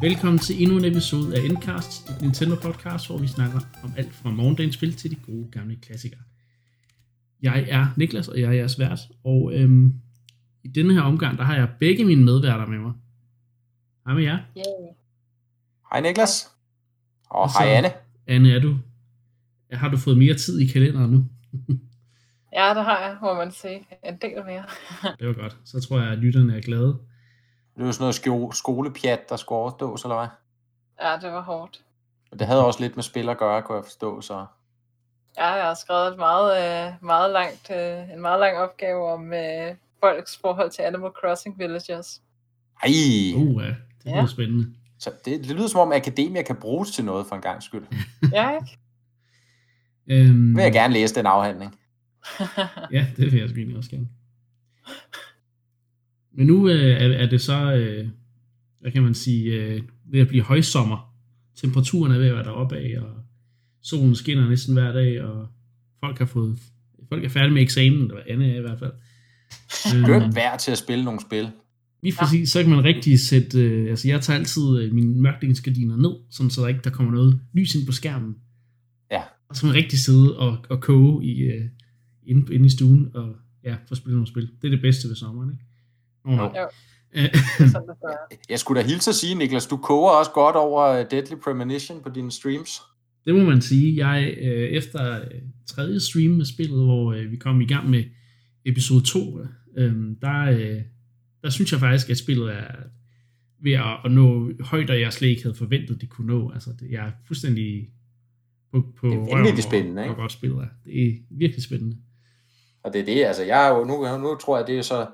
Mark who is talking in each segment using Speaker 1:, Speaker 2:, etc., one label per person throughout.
Speaker 1: Velkommen til endnu en episode af Endcast, et Nintendo podcast, hvor vi snakker om alt fra morgendagens spil til de gode gamle klassikere. Jeg er Niklas, og jeg er jeres vært, og øhm, i denne her omgang, der har jeg begge mine medværter med mig. Hej med jer.
Speaker 2: Hej Niklas. Og
Speaker 1: Og så-
Speaker 2: hej Anne.
Speaker 1: Anne, er du, har du fået mere tid i kalenderen nu?
Speaker 3: Ja, det har jeg, må man sige. En del mere.
Speaker 1: Det var godt. Så tror jeg, at lytterne er glade.
Speaker 2: Det er jo sådan noget sko- skolepjat, der skulle overstås, eller hvad?
Speaker 3: Ja, det var hårdt.
Speaker 2: Og det havde også lidt med spil at gøre, kunne jeg forstå, så...
Speaker 3: Ja, jeg har skrevet et meget, øh, meget langt, øh, en meget lang opgave om øh, folks forhold til Animal Crossing Villagers.
Speaker 2: Ej!
Speaker 1: Uh, ja, det lyder
Speaker 3: Ja.
Speaker 1: spændende.
Speaker 2: Så det, det lyder som om, akademia kan bruges til noget for en gang skyld.
Speaker 3: Ja, ikke?
Speaker 1: Øhm,
Speaker 2: Vil jeg gerne læse den afhandling.
Speaker 1: Ja, det vil jeg sgu egentlig også gerne. Men nu øh, er, er det så, øh, hvad kan man sige, øh, ved at blive højsommer. Temperaturen er ved at være deroppe af, og solen skinner næsten hver dag, og folk har fået, folk er færdige med eksamen, eller Anne er i hvert fald.
Speaker 2: Skønt vejr til at spille nogle spil.
Speaker 1: Lige præcis, så kan man rigtig sætte, øh, altså jeg tager altid øh, mine mørkningsgardiner ned, sådan så der ikke der kommer noget lys ind på skærmen.
Speaker 2: Ja.
Speaker 1: Og så kan man rigtig sidde og, og koge i, øh, inde, inde i stuen, og ja, få spillet nogle spil. Det er det bedste ved sommeren, ikke? Oh,
Speaker 2: Jo.
Speaker 3: Sådan.
Speaker 2: Jeg skulle da hilse at sige, Niklas, du koger også godt over øh, Deadly Premonition på dine streams.
Speaker 1: det må man sige. Jeg, øh, efter øh, tredje stream med spillet, hvor øh, vi kom i gang med episode 2, øh, der, øh, der synes jeg faktisk, at spillet er ved at, at nå højder, jeg slet ikke havde forventet, det kunne nå. Altså, det, jeg er fuldstændig på, på
Speaker 2: Det er
Speaker 1: røven
Speaker 2: spændende, ikke?
Speaker 1: hvor godt spillet er. Det er virkelig spændende.
Speaker 2: Og det er det, altså jeg er jo, nu, nu tror jeg, det er så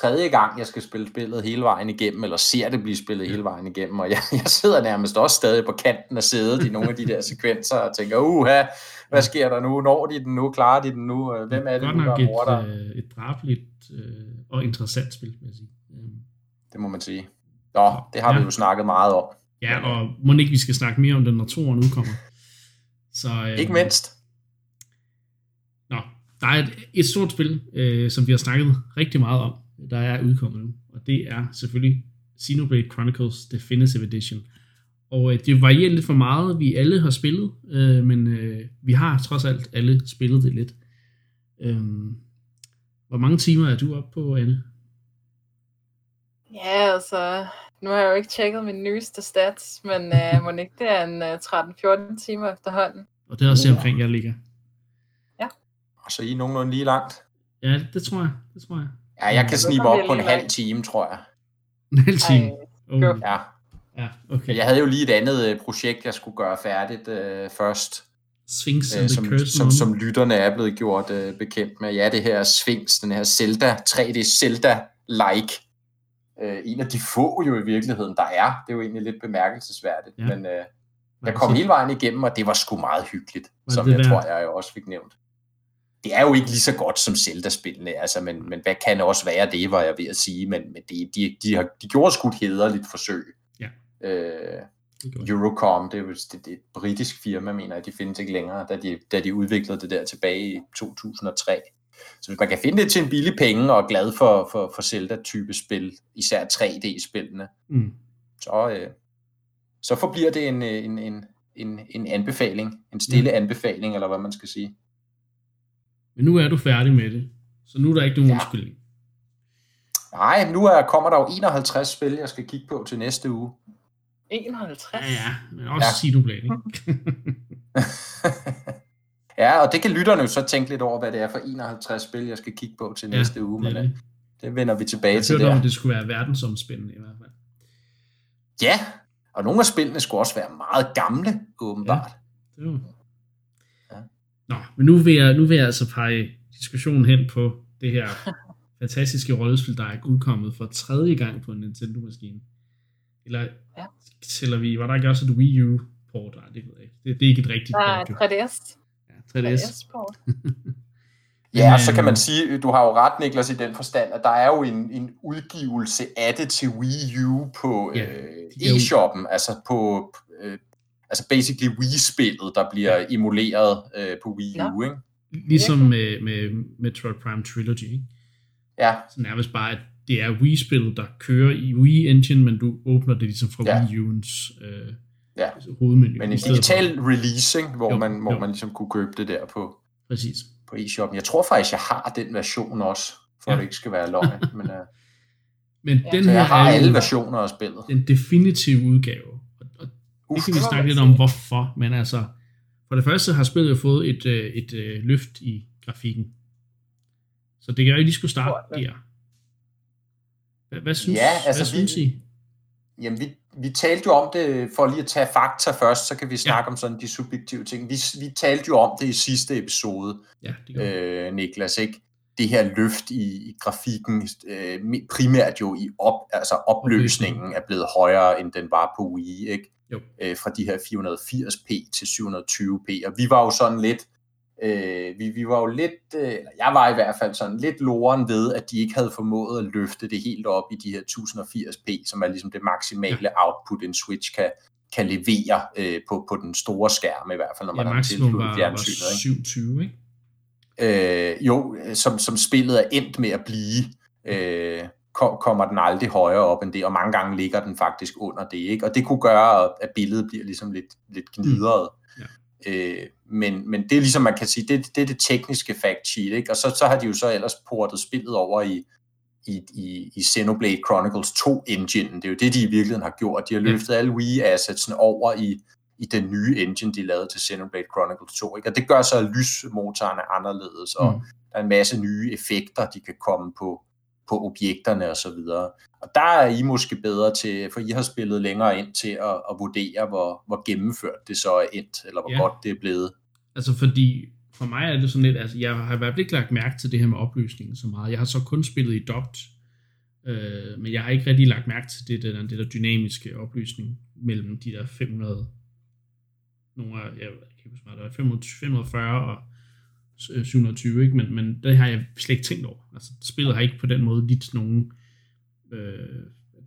Speaker 2: tredje gang, jeg skal spille spillet hele vejen igennem, eller ser det blive spillet hele vejen igennem, og jeg, jeg sidder nærmest også stadig på kanten af sædet i nogle af de der sekvenser, og tænker, uha, hvad sker der nu? Når de den nu? Klarer de den nu? Øh, Hvem er det nu, der
Speaker 1: nok
Speaker 2: er mor der?
Speaker 1: et, øh, et drabeligt øh, og interessant spil, vil jeg sige. Øhm,
Speaker 2: Det må man sige. Nå, det har vi
Speaker 1: Ja.
Speaker 2: jo snakket meget om.
Speaker 1: Ja, og må ikke, vi skal snakke mere om den, når toren udkommer. Så, øh,
Speaker 2: Ikke mindst.
Speaker 1: Nå, der er et, et stort spil, øh, som vi har snakket rigtig meget om, der er udkommet nu, og det er selvfølgelig Xenoblade Chronicles Definitive Edition. Og øh, det varierer lidt for meget, vi alle har spillet, øh, men øh, vi har trods alt alle spillet det lidt. Øh, hvor mange timer er du oppe på, Anne?
Speaker 3: Ja, altså, nu har jeg jo ikke tjekket min nyeste stats, men øh, må ikke det er en øh, 13-14 timer efterhånden.
Speaker 1: Og det er også omkring, jeg ligger.
Speaker 2: Og så I er nogenlunde lige langt.
Speaker 1: Ja, det tror jeg. Det tror jeg.
Speaker 2: Ja, jeg kan
Speaker 3: Så
Speaker 2: snibe
Speaker 3: kommer
Speaker 2: op på en halv time, tror jeg.
Speaker 1: En halv time.
Speaker 3: Ej.
Speaker 2: Ja,
Speaker 1: ja, okay.
Speaker 2: jeg havde jo lige et andet øh, projekt, jeg skulle gøre færdigt øh, først.
Speaker 1: Sphinx
Speaker 2: øh,
Speaker 1: the
Speaker 2: som, som,
Speaker 1: Moon.
Speaker 2: som lytterne er blevet gjort øh, bekendt med. Ja, det her Sphinx, den her Zelda, 3D Zelda-like. Øh, en af de få jo i virkeligheden, der er. Det er jo egentlig lidt bemærkelsesværdigt.
Speaker 1: Ja.
Speaker 2: Men øh, jeg kom hele vejen igennem, og det var sgu meget hyggeligt,
Speaker 1: Var
Speaker 2: som jeg
Speaker 1: værd?
Speaker 2: tror, jeg også fik nævnt. Det er jo ikke lige så godt som Zelda-spillene, altså, men, men hvad kan også være det, var jeg ved at sige, men, men de, de, de, har, de gjorde sgu et hederligt forsøg.
Speaker 1: Ja.
Speaker 2: Øh,
Speaker 1: Det.
Speaker 2: Eurocom, det er, jo, det, det er et britisk firma, mener jeg, de findes ikke længere, da de, da de udviklede det der tilbage i 2003. Så hvis man kan finde det til en billig penge og er glad for, for, for Zelda-type spil, især 3D-spillene,
Speaker 1: Mm.
Speaker 2: så, øh, så forbliver det en, øh, en, en, en, en anbefaling, en stille
Speaker 1: Ja.
Speaker 2: anbefaling, eller hvad man skal sige.
Speaker 1: Men nu er du færdig med det. Så nu er der ikke nogen
Speaker 2: Ja.
Speaker 1: undskyldning.
Speaker 2: Nej, nu er, kommer der jo 51 spil, jeg skal kigge på til næste uge.
Speaker 3: 51?
Speaker 1: Ja, ja. Men også
Speaker 2: Ja.
Speaker 1: ja. Xenoblade, ikke?
Speaker 2: ja, og det kan lytterne jo så tænke lidt over, hvad det er for 51 spil, jeg skal kigge på til
Speaker 1: Ja,
Speaker 2: næste uge,
Speaker 1: det
Speaker 2: men
Speaker 1: er
Speaker 2: øh,
Speaker 1: det.
Speaker 2: det vender vi tilbage
Speaker 1: Jeg
Speaker 2: til
Speaker 1: om,
Speaker 2: der.
Speaker 1: at det skulle være verdensomspændende i hvert fald.
Speaker 2: Ja, og nogle af spillene skulle også være meget gamle, åbenbart.
Speaker 1: Det var...
Speaker 2: Ja.
Speaker 1: Nå, men nu vil, jeg, nu vil jeg altså pege diskussionen hen på det her fantastiske rollespil, der er udkommet for tredje gang på en Nintendo-maskine. Eller
Speaker 3: Ja.
Speaker 1: tæller vi, var der ikke også et Wii U-port? Nej, det ved jeg ikke. Det, det er ikke et rigtigt
Speaker 3: Nej,
Speaker 1: port, jo.
Speaker 3: 3DS.
Speaker 1: Ja, 3DS.
Speaker 3: 3DS-port.
Speaker 2: Ja, og
Speaker 1: Men,
Speaker 2: så kan man
Speaker 1: øhm,
Speaker 2: sige, du har jo ret, Niklas, i den forstand, at der er jo en, en udgivelse af det til Wii U på
Speaker 1: Ja,
Speaker 2: øh, e-shoppen, altså på øh, altså basically Wii-spillet, der bliver emuleret øh, på Wii U, ikke?
Speaker 1: Ligesom med, med Metroid Prime Trilogy, ikke?
Speaker 2: Ja,
Speaker 1: Så nærmest bare et det er Wii-spillet, der kører i Wii Engine, men du åbner det ligesom fra
Speaker 2: Ja.
Speaker 1: Wii U'ens øh,
Speaker 2: Ja.
Speaker 1: hovedmenu.
Speaker 2: Men en digital release, ikke? hvor,
Speaker 1: Jo,
Speaker 2: man, hvor
Speaker 1: jo.
Speaker 2: man ligesom kunne købe det der på,
Speaker 1: For, præcis.
Speaker 2: på eShop. Jeg tror faktisk, jeg har den version også, for
Speaker 1: Ja.
Speaker 2: at det ikke skal være løgn. Men uh,
Speaker 1: Men
Speaker 3: Ja.
Speaker 1: den
Speaker 2: så
Speaker 1: her
Speaker 2: jeg har
Speaker 1: er
Speaker 2: alle versioner af spillet.
Speaker 1: den definitive udgave. Det kan vi snakke lidt om, hvorfor. Men altså, for det første har spillet jo fået et, øh, et øh, løft i grafikken. Så det kan jo lige skulle starte der. Hvad, hvad synes,
Speaker 2: Ja, altså,
Speaker 1: hvad
Speaker 2: vi-
Speaker 1: synes I?
Speaker 2: Jamen, vi, vi talte jo om det, for lige at tage fakta først, så kan vi snakke ja. om sådan de subjektive ting. Vi, vi talte jo om det i sidste episode,
Speaker 1: Ja, det øh,
Speaker 2: Niklas, ikke? Det her løft i, i grafikken, øh, primært jo i op, altså opløsningen er blevet højere, end den var på Wii, ikke?
Speaker 1: Jo.
Speaker 2: Øh, fra de her 480p til 720p, og vi var jo sådan lidt, øh, vi, vi var jo lidt, øh, eller jeg var i hvert fald sådan lidt loren ved, at de ikke havde formået at løfte det helt op i de her 1080p, som er ligesom det maksimale ja. output, en Switch kan, kan levere øh, på, på den store skærm, i hvert fald, når man
Speaker 1: ja,
Speaker 2: har tilsluttet
Speaker 1: var, var
Speaker 2: fjernsynet. Ikke?
Speaker 1: 27, ikke?
Speaker 2: Øh, jo, som, som spillet er endt med at blive, øh, kommer den aldrig højere op end det, og mange gange ligger den faktisk under det, ikke? Og det kunne gøre, at billedet bliver ligesom lidt, lidt gnidret.
Speaker 1: Ja.
Speaker 2: Øh, men, men det er ligesom, man kan sige, det, det er det tekniske fact sheet, ikke? Og så, så har de jo så ellers portet spillet over i, i, i, i Xenoblade Chronicles 2 engine. Det er jo det, de i virkeligheden har gjort. De har løftet alle Wii-assetsene over i, i den nye engine, de lavede til Xenoblade Chronicles 2. Ikke? Og det gør så, at lysmotoren er anderledes, og
Speaker 1: Mm.
Speaker 2: der er en masse nye effekter, de kan komme på, på objekterne og så videre. Og der er I måske bedre til, for I har spillet længere ind til at, at vurdere, hvor, hvor gennemført det så er endt, eller hvor
Speaker 1: Ja.
Speaker 2: godt det er blevet.
Speaker 1: Altså fordi, for mig er det sådan lidt, altså jeg har i hvert fald ikke lagt mærke til det her med opløsningen så meget. Jeg har så kun spillet i dobt, øh, men jeg har ikke rigtig lagt mærke til det, det, der, det der dynamiske opløsning mellem de der 500, nogle af, jeg kan ikke huske der var 500, 540 og 720, ikke? Men, men det har jeg slet ikke tænkt over. Altså spillet har ikke på den måde lidt nogen... Øh,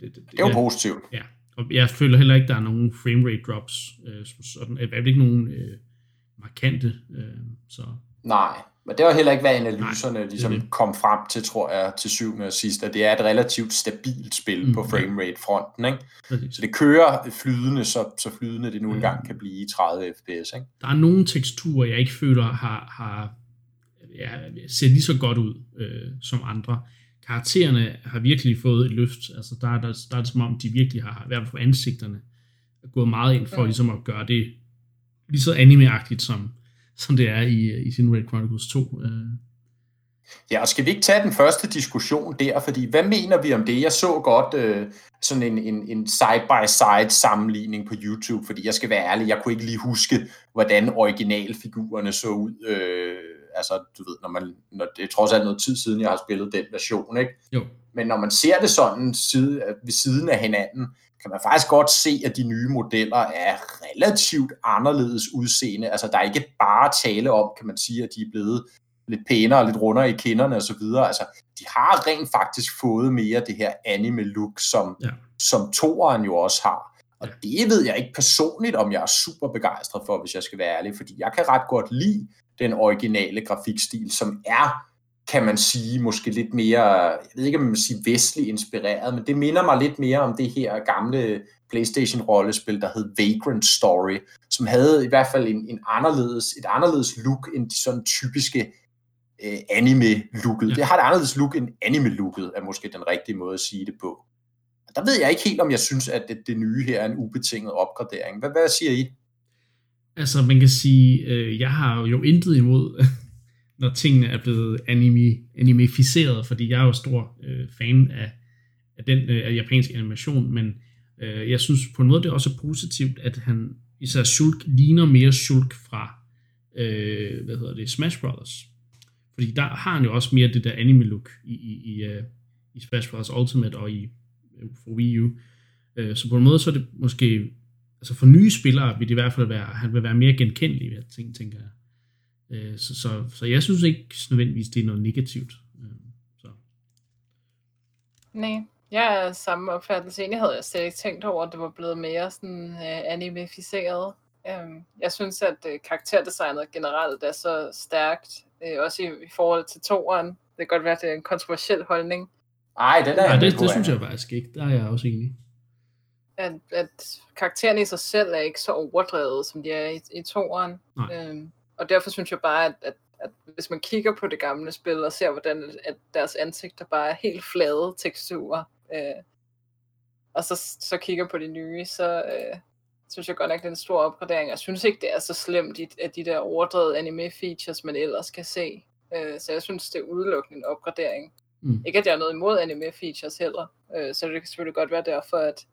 Speaker 1: det, det,
Speaker 2: Det er jo
Speaker 1: jeg-
Speaker 2: positivt.
Speaker 1: Ja, og jeg føler heller ikke, der er nogen framerate drops. Øh, som sådan, i hvert fald ikke nogen øh, markante. Øh, så
Speaker 2: Nej, men det var heller ikke, hvad analyserne
Speaker 1: Nej,
Speaker 2: ligesom
Speaker 1: det det.
Speaker 2: kom frem til, tror jeg, til syvende og sidst, at det er et relativt stabilt spil
Speaker 1: Mm,
Speaker 2: på framerate-fronten, ikke?
Speaker 1: præcis.
Speaker 2: Så det kører flydende, så, så flydende det nu
Speaker 1: Mm.
Speaker 2: engang kan blive i 30 fps, ikke?
Speaker 1: Der er nogle teksturer, jeg ikke føler har, har ja, ser lige så godt ud øh, som andre. Karaktererne har virkelig fået et løft. Altså der er, der, der er det som om, de virkelig har, i hvert fald for ansigterne, er gået meget ind for
Speaker 3: Mm.
Speaker 1: ligesom at gøre det lige så anime-agtigt, som, som det er i, i Xenoblade Chronicles 2. Øh,
Speaker 2: Ja, og skal vi ikke tage den første diskussion der, fordi hvad mener vi om det? Jeg så godt øh, sådan en, en, en side-by-side sammenligning på YouTube, fordi jeg skal være ærlig, jeg kunne ikke lige huske, hvordan originalfigurerne så ud. Øh, altså, du ved, når man, når det er trods alt noget tid siden, jeg har spillet den version, ikke?
Speaker 1: jo,
Speaker 2: Men når man ser det sådan side, ved siden af hinanden, kan man faktisk godt se, at de nye modeller er relativt anderledes udseende. Altså, der er ikke bare tale om, kan man sige, at de er blevet lidt pænere og lidt rundere i kinderne og så videre. Altså, de har rent faktisk fået mere det her anime-look, som,
Speaker 1: Ja.
Speaker 2: som toeren jo også har. Og det ved jeg ikke personligt, om jeg er super begejstret for, hvis jeg skal være ærlig, fordi jeg kan ret godt lide den originale grafikstil, som er kan man sige, måske lidt mere, jeg ved ikke, om man vil sige vestlig inspireret, men det minder mig lidt mere om det her gamle PlayStation-rollespil, der hed Vagrant Story, som havde i hvert fald en, en anderledes, et anderledes look end de sådan typiske øh, anime-looket.
Speaker 1: Ja.
Speaker 2: Det har et anderledes look end anime-looket, er måske den rigtige måde at sige det på. Og der ved jeg ikke helt, om jeg synes, at det, det nye her er en ubetinget opgradering. Hvad, hvad siger I?
Speaker 1: Altså, man kan sige, øh, jeg har jo intet imod, når tingene er blevet anime, animificeret, fordi jeg er jo stor øh, fan af, af den øh, af japansk animation, men øh, jeg synes på en måde, det er også positivt, at han især Shulk ligner mere Shulk fra, øh, hvad hedder det, Smash Brothers. Fordi der har han jo også mere det der anime-look i, i, i, øh, i Smash Bros. Ultimate og i øh, for Wii U. Øh, så på en måde så er det måske altså for nye spillere vil det i hvert fald være, han vil være mere genkendelig, jeg tænker, tænker jeg. Øh, så, så, så jeg synes ikke nødvendigvis, det er noget negativt. Øh, så.
Speaker 3: Nej, jeg er samme opfattelse. Egentlig havde jeg slet ikke tænkt over, at det var blevet mere sådan uh, animificeret. Um, jeg synes, at uh, karakterdesignet generelt er så stærkt, uh, også i, i forhold til toeren. Det kan godt være, at det er en kontroversiel holdning.
Speaker 2: Ej, den er
Speaker 1: Nej, det,
Speaker 2: på,
Speaker 1: det synes jeg faktisk ikke. Der er jeg også enig.
Speaker 3: At, at karaktererne i sig selv er ikke så overdrevet, som de er i, i toeren. Øhm, og derfor synes jeg bare, at, at, at hvis man kigger på det gamle spil og ser, hvordan at deres ansigter bare er helt flade teksturer, øh, og så, så kigger på de nye, så øh, synes jeg godt nok, det er en stor opgradering. Jeg synes ikke, det er så slemt, at de der overdrevet anime-features, man ellers kan se. Øh, så jeg synes, det er udelukkende en opgradering.
Speaker 1: Mm.
Speaker 3: Ikke, at jeg har noget imod anime-features heller, øh, så det kan selvfølgelig godt være derfor, at,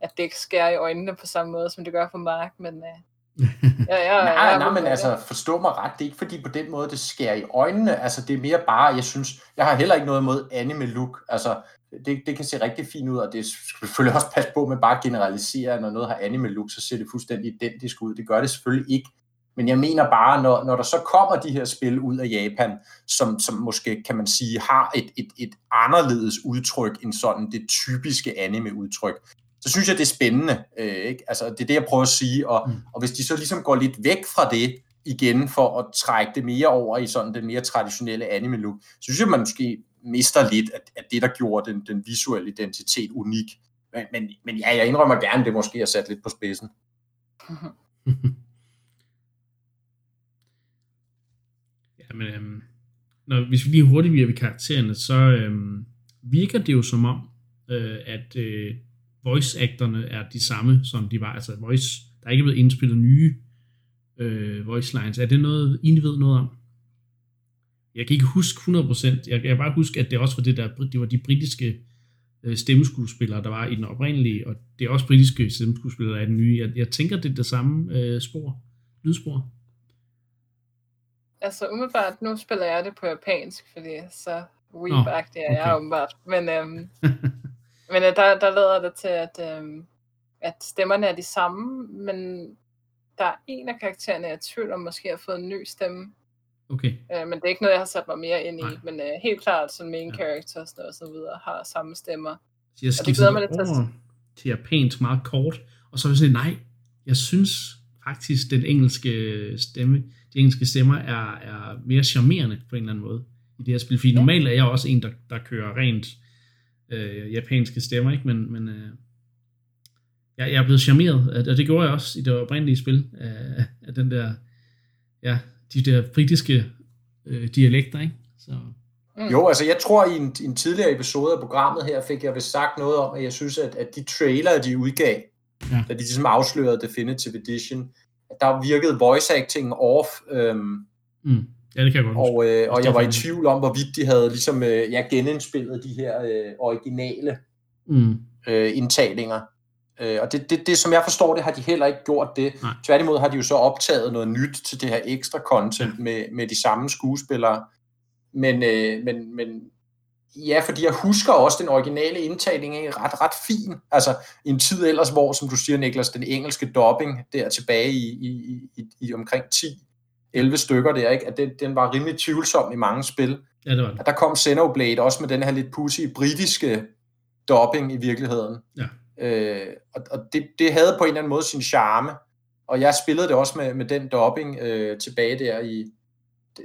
Speaker 3: at det ikke skærer i øjnene på samme måde, som det gør for Mark, men øh, ja, ja,
Speaker 2: Nej,
Speaker 3: jeg,
Speaker 2: nej, men altså, forstå mig ret, det er ikke fordi på den måde, det skærer i øjnene, altså det er mere bare, jeg synes, jeg har heller ikke noget imod anime look, altså det, det kan se rigtig fint ud, og det skal selvfølgelig også passe på med bare at generalisere, at når noget har anime look, så ser det fuldstændig identisk ud, det gør det selvfølgelig ikke, men jeg mener bare, når, når der så kommer de her spil ud af Japan, som, som måske, kan man sige, har et, et, et anderledes udtryk end sådan det typiske anime-udtryk, så synes jeg, det er spændende. Øh, ikke? Altså, det er det, jeg prøver at sige. Og,
Speaker 1: Mm.
Speaker 2: og hvis de så ligesom går lidt væk fra det igen, for at trække det mere over i sådan den mere traditionelle anime-look, så synes jeg, man måske mister lidt af, af det, der gjorde den, den visuelle identitet unik. Men, men, men ja, jeg indrømmer gerne, det måske er sat lidt på spidsen.
Speaker 1: ja, men øhm, når, hvis vi lige hurtigt bliver ved karaktererne, så øhm, virker det jo som om, øh, at øh, voice-acterne er de samme, som de var. Altså, voice, der er ikke blevet indspillet nye øh, voice lines. Er det noget, I ved noget om? Jeg kan ikke huske 100%. Jeg, jeg kan bare huske, at det også var det der, det var de britiske øh, stemmeskuespillere, der var i den oprindelige, og det er også britiske stemmeskuespillere, der er i den nye. Jeg, jeg tænker, det er det samme øh, spor, lydspor.
Speaker 3: Altså umiddelbart, nu spiller jeg det på japansk, fordi så
Speaker 1: Nå,
Speaker 3: weep-agtig er jeg
Speaker 1: okay.
Speaker 3: åbenbart. Men, øhm, men øh, der, der lader det til, at, øhm, at stemmerne er de samme, men der er en af karaktererne, jeg er i tvivl om, måske har fået en ny stemme.
Speaker 1: Okay.
Speaker 3: Øh, men det er ikke noget, jeg har sat mig mere ind i.
Speaker 1: Nej.
Speaker 3: Men øh, helt klart, som main
Speaker 1: Ja.
Speaker 3: characters og så videre, har samme stemmer.
Speaker 1: Så jeg skiftede
Speaker 3: lidt til at
Speaker 1: over til japansk meget kort, og så var jeg sådan, nej, jeg synes faktisk, den engelske stemme, de engelske stemmer er, er mere charmerende på en eller anden måde i det her spil. Fordi
Speaker 3: Ja.
Speaker 1: normalt er jeg også en, der, der kører rent øh, japanske stemmer, ikke? men, men øh, jeg, jeg er blevet charmeret, og det gjorde jeg også i det oprindelige spil, af, af den der, ja, de der britiske øh, dialekter, ikke? Så,
Speaker 3: Mm.
Speaker 2: Jo, altså jeg tror, i en, en tidligere episode af programmet her, fik jeg vist sagt noget om, at jeg synes, at, at de trailer, de udgav,
Speaker 1: Ja.
Speaker 2: ja. da de ligesom afslørede Definitive Edition, at der virkede voice acting off, øhm,
Speaker 1: mm, ja, det kan jeg godt
Speaker 2: og, øh, og jeg var i tvivl om, hvorvidt de havde ligesom, øh, ja, genindspillet de her øh, originale
Speaker 1: Mm,
Speaker 2: øh, indtalinger. Øh, og det, det, det, som jeg forstår det, har de heller ikke gjort det.
Speaker 1: Nej.
Speaker 2: Tværtimod har de jo så optaget noget nyt til det her ekstra content med, med de samme skuespillere. Men, øh, men, men ja, fordi jeg husker også den originale indtaling er ret, ret fin. Altså en tid ellers, hvor, som du siger, Niklas, den engelske dubbing der tilbage i, i, i, i omkring 10-11 stykker der, ikke? at den, den var rimelig tvivlsom i mange spil.
Speaker 1: ja, det var det.
Speaker 2: Og der kom Xenoblade også med den her lidt pussy britiske dubbing i virkeligheden.
Speaker 1: Ja.
Speaker 2: Øh, og og det, det havde på en eller anden måde sin charme. Og jeg spillede det også med, med den dubbing øh, tilbage der i,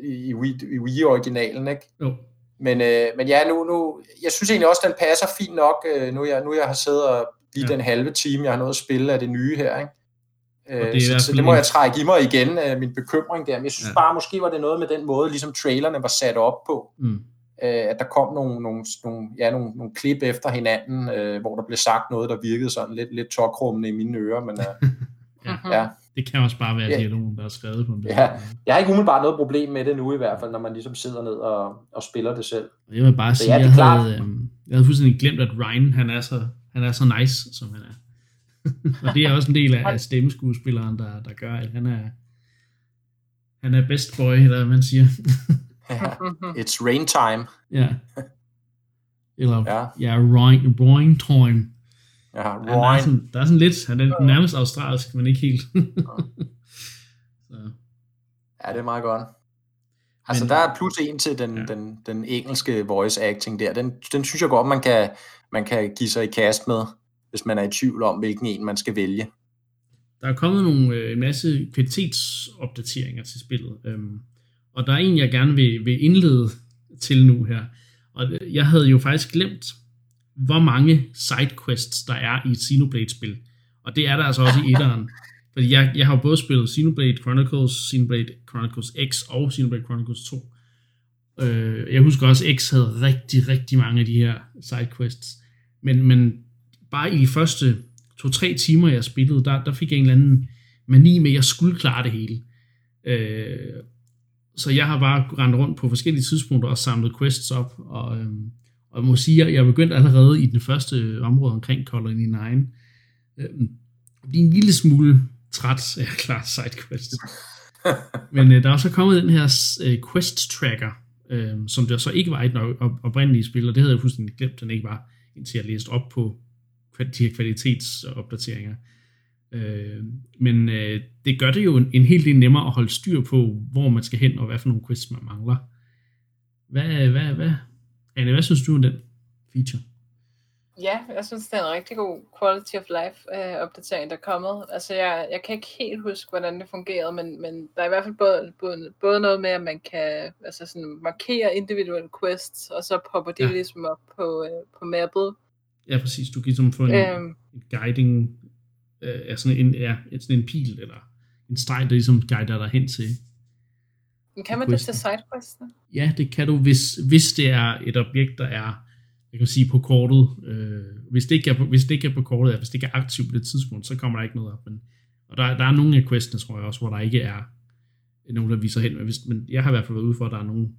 Speaker 2: i, Wii, i Wii-originalen, ikke?
Speaker 1: Jo.
Speaker 2: Men, øh, men ja, nu, nu, jeg synes egentlig også, den passer fint nok, øh, nu, jeg, nu jeg har siddet og lige
Speaker 1: ja.
Speaker 2: den halve time, jeg har nået at spille af det nye her, ikke?
Speaker 1: Det er
Speaker 2: Øh,
Speaker 1: hvert
Speaker 2: så, så det må jeg trække i mig igen, øh, min bekymring der. Men jeg synes
Speaker 1: Ja.
Speaker 2: bare, måske var det noget med den måde, ligesom trailerne var sat op på
Speaker 1: Mm.
Speaker 2: øh, at der kom nogle, nogle, nogle, ja, nogle, nogle klip efter hinanden, øh, hvor der blev sagt noget, der virkede sådan lidt, lidt tokrummende i mine ører, men øh,
Speaker 1: Ja.
Speaker 3: Mhm.
Speaker 2: ja,
Speaker 1: Det kan også bare være
Speaker 2: Ja.
Speaker 1: dialogen, der er skrevet på en
Speaker 2: Ja. jeg har ikke umiddelbart noget problem med det nu i hvert fald, når man ligesom sidder ned og, og spiller det selv.
Speaker 1: Jeg vil bare
Speaker 2: Så
Speaker 1: sige,
Speaker 2: ja, det
Speaker 1: jeg,
Speaker 2: er
Speaker 1: havde, øhm, jeg havde fuldstændig glemt, at Ryan, han er så, han er så nice, som han er. og det er også en del af, af stemmeskuespilleren, der, der gør, at han er, han er best boy, eller hvad man siger.
Speaker 2: It's rain time.
Speaker 1: ja. Eller,
Speaker 2: Ja,
Speaker 1: ja, Roing, roing time.
Speaker 2: ja
Speaker 1: Han er
Speaker 2: Ryan.
Speaker 1: sådan, der er sådan lidt, han er nærmest australsk, men ikke helt. så,
Speaker 2: Ja, det er meget godt. Altså,
Speaker 1: Men-
Speaker 2: der er plus en til den,
Speaker 1: Ja.
Speaker 2: ja. den, den engelske voice acting der. Den, den synes jeg godt, man kan, man kan give sig i kast med, hvis man er i tvivl om, hvilken en man skal vælge.
Speaker 1: Der er kommet nogle, øh, en masse kvalitetsopdateringer til spillet, øhm, og der er en, jeg gerne vil, vil indlede til nu her, Og øh, jeg havde jo faktisk glemt, hvor mange sidequests der er i et Xenoblade-spil. Og det er der altså også i etteren. Fordi jeg, jeg har jo både spillet Xenoblade Chronicles, Xenoblade Chronicles X og Xenoblade Chronicles 2. Øh, jeg husker også, at X havde rigtig, rigtig mange af de her sidequests. Men, men bare i de første to-tre timer, jeg spillede, der, der fik jeg en eller anden mani med, at jeg skulle klare det hele. Øh, så jeg har bare rendt rundt på forskellige tidspunkter og samlet quests op, og, øhm, og jeg må sige, at jeg er begyndt allerede i den første område omkring Colony 9, øhm, blive en lille smule træt af at klare sidequests. Men øh, der er så kommet den her øh, quest tracker, øh, som der så ikke var i den oprindelige spil, og det havde jeg fuldstændig glemt, den ikke var, indtil jeg læste op på de her kvalitetsopdateringer. Øh, men øh, det gør det jo en, en helt del nemmere at holde styr på, hvor man skal hen, og hvad for nogle quests man mangler. Hvad, hvad, hvad, Anne, hvad synes du om den feature?
Speaker 3: Ja, jeg synes, det er en rigtig god quality of life øh, opdatering, der er kommet. Altså, jeg, jeg kan ikke helt huske, hvordan det fungerede, men, men der er i hvert fald både, både, både noget med, at man kan altså sådan, markere individuelle quests, og så popper de ja. ligesom op på, øh, på mappet.
Speaker 1: Ja, præcis. Du kan ligesom få en, øhm, en guiding øh, er sådan en, ja, sådan en pil, eller en streg, der ligesom guider dig hen til.
Speaker 3: Men kan man det til sidequesten?
Speaker 1: Ja, det kan du, hvis, hvis det er et objekt, der er, jeg kan sige på kortet, øh, hvis, det ikke er på, hvis det ikke er på kortet, hvis det ikke er aktivt på det tidspunkt, så kommer der ikke noget op. Men, og der, der er nogle af questene, tror jeg også, hvor der ikke er nogen, der viser hen. Men, hvis, men jeg har i hvert fald været ude for, at der er nogle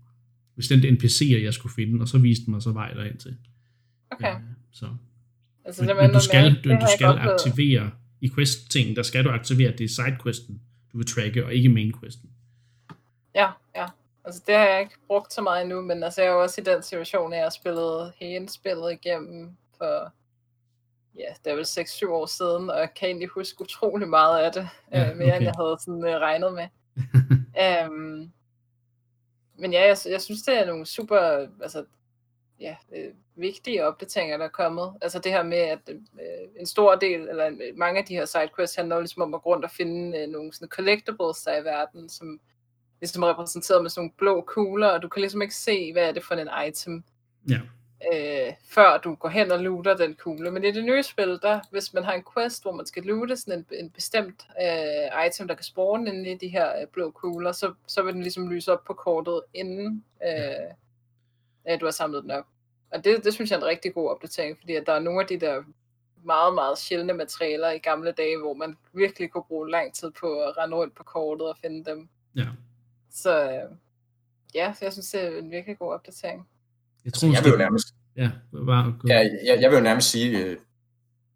Speaker 1: bestemte NPC'er, jeg skulle finde, og så viste den mig så vej derhen til.
Speaker 3: Okay. Øh,
Speaker 1: så.
Speaker 3: Altså,
Speaker 1: men, men du skal, du, du skal aktivere i quest-ting, der skal du aktivere, det er sidequesten, du vil tracke, og ikke main-questen.
Speaker 3: Ja, ja. Altså det har jeg ikke brugt så meget endnu, men altså jeg er jo også i den situation, at jeg har spillet hele spillet igennem for, ja, det er vel 6-7 år siden, og jeg kan egentlig huske utrolig meget af det, ja, øh, mere end jeg havde sådan uh, regnet med. um, men ja, jeg, jeg synes, det er nogle super, altså, ja, øh, vigtige opdateringer, der er kommet. Altså det her med, at øh, en stor del, eller mange af de her sidequests handler ligesom om at gå rundt og finde øh, nogle sådan collectibles der i verden, som ligesom er repræsenteret med sådan nogle blå kugler, og du kan ligesom ikke se, hvad er det for en item.
Speaker 1: Ja.
Speaker 3: Øh, før du går hen og looter den kugle. Men i det nye spil, der, hvis man har en quest, hvor man skal loote sådan en, en bestemt øh, item, der kan spawne inde i de her øh, blå kugler, så, så vil den ligesom lyse op på kortet, inden øh, ja. du har samlet den op. Og det, det synes jeg er en rigtig god opdatering, fordi at der er nogle af de der meget, meget sjældne materialer i gamle dage, hvor man virkelig kunne bruge lang tid på at rende rundt på kortet og finde dem.
Speaker 1: Ja.
Speaker 3: Så øh, ja, så jeg synes, det er en virkelig god opdatering.
Speaker 2: Jeg, tror, jeg vil jo nærmest...
Speaker 1: Ja, bare
Speaker 2: ja jeg, jeg vil jo nærmest sige, øh,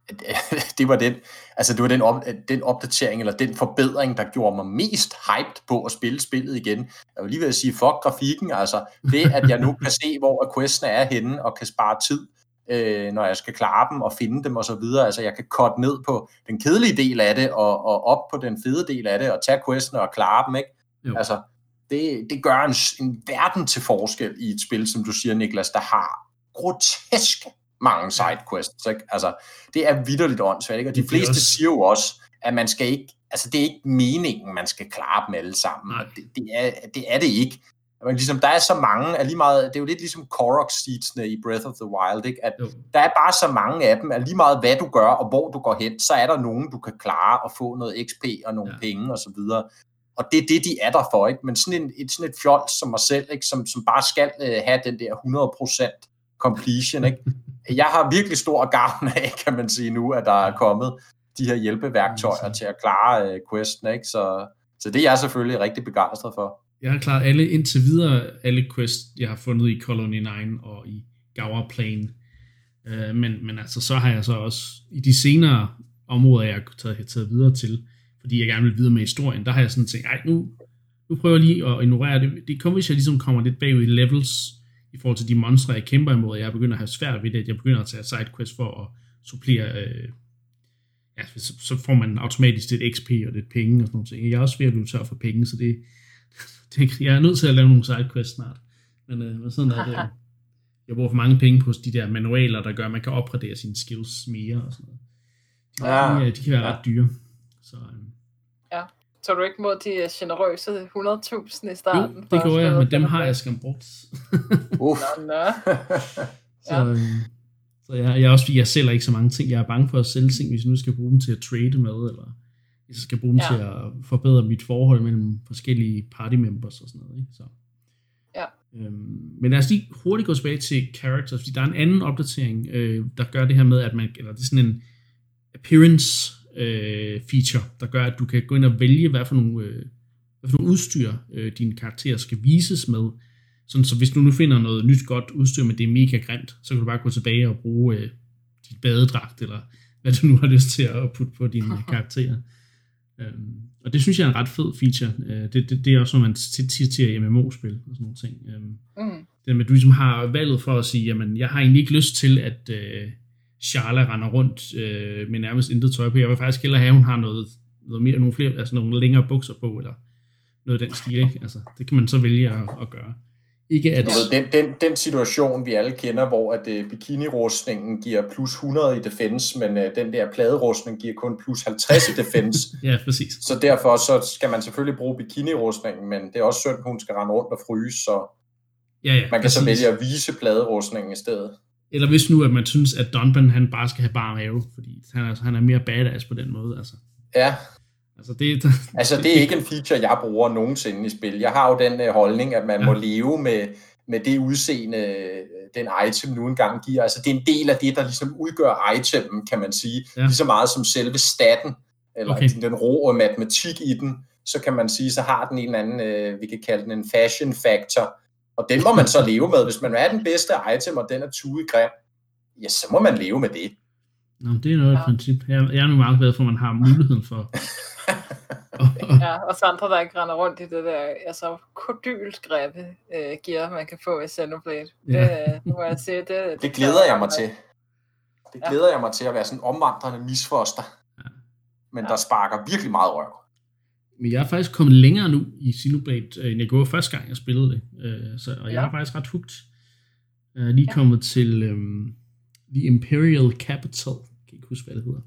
Speaker 2: det var den, altså det var den, op, den opdatering, eller den forbedring, der gjorde mig mest hyped på at spille spillet igen. Jeg vil lige ved at sige, fuck grafikken, altså det, at jeg nu kan se, hvor questene er henne, og kan spare tid, øh, når jeg skal klare dem og finde dem og så videre. Altså jeg kan korte ned på den kedelige del af det, og, og op på den fede del af det, og tage questene og klare dem, ikke? Jo. Altså, det, det gør en, en verden til forskel i et spil, som du siger, Niklas, der har groteske mange sidequests. Ikke? Altså, det er vidderligt åndssvagt, ikke? og de fleste siger jo også, at man skal ikke, altså det er ikke meningen, man skal klare dem alle sammen. Det, det, er, det er det ikke. Men ligesom, der er så mange, er lige meget, det er jo lidt ligesom Korok seedsene i Breath of the Wild, ikke? at jo. der er bare så mange af dem, at lige meget hvad du gør, og hvor du går hen, så er der nogen, du kan klare og få noget XP og nogle ja. penge og så videre. Og det er det, de er der for, ikke? Men sådan, en, et, sådan et fjold som mig selv, ikke? Som, som bare skal øh, have den der 100% completion, ikke? jeg har virkelig stor gavn af, kan man sige nu, at der er kommet de her hjælpeværktøjer til at klare uh, questen, ikke? Så, så det er jeg selvfølgelig rigtig begejstret for.
Speaker 1: Jeg har klaret alle indtil videre, alle quests, jeg har fundet i Colony 9 og i Gower Plain. Uh, men, men altså, så har jeg så også, i de senere områder, jeg har taget, taget videre til, fordi jeg gerne vil videre med historien, der har jeg sådan tænkt, ej, nu, nu prøver jeg lige at ignorere det. Det kommer, hvis jeg ligesom kommer lidt bagud i levels, i forhold til de monstre, jeg kæmper imod, jeg begynder at have svært ved det, at jeg begynder at tage sidequests for at supplere, øh, ja, så, så får man automatisk lidt XP og lidt penge og sådan noget. Jeg er også ved at blive tør for penge, så det, det, jeg er nødt til at lave nogle sidequests snart. Men, øh, sådan er det. Jeg bruger for mange penge på de der manualer, der gør, at man kan opgradere sine skills mere og sådan noget. De, ja, de, de kan være ja. ret dyre. Så, øh.
Speaker 3: Ja, Så du ikke mod de øh, generøse 100.000 i starten?
Speaker 1: Jo, det gjorde jeg, men dem har jeg skam brugt.
Speaker 2: Uff.
Speaker 3: Nå, nå.
Speaker 1: Så,
Speaker 3: Ja.
Speaker 1: øh, så jeg, jeg, er også, jeg sælger ikke så mange ting. Jeg er bange for at sælge ting, hvis jeg nu skal bruge dem til at trade med, eller hvis jeg skal bruge dem
Speaker 3: Ja.
Speaker 1: til at forbedre mit forhold mellem forskellige party members og sådan noget. Ikke? Så.
Speaker 3: Ja.
Speaker 1: Øhm, men lad os lige hurtigt gå tilbage til characters, fordi der er en anden opdatering, øh, der gør det her med, at man, eller det er sådan en appearance øh, feature, der gør, at du kan gå ind og vælge, hvad for nogle, øh, hvad for nogle udstyr øh, dine karakterer skal vises med. Sådan, så hvis du nu finder noget nyt godt udstyr, men det er mega grimt, så kan du bare gå tilbage og bruge øh, dit badedragt, eller hvad du nu har lyst til at putte på dine karakterer. Øhm, og det synes jeg er en ret fed feature. Øh, det, det, det er også, når man tit til i MMO-spil og sådan nogle ting. Øhm,
Speaker 3: Mm.
Speaker 1: det med, at du ligesom har valget for at sige, jamen, jeg har egentlig ikke lyst til, at øh, Charla render rundt øh, med nærmest intet tøj på. Jeg vil faktisk hellere have, at hun har noget, noget mere, nogle flere, altså nogle længere bukser på, eller noget af den stil, ikke? Altså, det kan man så vælge at, at gøre. Ikke at...
Speaker 2: Ved, den, den, den situation, vi alle kender, hvor at uh, bikini-rustningen giver plus 100 i defense, men uh, den der pladerustning giver kun plus 50 i defense.
Speaker 1: Ja, præcis.
Speaker 2: så derfor så skal man selvfølgelig bruge bikini-rustningen, men det er også synd, hun skal rende rundt og fryse, så
Speaker 1: Ja, ja,
Speaker 2: man kan så
Speaker 1: præcis.
Speaker 2: vælge at vise pladerustningen i stedet.
Speaker 1: Eller hvis nu, at man synes, at Dunban, han bare skal have bare mave, fordi han er, han er mere badass på den måde, altså.
Speaker 2: Ja,
Speaker 1: Altså, det,
Speaker 2: altså det er ikke en feature, jeg bruger nogensinde i spil. Jeg har jo den uh, holdning, at man
Speaker 1: Ja.
Speaker 2: må leve med, med det udseende, øh, den item nu engang giver. Altså det er en del af det, der ligesom udgør itemen, kan man sige.
Speaker 1: Ja.
Speaker 2: Lige så meget som selve staten, eller
Speaker 1: Okay.
Speaker 2: okay. den rå matematik i den, så kan man sige, så har den en eller anden, øh, vi kan kalde den en fashion factor. Og den må man så leve med. Hvis man er den bedste item, og den er tude grim, ja, så må man leve med det.
Speaker 1: Nå, det er noget
Speaker 3: Ja.
Speaker 1: princip. Jeg, jeg er nu meget glad for, at man har muligheden for...
Speaker 3: Ja, og så andre, der ikke render rundt i det der, altså kodylt grebe øh, gear, man kan få i Xenoblade.
Speaker 1: Ja.
Speaker 3: Ja. Det, må jeg sige, det,
Speaker 2: Det glæder jeg mig til. Det glæder jeg mig til at være sådan en omvandrende misfoster.
Speaker 1: Ja.
Speaker 2: Men
Speaker 3: Ja.
Speaker 2: der sparker virkelig meget røv.
Speaker 1: Men jeg er faktisk kommet længere nu i Xenoblade, øh, end jeg gjorde første gang, jeg spillede det. Øh, så, og jeg
Speaker 3: Ja.
Speaker 1: er faktisk ret hugt. Jeg er lige
Speaker 3: Ja.
Speaker 1: kommet til øhm, The Imperial Capital. Jeg kan ikke huske, hvad det hedder.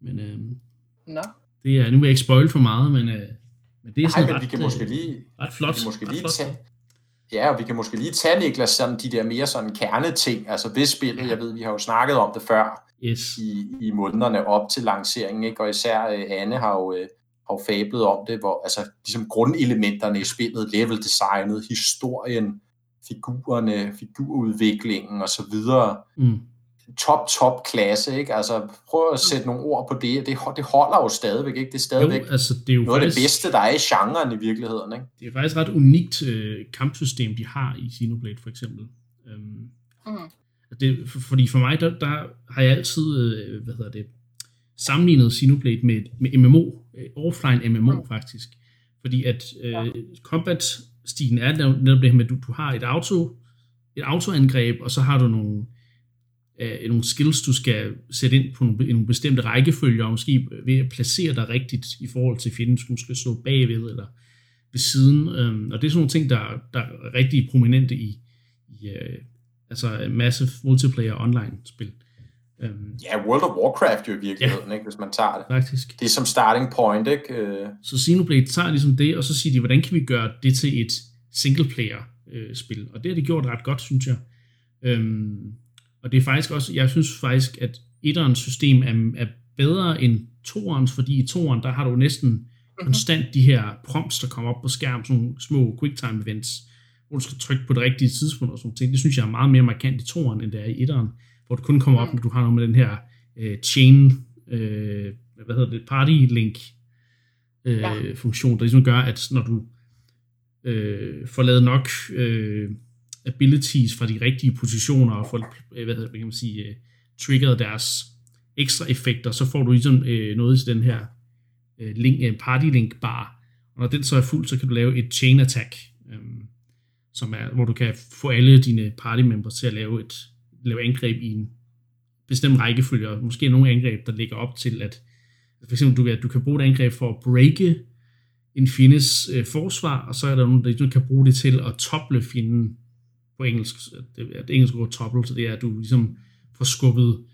Speaker 1: Men øhm,
Speaker 3: Nå,
Speaker 1: det er, nu vil jeg ikke spoil for meget, men, øh, men det er
Speaker 2: Ej,
Speaker 1: sådan
Speaker 2: men
Speaker 1: ret,
Speaker 2: vi kan
Speaker 1: øh,
Speaker 2: måske lige,
Speaker 1: ret flot.
Speaker 2: vi kan måske lige
Speaker 1: flot.
Speaker 2: tage, ja, og vi kan måske lige tage, Niklas, sådan de der mere sådan kerneting, altså ved spillet, jeg ved, vi har jo snakket om det før,
Speaker 1: Yes.
Speaker 2: i, i månederne op til lanceringen, ikke? og især øh, Anne har jo, øh, har jo fablet om det, hvor altså ligesom grundelementerne i spillet, leveldesignet, historien, figurerne, figurudviklingen og så videre,
Speaker 1: Mm.
Speaker 2: top, top klasse, ikke? Altså, prøv at sætte nogle ord på det. Det, det holder jo stadigvæk, ikke? Det er
Speaker 1: Jo,
Speaker 2: stadigvæk
Speaker 1: altså det er jo
Speaker 2: noget af det
Speaker 1: faktisk,
Speaker 2: bedste, der er i genren i virkeligheden, ikke?
Speaker 1: det er faktisk ret unikt øh, kampsystem, de har i Xenoblade for eksempel. Øhm,
Speaker 3: mm.
Speaker 1: det, for, fordi for mig, der, der har jeg altid, øh, hvad hedder det, sammenlignet Xenoblade med, med MMO, øh, offline MMO
Speaker 3: Mm.
Speaker 1: faktisk. Fordi at øh, combat-stilen er netop det her med, at du, du har et auto, et autoangreb, og så har du nogle, øh, nogle skills, du skal sætte ind på nogle, nogle bestemte rækkefølger, og måske ved at placere dig rigtigt i forhold til fjenden, du skal stå bagved eller ved siden. Øhm, og det er sådan nogle ting, der, der er rigtig prominente i, i øh, altså massive multiplayer online spil. Øhm,
Speaker 2: Ja, World of Warcraft jo i virkeligheden, ikke? Hvis man tager det.
Speaker 1: faktisk.
Speaker 2: Det er som starting point, ikke? Øh,
Speaker 1: Så Xenoblade tager ligesom det, og så siger de, hvordan kan vi gøre det til et singleplayer øh, spil? Og det har de gjort ret godt, synes jeg. Øhm, og det er faktisk også, jeg synes faktisk, at etterens system er, er bedre end toerens, fordi i toeren, der har du næsten konstant de her prompts, der kommer op på skærmen, sådan nogle små quicktime events, hvor du skal trykke på det rigtige tidspunkt og sådan ting. Det synes jeg er meget mere markant i toeren, end det er i etteren, hvor det kun kommer op, når du har noget med den her øh, chain, øh, hvad hedder det, party link øh,
Speaker 3: Ja.
Speaker 1: funktion, der ligesom gør, at når du øh, får lavet nok øh, abilities fra de rigtige positioner, og får, øh, hvad, hedder, hvad kan man sige, øh, triggeret deres ekstra effekter, så får du ligesom øh, noget til den her øh, link, øh, party link bar. Og når den så er fuld, så kan du lave et chain attack, øh, som er, hvor du kan få alle dine party members til at lave et lave angreb i en bestemt rækkefølge, og måske nogle angreb, der ligger op til, at for eksempel du, kan- du kan bruge et angreb for at breake en fjendes øh, forsvar, og så er der nogen, der ligesom kan bruge det til at tople fjenden på engelsk. Det, det engelske ord topple, så det er, at du ligesom får skubbet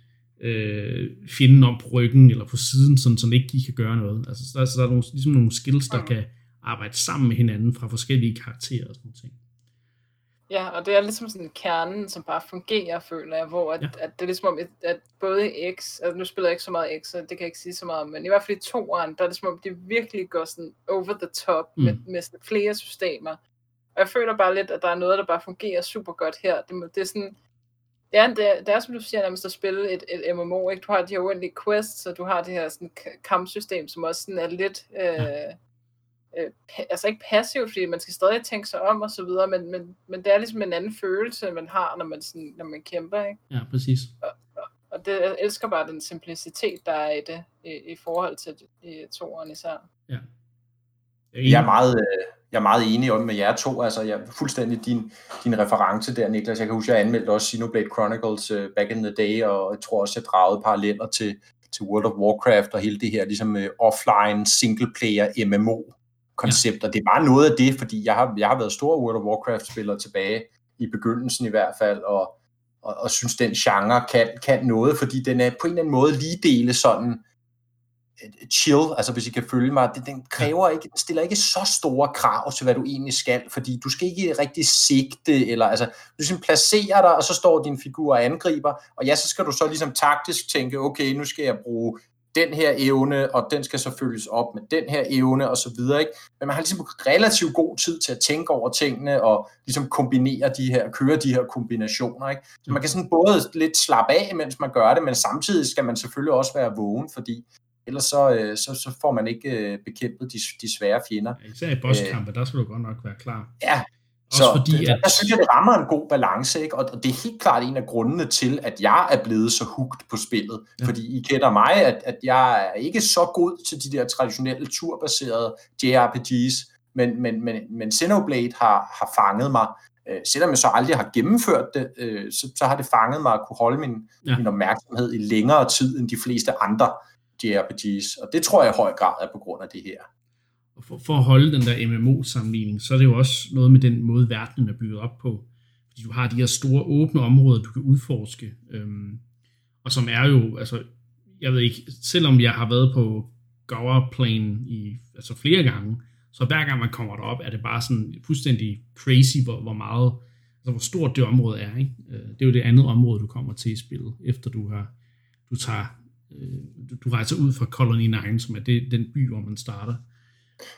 Speaker 1: øh, fjenden om på ryggen eller på siden, sådan, så ikke de kan gøre noget. Altså, så, så der er nogle, ligesom nogle skills, der kan arbejde sammen med hinanden fra forskellige karakterer og sådan noget.
Speaker 3: Ja, og det er ligesom sådan kernen, som bare fungerer, føler jeg, hvor at, ja. at det er ligesom om, at, at både X, altså nu spiller jeg ikke så meget X, så det kan jeg ikke sige så meget om, men i hvert fald i toeren, der er det som om, de virkelig går sådan over the top mm. med, med sådan flere systemer. Og jeg føler bare lidt, at der er noget, der bare fungerer super godt her. Det, det er sådan, det er, det, er, det er som du siger, nærmest at spille et, et MMO, ikke? Du har de her uendelige quests, og du har det her sådan, kampsystem, som også sådan er lidt... Øh, ja øh, altså ikke passivt, fordi man skal stadig tænke sig om og så videre, men, men, men det er ligesom en anden følelse, man har, når man, sådan, når man kæmper, ikke?
Speaker 1: Ja, præcis.
Speaker 3: Og, og, og det, jeg elsker bare den simplicitet, der er i det, i, i forhold til i toeren især.
Speaker 1: Ja.
Speaker 2: Jeg er meget, øh, jeg er meget enig om med jer to, altså jeg er fuldstændig din, din reference der, Niklas. Jeg kan huske, jeg anmeldte også Xenoblade Chronicles uh, back in the day, og jeg tror også, jeg dragede paralleller til, til World of Warcraft og hele det her ligesom uh, offline single player MMO koncept, Ja. Det er bare noget af det, fordi jeg har, jeg har været stor World of Warcraft-spiller tilbage i begyndelsen i hvert fald, og, og, og synes, den genre kan, kan noget, fordi den er på en eller anden måde lige dele sådan øh, chill, altså hvis I kan følge mig, det, den kræver ikke, den stiller ikke så store krav til, hvad du egentlig skal, fordi du skal ikke rigtig sigte, eller altså, du ligesom placerer dig, og så står din figur og angriber, og ja, så skal du så ligesom taktisk tænke, okay, nu skal jeg bruge den her evne, og den skal så følges op med den her evne, og så videre, ikke? Men man har ligesom relativt god tid til at tænke over tingene, og ligesom kombinere de her, køre de her kombinationer, ikke? Så man kan sådan både lidt slappe af, mens man gør det, men samtidig skal man selvfølgelig også være vågen, fordi ellers så, øh, så, så får man ikke øh, bekæmpet de, de svære fjender.
Speaker 1: Ja, især i bosskampe, øh, der skal du godt nok være klar.
Speaker 2: Ja, så fordi, at... der synes jeg, det rammer en god balance, ikke? og det er helt klart en af grundene til, at jeg er blevet så hugt på spillet. Ja. Fordi I kender mig, at, at jeg er ikke så god til de der traditionelle turbaserede JRPGs, men, men, men, men Xenoblade har, har fanget mig. Øh, selvom jeg så aldrig har gennemført det, øh, så, så har det fanget mig at kunne holde min, ja. min opmærksomhed i længere tid end de fleste andre JRPGs. Og det tror jeg i høj grad er på grund af det her
Speaker 1: for, for at holde den der MMO-sammenligning, så er det jo også noget med den måde, verdenen er bygget op på. Fordi du har de her store åbne områder, du kan udforske, øhm, og som er jo, altså, jeg ved ikke, selvom jeg har været på Gower Plain i, altså flere gange, så hver gang man kommer derop, er det bare sådan fuldstændig crazy, hvor, hvor meget, altså hvor stort det område er. Ikke? Øh, det er jo det andet område, du kommer til i spillet, efter du har, du tager, øh, du, du rejser ud fra Colony 9, som er det, den by, hvor man starter.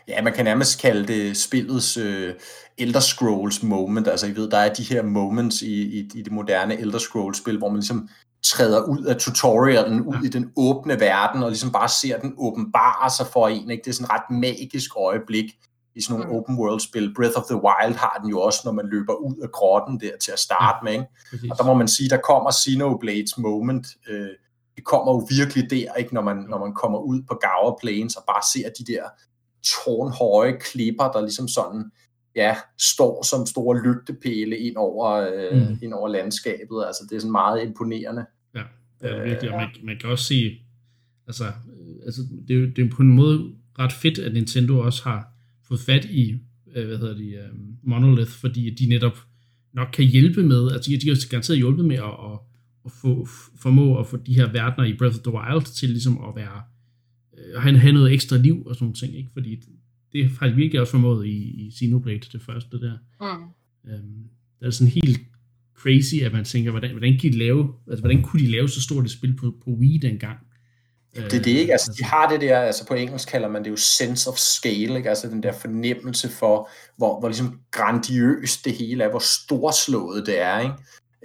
Speaker 2: Ja, man kan nærmest kalde det spillets øh, Elder Scrolls moment. Altså, I ved, der er de her moments i, i, i det moderne Elder Scrolls-spil, hvor man ligesom træder ud af tutorialen, ud i den åbne verden, og ligesom bare ser den åbenbare sig for en. Ikke? Det er sådan et ret magisk øjeblik i sådan nogle mm. open world-spil. Breath of the Wild har den jo også, når man løber ud af grotten der til at starte ja, med. Ikke? Og der må man sige, der kommer Xenoblades moment. Øh, det kommer jo virkelig der, ikke? Når, man, når man kommer ud på Gower Plains og bare ser de der tårnhøje klipper, der ligesom sådan, ja, står som store lygtepæle ind over, øh, mm. ind over landskabet. Altså, det er sådan meget imponerende.
Speaker 1: Ja, det er virkelig, og man, man kan også se, altså, øh, altså det, er, det er på en måde ret fedt, at Nintendo også har fået fat i, øh, hvad hedder de, um, Monolith, fordi de netop nok kan hjælpe med, altså de, de har garanteret hjulpet med at, at, at få, formå at få de her verdener i Breath of the Wild til ligesom at være øh, han have noget ekstra liv og sådan nogle ting, ikke? fordi det har de virkelig også formået i, i Xenoblade, det første der. Mm. Øhm, det er sådan helt crazy, at man tænker, hvordan, hvordan, kan de lave, altså, hvordan kunne de lave så stort et spil på, på Wii dengang?
Speaker 2: Det er det ikke, altså de har det der, altså på engelsk kalder man det jo sense of scale, ikke? altså den der fornemmelse for, hvor, hvor ligesom grandiøst det hele er, hvor storslået det er, ikke?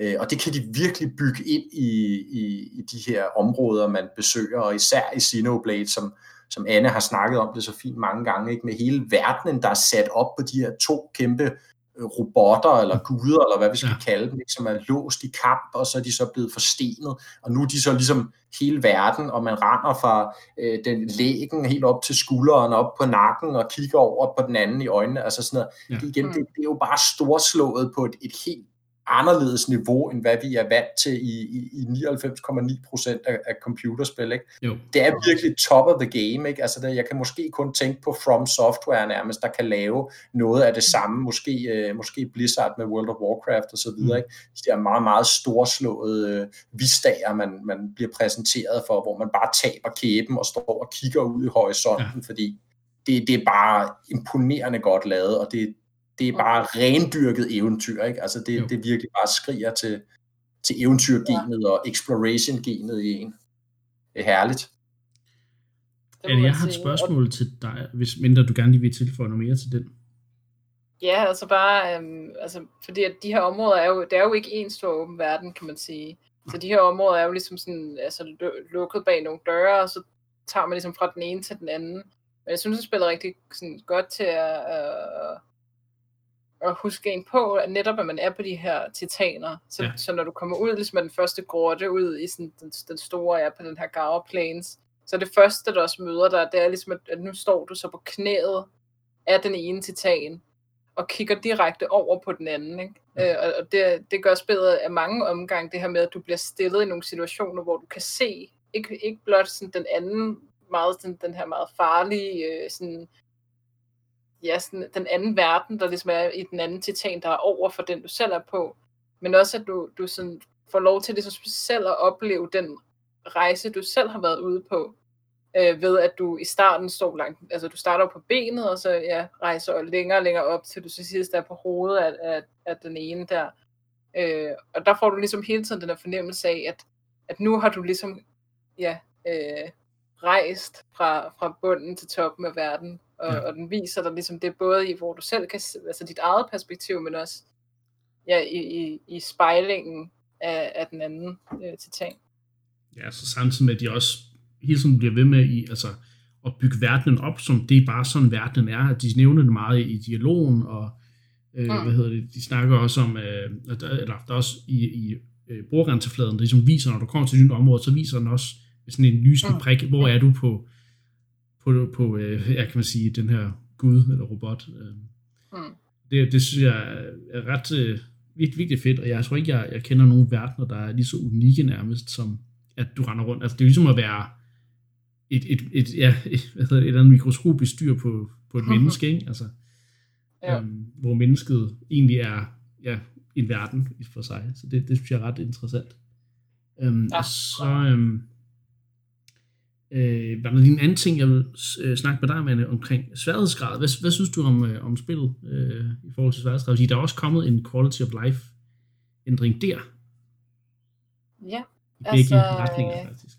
Speaker 2: Øh, og det kan de virkelig bygge ind i, i, i de her områder, man besøger, og især i Xenoblade, som, som Anne har snakket om det så fint mange gange, ikke? med hele verdenen, der er sat op på de her to kæmpe øh, robotter, eller guder, eller hvad vi skal ja. kalde dem, ikke? som er låst i kamp, og så er de så blevet forstenet, og nu er de så ligesom hele verden, og man render fra øh, den lægen helt op til skulderen, op på nakken, og kigger over på den anden i øjnene, altså sådan noget. Ja. Det, igen, det, det er jo bare storslået på et, et helt anderledes niveau, end hvad vi er vant til i, i, i 99,9% af, af computerspil. Ikke?
Speaker 1: Jo.
Speaker 2: Det er virkelig top of the game. Ikke? Altså, det, jeg kan måske kun tænke på From Software nærmest, der kan lave noget af det samme. Måske, øh, måske Blizzard med World of Warcraft og så videre.
Speaker 1: Mm.
Speaker 2: Ikke? De er meget, meget storslåede øh, visdager, man, man bliver præsenteret for, hvor man bare taber kæben og står og kigger ud i horisonten, ja. fordi det, det er bare imponerende godt lavet, og det, det er bare rendyrket eventyr, ikke? Altså det, det virkelig bare skriger til, til eventyrgenet ja. og exploration-genet i en. Det er herligt.
Speaker 1: Ja, jeg har et spørgsmål og... til dig, hvis mindre du gerne lige vil tilføje noget mere til den.
Speaker 3: Ja, altså bare, øhm, altså, fordi at de her områder er jo, det er jo ikke en stor åben verden, kan man sige. Så de her områder er jo ligesom sådan, altså lukket bag nogle døre, og så tager man ligesom fra den ene til den anden. Men jeg synes, det spiller rigtig sådan, godt til at, øh, at huske en på, at netop at man er på de her titaner, så, ja. så når du kommer ud ligesom den første grotte ud i sådan, den, den store, ja, på den her Gara Plains, så det første, der også møder dig, det er ligesom, at, at nu står du så på knæet af den ene titan, og kigger direkte over på den anden. Ikke? Ja. Øh, og det, det gør spillet af mange omgange, det her med, at du bliver stillet i nogle situationer, hvor du kan se, ikke, ikke blot sådan den anden, meget sådan, den her meget farlige, øh, sådan, ja, sådan, den anden verden, der ligesom er i den anden titan, der er over for den, du selv er på, men også at du, du sådan får lov til ligesom selv at opleve den rejse, du selv har været ude på, øh, ved at du i starten står langt, altså du starter på benet, og så ja, rejser længere og længere op, til du så sidst er på hovedet af, af, af den ene der. Øh, og der får du ligesom hele tiden den her fornemmelse af, at, at nu har du ligesom, ja, øh, rejst fra, fra bunden til toppen af verden, og, ja. og den viser dig ligesom det både i, hvor du selv kan, altså dit eget perspektiv, men også ja, i, i, i spejlingen af, af den anden øh, titan.
Speaker 1: Ja, så samtidig med, at de også hele tiden bliver ved med i, altså, at bygge verdenen op, som det er bare sådan, verdenen er. At de nævner det meget i dialogen, og øh, mm. hvad hedder det, de snakker også om, øh, at, eller der er også i, i øh, brugergrænsefladen, der ligesom viser, når du kommer til et nyt område, så viser den også sådan en lysende mm. prik, hvor er du på, på, på øh, ja, kan man sige, den her gud eller robot. Øh. Mm. Det, det synes jeg er ret øh, virkelig, virkelig fedt, og jeg tror ikke, jeg, jeg kender nogen verdener, der er lige så unikke nærmest, som at du render rundt. Altså det er ligesom at være et, et, et, ja, et, hvad hedder det, et eller andet mikroskopisk styr på, på et menneske, ikke? Altså, ja. øhm, hvor mennesket egentlig er ja, en verden for sig. Så det, det synes jeg er ret interessant. Øhm, ja. Og så øhm, øh, var der lige en anden ting, jeg vil øh, snakke med dig, med omkring sværhedsgrad. Hvad, hvad synes du om, øh, om spillet øh, i forhold til sværhedsgrad? Fordi der er også kommet en quality of life ændring der.
Speaker 3: Ja,
Speaker 1: I altså, retninger, faktisk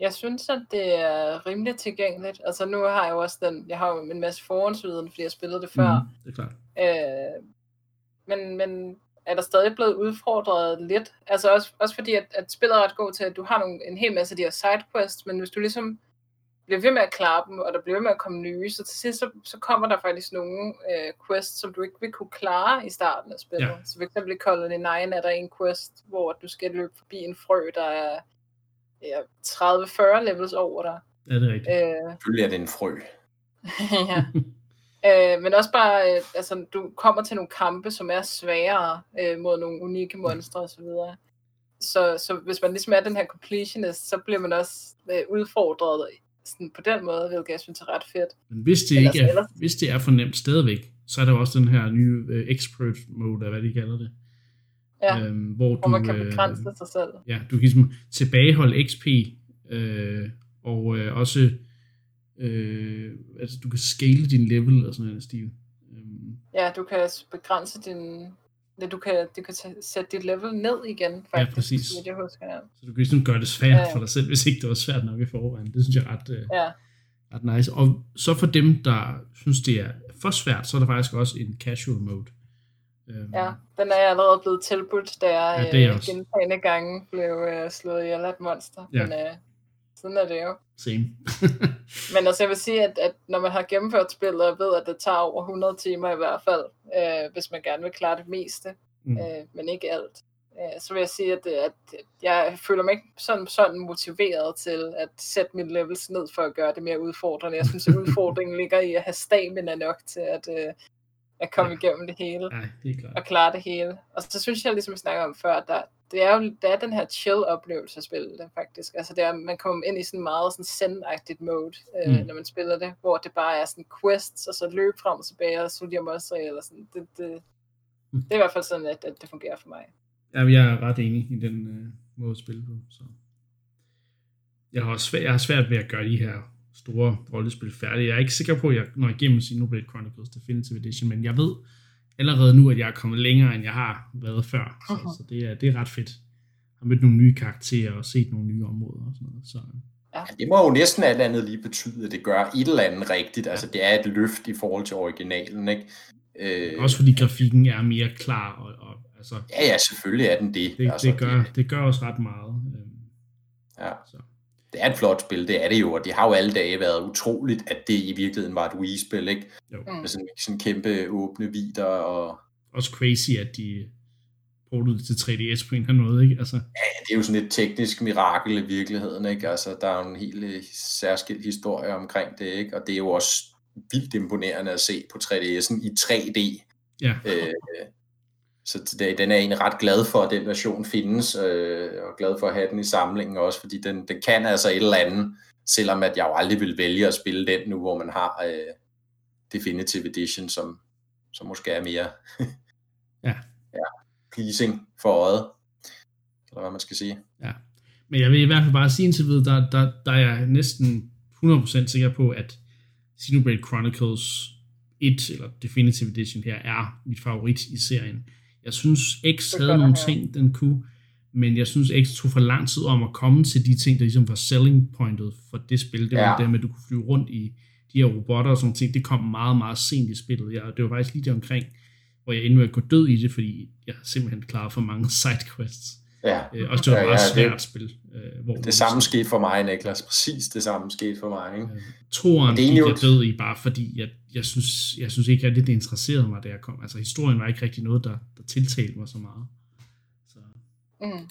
Speaker 3: jeg synes, at det er rimelig tilgængeligt. Altså nu har jeg jo også den, jeg har jo en masse forhåndsviden, fordi jeg spillede det før.
Speaker 1: Mm, det er klart.
Speaker 3: Øh, men, men er der stadig blevet udfordret lidt? Altså også, også fordi, at, at spillet er ret god til, at du har nogle, en hel masse af de her sidequests, men hvis du ligesom bliver ved med at klare dem, og der bliver ved med at komme nye, så til sidst så, så kommer der faktisk nogle øh, quests, som du ikke vil kunne klare i starten af spillet. Ja. Så for eksempel i Colony 9 er der en quest, hvor du skal løbe forbi en frø, der er ja, 30-40 levels over dig.
Speaker 1: Ja, det er rigtigt.
Speaker 2: Øh, Selvfølgelig er det en frø.
Speaker 3: ja. øh, men også bare, øh, altså, du kommer til nogle kampe, som er sværere øh, mod nogle unikke monstre osv. Så, så, så hvis man ligesom er den her completionist, så bliver man også øh, udfordret sådan på den måde, hvilket jeg synes er ret fedt.
Speaker 1: Men hvis det, ikke er, hvis det er for nemt stadigvæk, så er der også den her nye uh, expert mode, hvad de kalder det.
Speaker 3: Ja, øhm, hvor, hvor du, man kan begrænse øh, sig selv.
Speaker 1: Ja, du kan ligesom tilbageholde XP, øh, og øh, også øh, altså, du kan scale din level og sådan en stil.
Speaker 3: Øhm. Ja, du kan begrænse din du kan, du kan sætte dit level ned igen, faktisk.
Speaker 1: Ja, præcis. Det, jeg husker, ja. Så du kan ligesom gøre det svært ja. for dig selv, hvis ikke det var svært nok i forvejen. Det synes jeg er ret, øh, ja. ret nice. Og så for dem, der synes, det er for svært, så er der faktisk også en casual mode.
Speaker 3: Øhm. Ja, den er allerede blevet tilbudt, da jeg ja, øh, gentagende gange blev øh, slået ihjel af et monster. Ja. Men øh, sådan er det jo.
Speaker 1: Same.
Speaker 3: Men altså jeg vil sige, at, at når man har gennemført spillet, og ved, at det tager over 100 timer i hvert fald, øh, hvis man gerne vil klare det meste, mm. øh, men ikke alt, øh, så vil jeg sige, at, at jeg føler mig ikke sådan, sådan motiveret til at sætte mit levels ned for at gøre det mere udfordrende. Jeg synes, at udfordringen ligger i at have stamina nok til at, øh, at komme igennem det hele
Speaker 1: Ja, det er klart.
Speaker 3: og klare det hele. Og så synes jeg, ligesom vi snakker om før, der, det er jo der er den her chill-oplevelse at spille det, faktisk. Altså, det er, man kommer ind i sådan meget sådan zen-agtigt mode, øh,
Speaker 1: Mm.
Speaker 3: når man spiller det, hvor det bare er sådan quests, og så løb frem og tilbage, og studier monster, eller sådan. Det, det,
Speaker 1: Mm.
Speaker 3: det er i hvert fald sådan, at, at det fungerer for mig.
Speaker 1: Ja, jeg er ret enig i den øh, måde at spille på. Så. Jeg har også svært, jeg har svært ved at gøre de her store rollespil færdige. Jeg er ikke sikker på, at jeg når igennem Xenoblade Chronicles Definitive Edition, men jeg ved allerede nu, at jeg er kommet længere, end jeg har været før. Så,
Speaker 3: Mhm.
Speaker 1: så det, er, det er ret fedt. Jeg har mødt nogle nye karakterer og set nogle nye områder og sådan noget. Så,
Speaker 2: Ja, det må jo næsten alt andet lige betyde, at det gør et eller andet rigtigt. Altså, det er et løft i forhold til originalen, ikke? Øh,
Speaker 1: også fordi grafikken er mere klar. Og, og, altså,
Speaker 2: Ja, ja, selvfølgelig er den det.
Speaker 1: det,
Speaker 2: altså,
Speaker 1: det, gør, det gør også ret meget. øhm,
Speaker 2: Ja.
Speaker 1: Så.
Speaker 2: Det er et flot spil, det er det jo, og det har jo alle dage været utroligt, at det i virkeligheden var et Wii-spil, ikke?
Speaker 1: Jo.
Speaker 3: Mm.
Speaker 2: Med sådan, sådan kæmpe åbne vider, og
Speaker 1: Også crazy, at de brugte det til 3DS på en eller anden måde. Ikke? Altså,
Speaker 2: ja, det er jo sådan et teknisk mirakel i virkeligheden, ikke? Altså, der er jo en helt øh, særskilt historie omkring det, ikke? Og det er jo også vildt imponerende at se på 3DS'en i 3D.
Speaker 1: ja.
Speaker 2: Øh, så det, den er jeg egentlig ret glad for, at den version findes, øh, og glad for at have den i samlingen også, fordi den, den kan altså et eller andet, selvom at jeg jo aldrig vil vælge at spille den nu, hvor man har øh, Definitive Edition, som, som måske er mere
Speaker 1: Ja.
Speaker 2: ja, pleasing for øjet, eller hvad man skal sige.
Speaker 1: Ja. Men jeg vil i hvert fald bare sige indtil videre, der, der, der er jeg næsten 100% sikker på, at Xenoblade Chronicles 1, eller Definitive Edition her, er mit favorit i serien. Jeg synes, X
Speaker 3: er
Speaker 1: havde nogle ting, den kunne, men jeg synes, X tog for lang tid om at komme til de ting, der ligesom var selling pointet for det spil. Det var
Speaker 2: Ja.
Speaker 1: det med, at du kunne flyve rundt i de her robotter og sådan ting. Det kom meget, meget sent i spillet. Jeg, det var faktisk lige der omkring, hvor jeg endnu med at gå død i det, fordi jeg simpelthen klaret for mange sidequests.
Speaker 2: Ja,
Speaker 1: Øh, også det var
Speaker 2: Ja,
Speaker 1: ja, meget
Speaker 2: ja, det-
Speaker 1: svært spil. Øh, hvor
Speaker 2: det samme skete for mig, Niklas. Præcis det samme skete for mig, ikke?
Speaker 1: Øh, Toren
Speaker 2: Det er
Speaker 1: gik jeg død i, bare fordi jeg, jeg, synes, jeg synes ikke rigtig, det interesserede mig, da jeg kom. Altså historien var ikke rigtig noget, der, der tiltalte mig så meget. Så,
Speaker 3: Mm.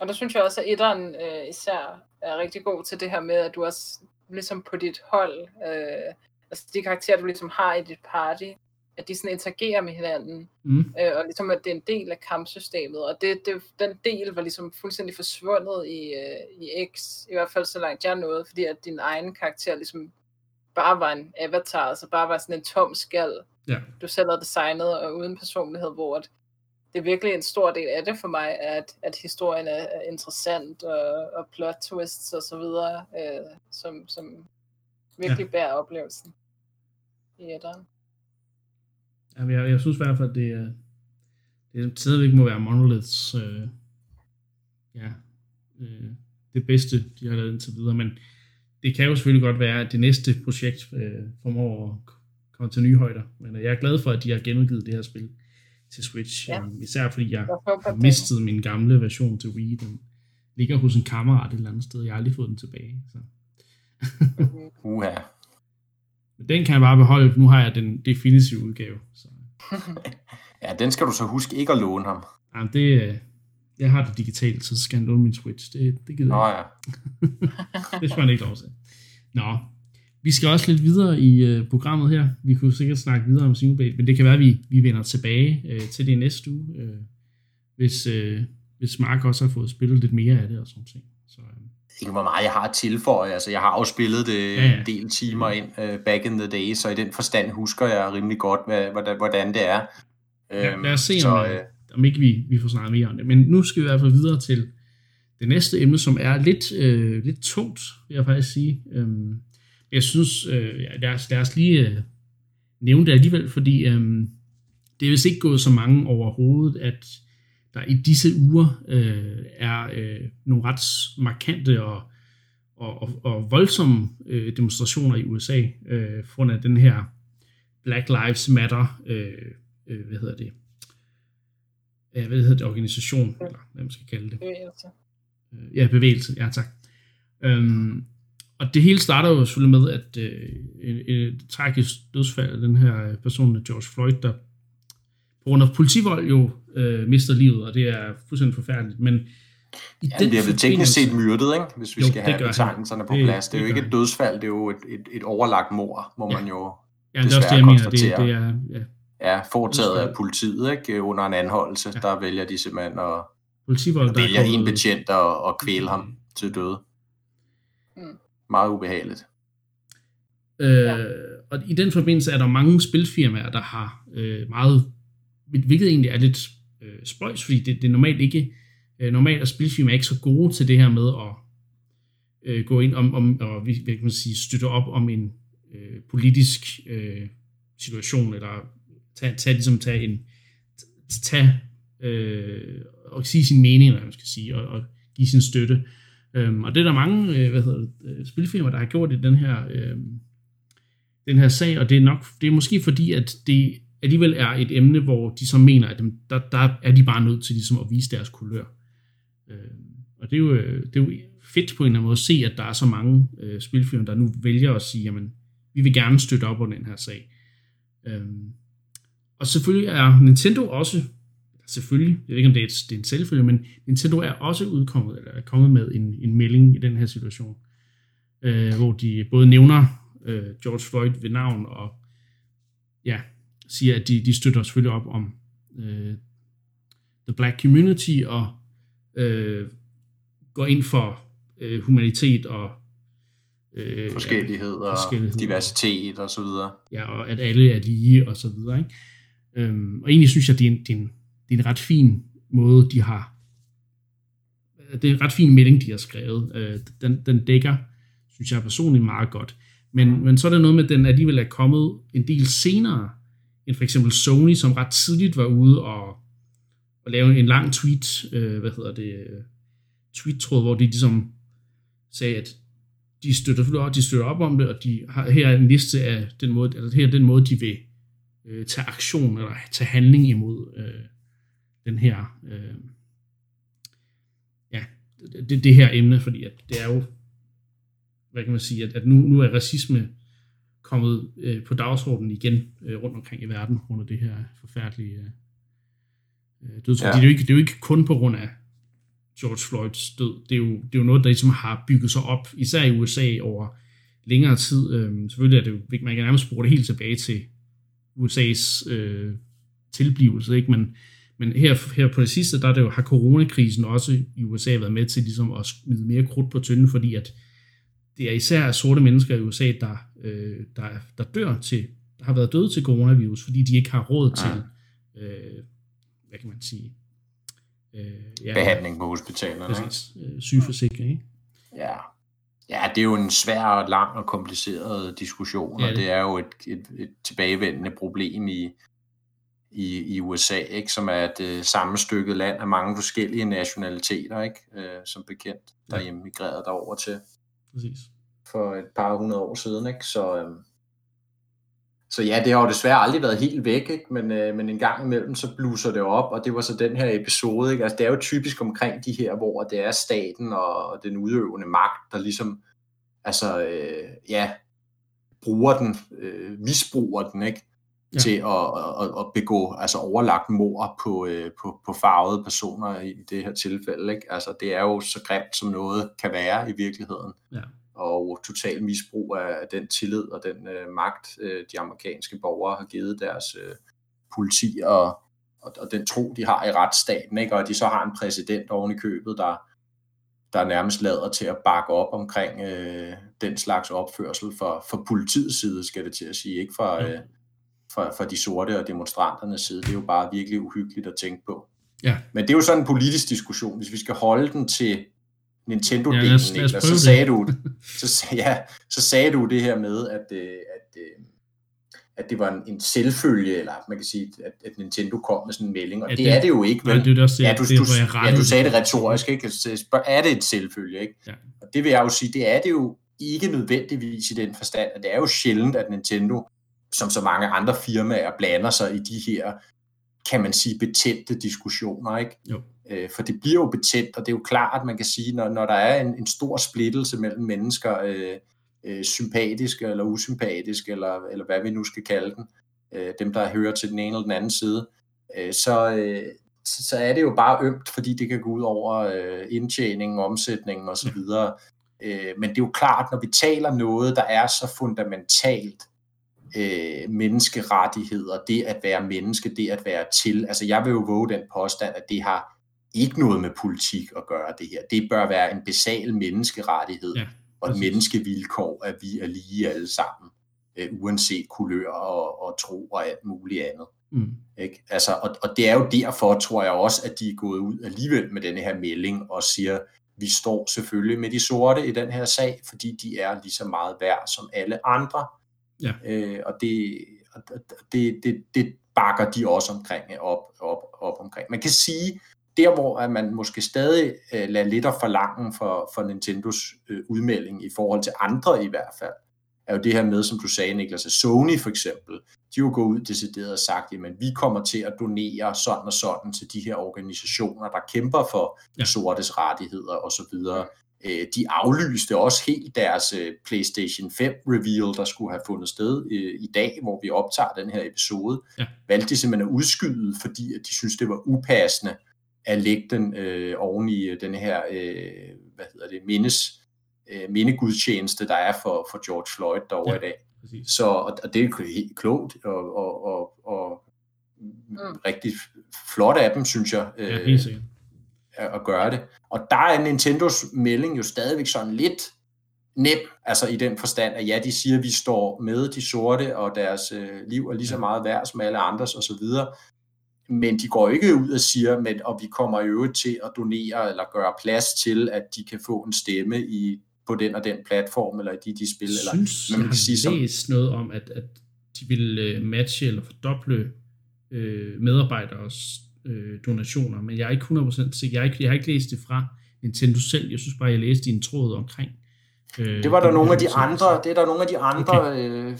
Speaker 3: Og der synes jeg også, at etteren øh, især er rigtig god til det her med, at du også ligesom på dit hold, øh, altså de karakterer, du ligesom har i dit party, at de sådan interagerer med hinanden,
Speaker 1: mm,
Speaker 3: øh, og ligesom at det er en del af kampsystemet, og det, det, den del var ligesom fuldstændig forsvundet i, øh, i X, i hvert fald så langt jeg nåede, fordi at din egen karakter ligesom bare var en avatar, altså bare var sådan en tom skal,
Speaker 1: ja,
Speaker 3: du selv har designet og uden personlighed, hvor at det er virkelig en stor del af det for mig, at, at historien er, er interessant og, og plot twists og så videre, øh, som, som virkelig ja. bærer oplevelsen i etteren.
Speaker 1: Jamen, jeg, jeg synes i hvert fald, at det er, det stadigvæk må være Monoliths, øh, ja, øh, det bedste, de har lavet indtil videre, men det kan jo selvfølgelig godt være, at det næste projekt øh, formår at komme til nye højder, men øh, jeg er glad for, at de har genudgivet det her spil til Switch,
Speaker 3: Ja.
Speaker 1: ja. især fordi jeg
Speaker 3: Jeg
Speaker 1: har mistet min gamle version til Wii, den ligger hos en kammerat et eller andet sted, jeg har aldrig fået den tilbage, så.
Speaker 2: Uha.
Speaker 1: Men den kan jeg bare beholde, nu har jeg den definitive udgave, så.
Speaker 2: Ja, den skal du så huske ikke at låne ham.
Speaker 1: Jamen, det, øh, jeg har det digitalt, så skal han låne min Switch. Det, det gider
Speaker 2: Nå
Speaker 1: jeg.
Speaker 2: ja.
Speaker 1: Det skal han ikke lov til. Nå, vi skal også lidt videre i øh, programmet her. Vi kunne sikkert snakke videre om Xenoblade, men det kan være, at vi, vi vender tilbage øh, til det næste uge, øh, hvis, øh, hvis Mark også har fået spillet lidt mere af det og sådan ting. Så, øh,
Speaker 2: ikke hvor meget jeg har at tilføje. Altså, jeg har jo spillet det
Speaker 1: Ja, ja.
Speaker 2: en del timer ind uh, back in the day, så i den forstand husker jeg rimelig godt, hvad, hvordan, hvordan det er.
Speaker 1: ja,
Speaker 2: Øhm,
Speaker 1: lad os se,
Speaker 2: så,
Speaker 1: om, øh, om ikke vi, vi får snakket mere om det. Men nu skal vi i hvert fald videre til det næste emne, som er lidt, øh, lidt tungt, vil jeg faktisk sige. Øhm, jeg synes, øh, lad, os, lad os lige øh, nævne det alligevel, fordi øh, det er vist ikke gået så mange overhovedet, at der i disse uger øh, er øh, nogle ret markante og, og, og, og voldsomme øh, demonstrationer i USA, øh, for af den her Black Lives Matter, øh, øh, hvad hedder det, øh, hvad hedder det, organisation, eller hvad man skal kalde det.
Speaker 3: Bevægelse.
Speaker 1: Øh, Ja, bevægelse, ja tak. Øhm, og det hele starter jo selvfølgelig med, at øh, et, et tragisk dødsfald af den her person, George Floyd, der på grund af politivold jo øh, mister livet, og det er fuldstændig forfærdeligt. Men i
Speaker 2: Han bliver vel teknisk set myrdet, ikke? hvis vi
Speaker 1: Jo,
Speaker 2: skal
Speaker 1: det
Speaker 2: have betegnelserne på
Speaker 1: Det-
Speaker 2: plads. Det er
Speaker 1: det
Speaker 2: jo ikke et dødsfald, det er jo et, et, et overlagt mor, må
Speaker 1: Ja.
Speaker 2: man jo...
Speaker 1: Ja, det er også det, mener. Det, det er, ja,
Speaker 2: Ja, foretaget af politiet, ikke? Under en anholdelse, ja. der vælger de simpelthen at
Speaker 1: Politivold, der
Speaker 2: vælger
Speaker 1: er
Speaker 2: en betjent og, og kvæle ham til døde.
Speaker 3: Mm.
Speaker 2: Meget ubehageligt.
Speaker 1: Øh, og i den forbindelse er der mange spilfirmaer, der har øh, meget, hvilket egentlig er lidt øh, spøjs, fordi det, det er normalt ikke, øh, normalt er ikke så gode til det her med at øh, gå ind om, om og hvad kan man sige, støtte op om en øh, politisk øh, situation, eller tage, tage, ligesom tage en, tage, øh, og sige sin mening, eller hvad man skal sige, og, og give sin støtte. Øhm, og det er der mange øh, hvad hedder det, øh, spilfirmaer, der har gjort i den her, øh, den her sag, og det er nok det er måske fordi, at det alligevel er et emne, hvor de så mener, at dem, der, der er de bare nødt til ligesom at vise deres kulør. Øh, og det er, jo, øh, det er jo fedt på en eller anden måde at se, at der er så mange øh, spilfilm, der nu vælger at sige, jamen, vi vil gerne støtte op på den her sag. Øh, og selvfølgelig er Nintendo også, selvfølgelig, jeg ved ikke om det er, et, det er en selvfølge, men Nintendo er også udkommet, eller er kommet med en, en melding i den her situation, øh, hvor de både nævner øh, George Floyd ved navn, og ja, siger, at de, de støtter selvfølgelig op om øh, the black community, og øh, går ind for øh, humanitet og øh,
Speaker 2: Forskellighed og
Speaker 1: forskellighed.
Speaker 2: diversitet og så videre.
Speaker 1: ja, og at alle er lige og så videre. Ikke? Øhm, og egentlig synes jeg, det er, en, det, er en, det er en ret fin måde, de har det er en ret fin melding, de har skrevet. Øh, den, den dækker, synes jeg personligt, meget godt. Men, men så er der noget med, at den alligevel er kommet en del senere, end for eksempel Sony, som ret tidligt var ude og, og lave en lang tweet, øh, hvad hedder det, øh, tweet-tråd, hvor de ligesom sagde, at de støtter, de støtter op om det, og de har, her er en liste af den måde, altså her er den måde, de vil øh, tage aktion, eller tage handling imod øh, den her, øh, ja, det, det her emne, fordi at det er jo, hvad kan man sige, at, at nu, nu er racisme kommet øh, på dagsordenen igen øh, rundt omkring i verden, af det her forfærdelige øh, øh, dødsfald.
Speaker 2: Ja.
Speaker 1: Det, er jo ikke, det er jo ikke kun på grund af George Floyds død. Det er jo, det er jo noget, der ligesom har bygget sig op, især i USA over længere tid. Øhm, selvfølgelig er det jo, man kan nærmest bruge det helt tilbage til USA's øh, tilblivelse, ikke? Men, men her, her på det sidste, der er det jo, har coronakrisen også i USA været med til ligesom at smide mere krudt på tynden, fordi at det er især sorte mennesker i USA, der, øh, der, der dør til, der har været døde til coronavirus, fordi de ikke har råd
Speaker 2: Ja.
Speaker 1: til, øh, hvad kan man sige, øh, ja,
Speaker 2: Behandling på hospitalerne.
Speaker 1: Præcis. Øh, sygeforsikring, ikke?
Speaker 2: Ja. ja, det er jo en svær og lang og kompliceret diskussion,
Speaker 1: Ja,
Speaker 2: og
Speaker 1: det-
Speaker 2: det er jo et, et, et tilbagevendende problem i, i, i USA, ikke? som er et øh, sammenstykket land af mange forskellige nationaliteter, ikke? Øh, som bekendt, der
Speaker 1: Ja.
Speaker 2: er emigreret derover til
Speaker 1: Præcis.
Speaker 2: For et par hundrede år siden. Ikke? Så, øhm, så ja, det har jo desværre aldrig været helt væk, ikke? Men, øh, men en gang imellem, så bluser det op, og det var så den her episode. Ikke? Altså, det er jo typisk omkring de her, hvor det er staten og den udøvende magt, der ligesom altså, øh, ja, bruger den, øh, misbruger den, ikke?
Speaker 1: Ja.
Speaker 2: Til at, at, at begå altså overlagt mord på, øh, på, på farvede personer i det her tilfælde. Ikke? Altså, det er jo så grimt, som noget kan være i virkeligheden
Speaker 1: Ja.
Speaker 2: Og total misbrug af den tillid og den øh, magt, øh, de amerikanske borgere har givet deres øh, politi og, og, og den tro, de har i retsstaten, ikke? og at de så har en præsident oven i købet, der, der nærmest lader til at bakke op omkring øh, den slags opførsel for, for politiets side, skal det til at sige, ikke
Speaker 1: Ja.
Speaker 2: øh, fra, fra de sorte og demonstranternes side. Det er jo bare virkelig uhyggeligt at tænke på.
Speaker 1: Ja.
Speaker 2: Men det er jo sådan en politisk diskussion. Hvis vi skal holde den til Nintendo-delen,
Speaker 1: Ja, lad os- lad os prøve
Speaker 2: så
Speaker 1: det.
Speaker 2: sagde du så, ja, så sagde du det her med, at, øh, at, øh, at det var en, en selvfølge, eller man kan sige, at, at Nintendo kom med sådan en melding, og
Speaker 1: Ja,
Speaker 2: ja, det,
Speaker 1: det-
Speaker 2: er det jo ikke,
Speaker 1: Nej,
Speaker 2: vel?
Speaker 1: det er også det,
Speaker 2: ja, du,
Speaker 1: det,
Speaker 2: du, ja, du sagde
Speaker 1: det.
Speaker 2: det retorisk, ikke? Er det et selvfølge, ikke?
Speaker 1: Ja.
Speaker 2: Og det vil jeg jo sige, det er det jo ikke nødvendigvis i den forstand, at det er jo sjældent, at Nintendo, som så mange andre firmaer, blander sig i de her, kan man sige, betændte diskussioner, ikke?
Speaker 1: Jo.
Speaker 2: Øh, for det bliver jo betændt, og det er jo klart, at man kan sige, når, når der er en, en stor splittelse mellem mennesker, øh, øh, sympatiske eller usympatiske, eller, eller hvad vi nu skal kalde den, øh, dem der hører til den ene eller den anden side, øh, så, øh, så, så er det jo bare ømt, fordi det kan gå ud over øh, indtjeningen, omsætningen osv. Øh, men det er jo klart, når vi taler noget, der er så fundamentalt øh, menneskerettigheder, det at være menneske, det at være til. Altså jeg vil jo våge den påstand, at det har ikke noget med politik at gøre det her. Det bør være en basal menneskerettighed
Speaker 1: Ja,
Speaker 2: og et menneskevilkår, at vi er lige alle sammen, øh, uanset kulør og, og tro og alt muligt andet.
Speaker 1: Mm.
Speaker 2: Ikke? Altså, og, og det er jo derfor, tror jeg også, at de er gået ud alligevel med denne her melding og siger, vi står selvfølgelig med de sorte i den her sag, fordi de er lige så meget værd som alle andre.
Speaker 1: Ja.
Speaker 2: Øh, og det, og det, det, det bakker de også omkring op, op, op omkring. Man kan sige, der hvor at man måske stadig øh, lader lidt at forlange for, for Nintendos øh, udmelding i forhold til andre i hvert fald, er jo det her med, som du sagde, Niklas, at Sony for eksempel, de jo gået ud decideret og sagt, jamen vi kommer til at donere sådan og sådan til de her organisationer, der kæmper for
Speaker 1: Ja.
Speaker 2: sortes rettigheder osv. Øh, De aflyste også helt deres øh, PlayStation 5 reveal, der skulle have fundet sted øh, i dag, hvor vi optager den her episode.
Speaker 1: Ja.
Speaker 2: Valgte de simpelthen at udskyde, fordi at de synes det var upassende at lægge den øh, oven i øh, den her, øh, hvad hedder det, mindes, øh, mindegudstjeneste, der er for, for George Floyd derovre
Speaker 1: Ja.
Speaker 2: ja. i dag.
Speaker 1: Præcis.
Speaker 2: Så, og, og det er jo helt klogt og, og, og, og mm. rigtig flot af dem, synes jeg,
Speaker 1: Ja,
Speaker 2: øh,
Speaker 1: helt sikkert.
Speaker 2: at at gøre det. Og der er Nintendos melding jo stadigvæk sådan lidt nem, altså i den forstand, at ja, de siger, at vi står med de sorte, og deres øh, liv er lige så
Speaker 1: Ja.
Speaker 2: meget værd som alle andres osv., men de går ikke ud og siger, men, og vi kommer i øvrigt til at donere eller gøre plads til, at de kan få en stemme i på den og den platform, eller i de, de spil. Eller,
Speaker 1: synes,
Speaker 2: men man kan sige
Speaker 1: har
Speaker 2: som-
Speaker 1: læst noget om, at, at de vil øh, matche eller fordoble øh, medarbejderes øh, donationer, men jeg er ikke 100% sikker. Jeg ikke, jeg har ikke læst det fra Nintendo selv. Jeg synes bare, jeg læste i en tråd omkring. Øh,
Speaker 2: Det var der nogle af de andre, det er der nogle af de andre okay. øh,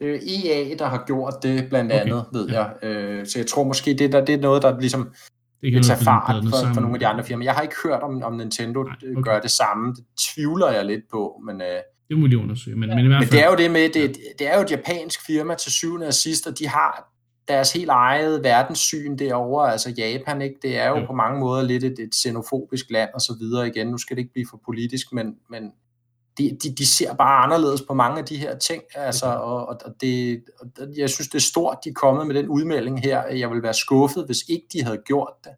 Speaker 2: øh, EA, der har gjort det blandt
Speaker 1: Okay.
Speaker 2: andet, ved
Speaker 1: Ja.
Speaker 2: jeg. Øh, så jeg tror måske, det, der, det er noget, der ligesom
Speaker 1: det
Speaker 2: vil tage fart for, for
Speaker 1: sammen.
Speaker 2: nogle af de andre firmaer. Jeg har ikke hørt, om, om Nintendo
Speaker 1: Nej,
Speaker 2: Nej,
Speaker 1: okay.
Speaker 2: gør det samme. Det tvivler jeg lidt på, men, øh,
Speaker 1: Det må de undersøge, men, men i hvert
Speaker 2: men
Speaker 1: fald...
Speaker 2: det er jo det med, det, det er jo et japansk firma til syvende og sidst, og de har deres helt eget verdenssyn derovre, altså Japan, ikke? det er jo,
Speaker 1: jo
Speaker 2: på mange måder lidt et, et xenofobisk land og så videre igen. Nu skal det ikke blive for politisk, men, men de, de, de ser bare anderledes på mange af de her ting, altså,
Speaker 1: Okay.
Speaker 2: og, og, det, og jeg synes, det er stort, de er kommet med den udmelding her. Jeg vil være skuffet, hvis ikke de havde gjort det.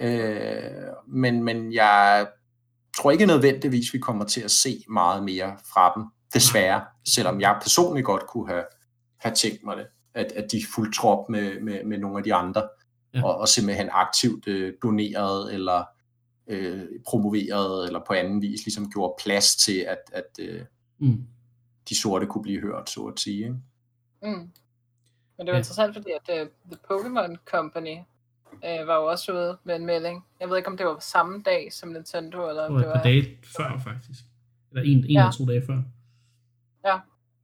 Speaker 2: Øh, men, men jeg tror ikke nødvendigvis, vi kommer til at se meget mere fra dem, desværre, selvom jeg personligt godt kunne have, have tænkt mig det, at, at de fuldt trop med, med, med nogle af de andre,
Speaker 1: Ja.
Speaker 2: og, og simpelthen aktivt øh, doneret, eller øh, promoveret, eller på anden vis ligesom gjorde plads til, at, at øh,
Speaker 1: Mm.
Speaker 2: de sorte kunne blive hørt, så at sige. Ikke?
Speaker 3: Mm. Men det var
Speaker 1: Ja.
Speaker 3: ja. interessant, fordi at uh, The Pokémon Company uh, var jo også ude med en melding. Jeg ved ikke, om det var på samme dag som Nintendo, eller om det
Speaker 1: et par
Speaker 3: var...
Speaker 1: dage før, faktisk. Eller en, en
Speaker 3: Ja.
Speaker 1: eller to dage før.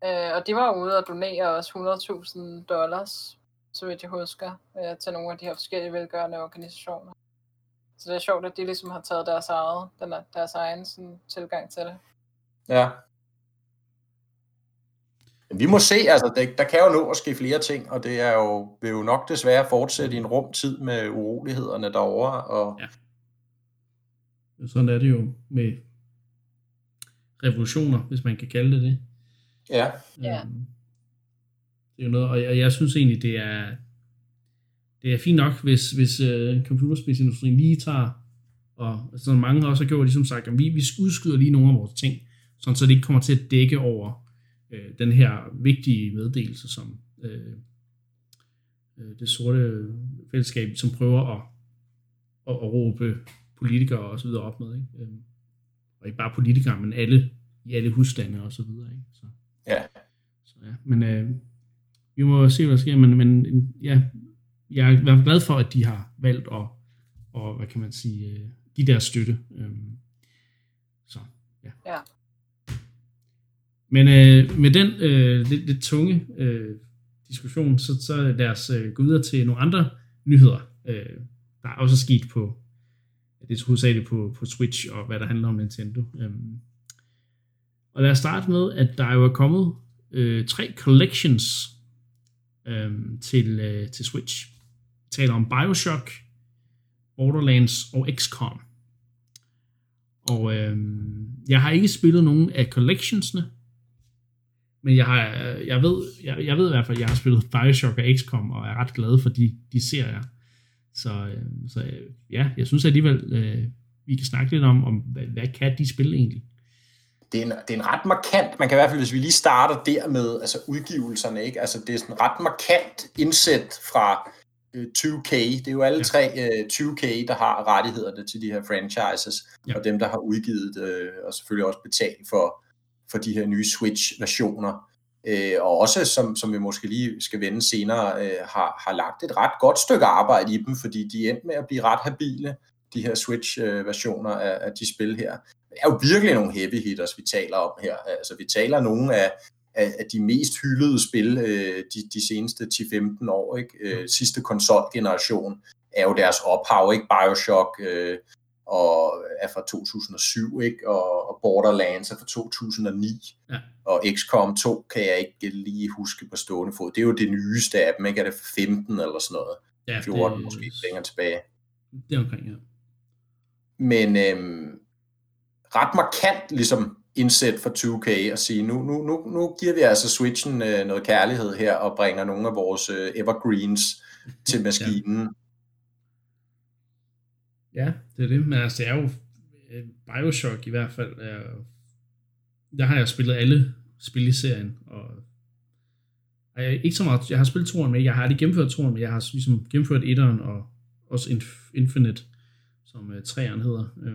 Speaker 3: Uh, og de var ude og donere også 100.000 dollars, så vidt jeg husker, uh, til nogle af de her forskellige velgørende organisationer. Så det er sjovt, at de ligesom har taget deres, eget, den er, deres egen sådan, tilgang til det.
Speaker 2: Ja. Men vi må se, altså det, der kan jo nå at ske flere ting, og det er jo, vil jo nok desværre fortsætte i en rum tid med urolighederne derovre, og
Speaker 1: Ja. Sådan er det jo med revolutioner, hvis man kan kalde det det.
Speaker 2: ja,
Speaker 3: Ja.
Speaker 1: Øhm, Det er jo noget, og jeg, og jeg synes egentlig, det er, det er fint nok, hvis, hvis uh, computerspilsindustrien lige tager, og så mange også har gjort, ligesom sagt, at vi, vi udskyder lige nogle af vores ting, sådan så det ikke kommer til at dække over øh, den her vigtige meddelelse, som øh, øh, det sorte fællesskab, som prøver at, at, at råbe politikere og så videre op med. Ikke? Øhm, og ikke bare politikere, men alle i alle husstande og så videre. Ikke? Så,
Speaker 2: ja.
Speaker 1: så ja. Men øh, vi må se, hvad der sker, men, men ja, jeg er i hvert fald glad for, at de har valgt at, og, hvad kan man sige, øh, de der støtte. Øhm, så, ja.
Speaker 3: Ja.
Speaker 1: Men øh, med den øh, lidt, lidt tunge øh, diskussion, så, så lad os øh, gå videre til nogle andre nyheder, øh, der er også sket på, det er hovedsageligt på, på Switch, og hvad der handler om Nintendo. Øhm, og lad os starte med, at der jo er kommet øh, tre collections øh, til, øh, til Switch. Taler om Bioshock, Borderlands og XCOM. Og øh, jeg har ikke spillet nogen af collectionsne, Men jeg, har, jeg, ved, jeg, jeg ved i hvert fald, at jeg har spillet Bioshock og XCOM, og er ret glad for de, de serier. Så, øh, så øh, ja, jeg synes alligevel, øh, vi kan snakke lidt om, om hvad, hvad kan de spille egentlig?
Speaker 2: Det er, en, det er en ret markant, man kan i hvert fald, hvis vi lige starter der med altså udgivelserne, ikke? Altså det er sådan ret markant indsæt fra 2K. Det er jo alle ja. tre uh, 2K, der har rettighederne til de her franchises, ja. og dem, der har udgivet uh, og selvfølgelig også betalt for, for de her nye Switch-versioner. Uh, og også, som, som vi måske lige skal vende senere, uh, har, har lagt et ret godt stykke arbejde i dem, fordi de endte med at blive ret habile, de her Switch-versioner af, af de spil her. Det er jo virkelig nogle heavy hitters, vi taler om her. Altså, vi taler nogle af, af, af de mest hyldede spil øh, de, de seneste 10-15 år. Ikke? Øh, sidste konsolgeneration er jo deres ophav, ikke? Bioshock øh, og er fra 2007, ikke? Og, og Borderlands er fra 2009. Ja. Og XCOM 2 kan jeg ikke lige huske på stående fod. Det er jo det nyeste af dem, ikke? Er det 15 eller sådan noget? Ja, 14 det... måske længere tilbage.
Speaker 1: Det er omkring, ja.
Speaker 2: Men øhm, ret markant ligesom indsæt for 2K og sige, nu, nu, nu, nu giver vi altså Switchen øh, noget kærlighed her og bringer nogle af vores øh, evergreens til maskinen.
Speaker 1: Ja. ja, det er det. Men altså, det er jo øh, Bioshock i hvert fald. Er, der har jeg spillet alle spil i serien, og jeg, ikke så meget, jeg har spillet toren med, jeg har aldrig gennemført toren, men jeg har ligesom gennemført etteren og også Infinite, som uh, træeren hedder.
Speaker 2: Ja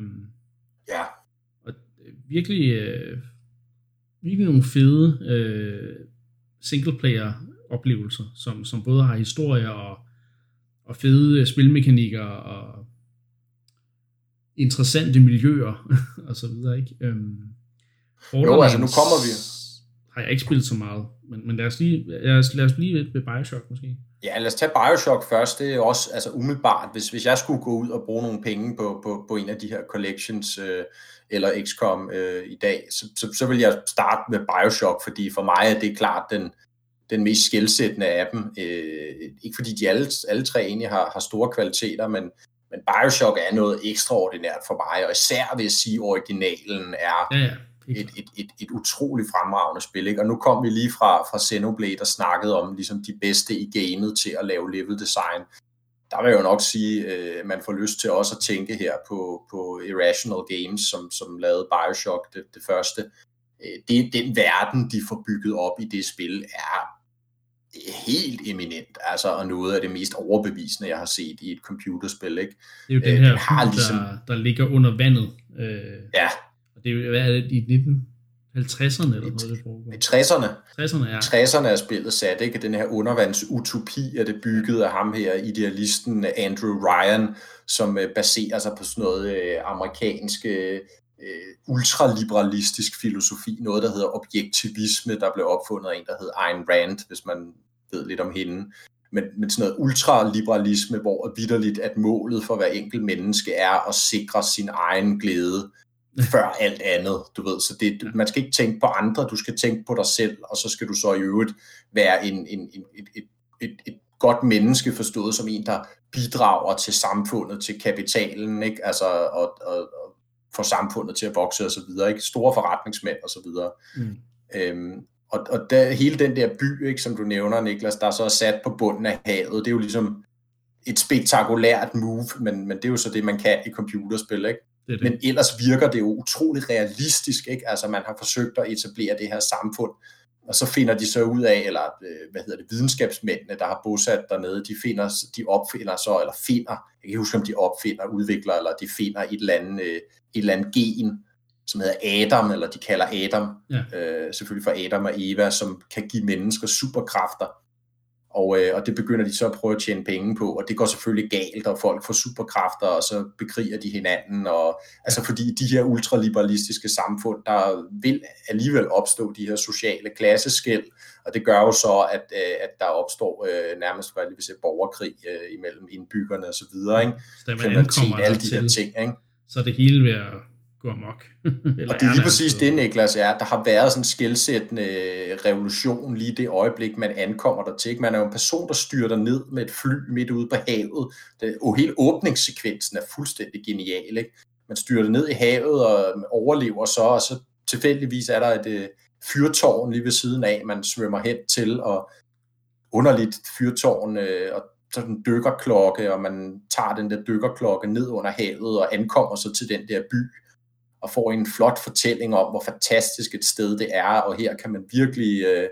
Speaker 1: virkelig, øh, virkelig nogle fede øh, singleplayer oplevelser, som, som både har historier og, og fede spilmekanikker og interessante miljøer og så videre, ikke? Øhm,
Speaker 2: jo, altså nu kommer vi.
Speaker 1: Har jeg ikke spillet så meget, men, men lad, os lige, lad, os, lad os blive lidt ved Bioshock måske.
Speaker 2: Ja, lad os tage Bioshock først. Det er også altså umiddelbart, hvis, hvis jeg skulle gå ud og bruge nogle penge på, på, på en af de her collections, øh, eller XCOM øh, i dag, så, så, så vil jeg starte med Bioshock, fordi for mig er det klart den, den mest skældsættende af dem. Øh, ikke fordi de alle, alle tre egentlig har, har store kvaliteter, men, men Bioshock er noget ekstraordinært for mig, og især vil jeg sige, at originalen er ja, ja. Et, et, et, et utroligt fremragende spil. Ikke? Og nu kom vi lige fra, fra Xenoblade og snakkede om ligesom de bedste i gamet til at lave level design der vil jeg jo nok sige, at øh, man får lyst til også at tænke her på, på Irrational Games, som, som lavede Bioshock det, det første. Øh, det, den verden, de får bygget op i det spil, er helt eminent, altså, og noget af det mest overbevisende, jeg har set i et computerspil. Ikke?
Speaker 1: Det er jo den øh, her har ligesom... der, der ligger under vandet. Øh,
Speaker 2: ja.
Speaker 1: Det er hvad er det, i 19, 50'erne eller noget, det foregår? I 60'erne. 60'erne, ja.
Speaker 2: 60'erne er spillet sat, ikke? Den her undervandsutopi er det bygget af ham her, idealisten Andrew Ryan, som øh, baserer sig på sådan noget øh, amerikansk øh, ultraliberalistisk filosofi, noget der hedder objektivisme, der blev opfundet af en, der hedder Ayn Rand, hvis man ved lidt om hende. Men, men sådan noget ultraliberalisme, hvor vidderligt, at målet for hver enkelt menneske er at sikre sin egen glæde før alt andet, du ved. Så det, man skal ikke tænke på andre, du skal tænke på dig selv, og så skal du så i øvrigt være en, en, en, et, et, et, et godt menneske forstået som en, der bidrager til samfundet, til kapitalen, ikke? Altså, og, og, og får samfundet til at vokse og så videre, ikke? Store forretningsmænd og så videre. Mm. Øhm, og og der, hele den der by, ikke, som du nævner, Niklas, der er så er sat på bunden af havet, det er jo ligesom et spektakulært move, men, men det er jo så det, man kan i computerspil, ikke? Det det. Men ellers virker det jo utroligt realistisk, ikke? Altså man har forsøgt at etablere det her samfund, og så finder de så ud af, eller øh, hvad hedder det, videnskabsmændene, der har bosat dernede, de, finder, de opfinder så, eller finder, jeg kan ikke huske, om de opfinder, udvikler, eller de finder et eller andet, øh, et eller andet gen, som hedder Adam, eller de kalder Adam, ja. øh, selvfølgelig for Adam og Eva, som kan give mennesker superkræfter. Og, øh, og det begynder de så at prøve at tjene penge på, og det går selvfølgelig galt, og folk får superkræfter, og så bekriger de hinanden, og altså fordi de her ultraliberalistiske samfund, der vil alligevel opstå de her sociale klasseskæld, og det gør jo så, at, øh, at der opstår øh, nærmest, hvad vil sige, borgerkrig øh, imellem indbyggerne og så videre, ikke? Så
Speaker 1: Kriminalitet, alle de her ting, ikke? Så det hele at gå amok.
Speaker 2: og det er lige præcis det, Niklas, er. Der har været sådan en skældsættende revolution lige det øjeblik, man ankommer der til. Man er jo en person, der styrter ned med et fly midt ude på havet. Det, og hele åbningssekvensen er fuldstændig genial. Ikke? Man styrter ned i havet og overlever så, og så tilfældigvis er der et, fyrtårn lige ved siden af, man svømmer hen til, og underligt fyrtårn, øh, og sådan en dykkerklokke, og man tager den der dykkerklokke ned under havet og ankommer så til den der by, og får en flot fortælling om, hvor fantastisk et sted det er, og her kan man virkelig øh,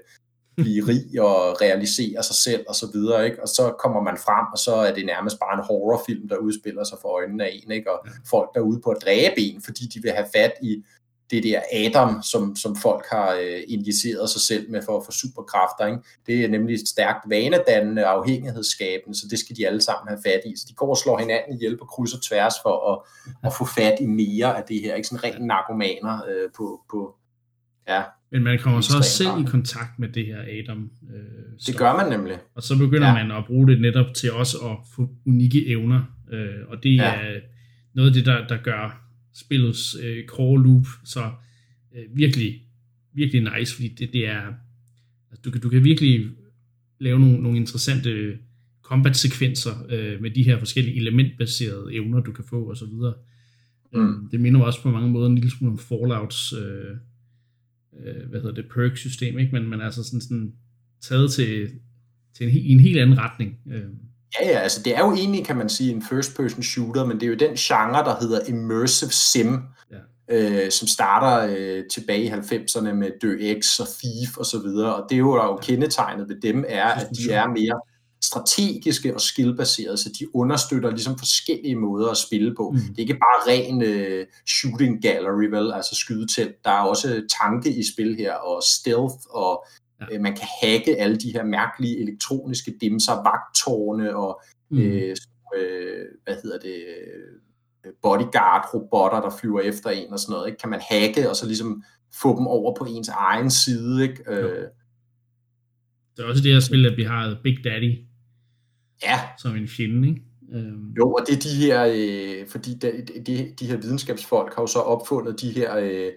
Speaker 2: blive rig og realisere sig selv og så videre, ikke? Og så kommer man frem, og så er det nærmest bare en horrorfilm, der udspiller sig for øjnene af en, ikke? Og folk der er ude på at dræbe en, fordi de vil have fat i det der Adam, som, som folk har øh, injiceret sig selv med for at få superkræfter. Ikke? Det er nemlig stærkt vanedannende og afhængighedsskabende, så det skal de alle sammen have fat i. Så de går og slår hinanden ihjel på kryds og tværs for at, at få fat i mere af det her. Ikke sådan rent narkomaner øh, på, på, ja,
Speaker 1: Men man kommer så også selv i kontakt med det her Adam. Øh,
Speaker 2: det gør man nemlig.
Speaker 1: Og så begynder ja. man at bruge det netop til også at få unikke evner. Øh, og det ja. er noget af det, der, der gør spillets øh, core loop så øh, virkelig, virkelig nice, fordi det, det er, altså, du, kan, du kan virkelig lave nogle, nogle interessante combat-sekvenser øh, med de her forskellige elementbaserede evner, du kan få og så videre. Mm. Øh, det minder også på mange måder en lille smule om Fallouts øh, øh, hvad hedder det, perk-system, ikke? Men, men altså sådan, sådan taget til, til en, en helt anden retning. Øh.
Speaker 2: Ja, ja, altså det er jo egentlig, kan man sige, en first-person shooter, men det er jo den genre, der hedder immersive sim, ja. øh, som starter øh, tilbage i 90'erne med X og Thief og så videre, og det er jo, der er jo kendetegnet ved dem, er, at de er mere strategiske og skillbaserede, så de understøtter ligesom forskellige måder at spille på. Mm. Det er ikke bare ren uh, shooting gallery, vel, altså skydetelt. Der er også tanke i spil her, og stealth, og ja. uh, man kan hacke alle de her mærkelige elektroniske dimser, vagttårne og mm. uh, uh, hvad hedder det, bodyguard-robotter, der flyver efter en og sådan noget. Ikke? Kan man hacke og så ligesom få dem over på ens egen side, ikke? Ja.
Speaker 1: Det er også det her spil, at vi har Big Daddy,
Speaker 2: Ja.
Speaker 1: Som en fjende, ikke? Øhm.
Speaker 2: Jo, og det er de her, øh, fordi de, de, de her videnskabsfolk har jo så opfundet de her, øh,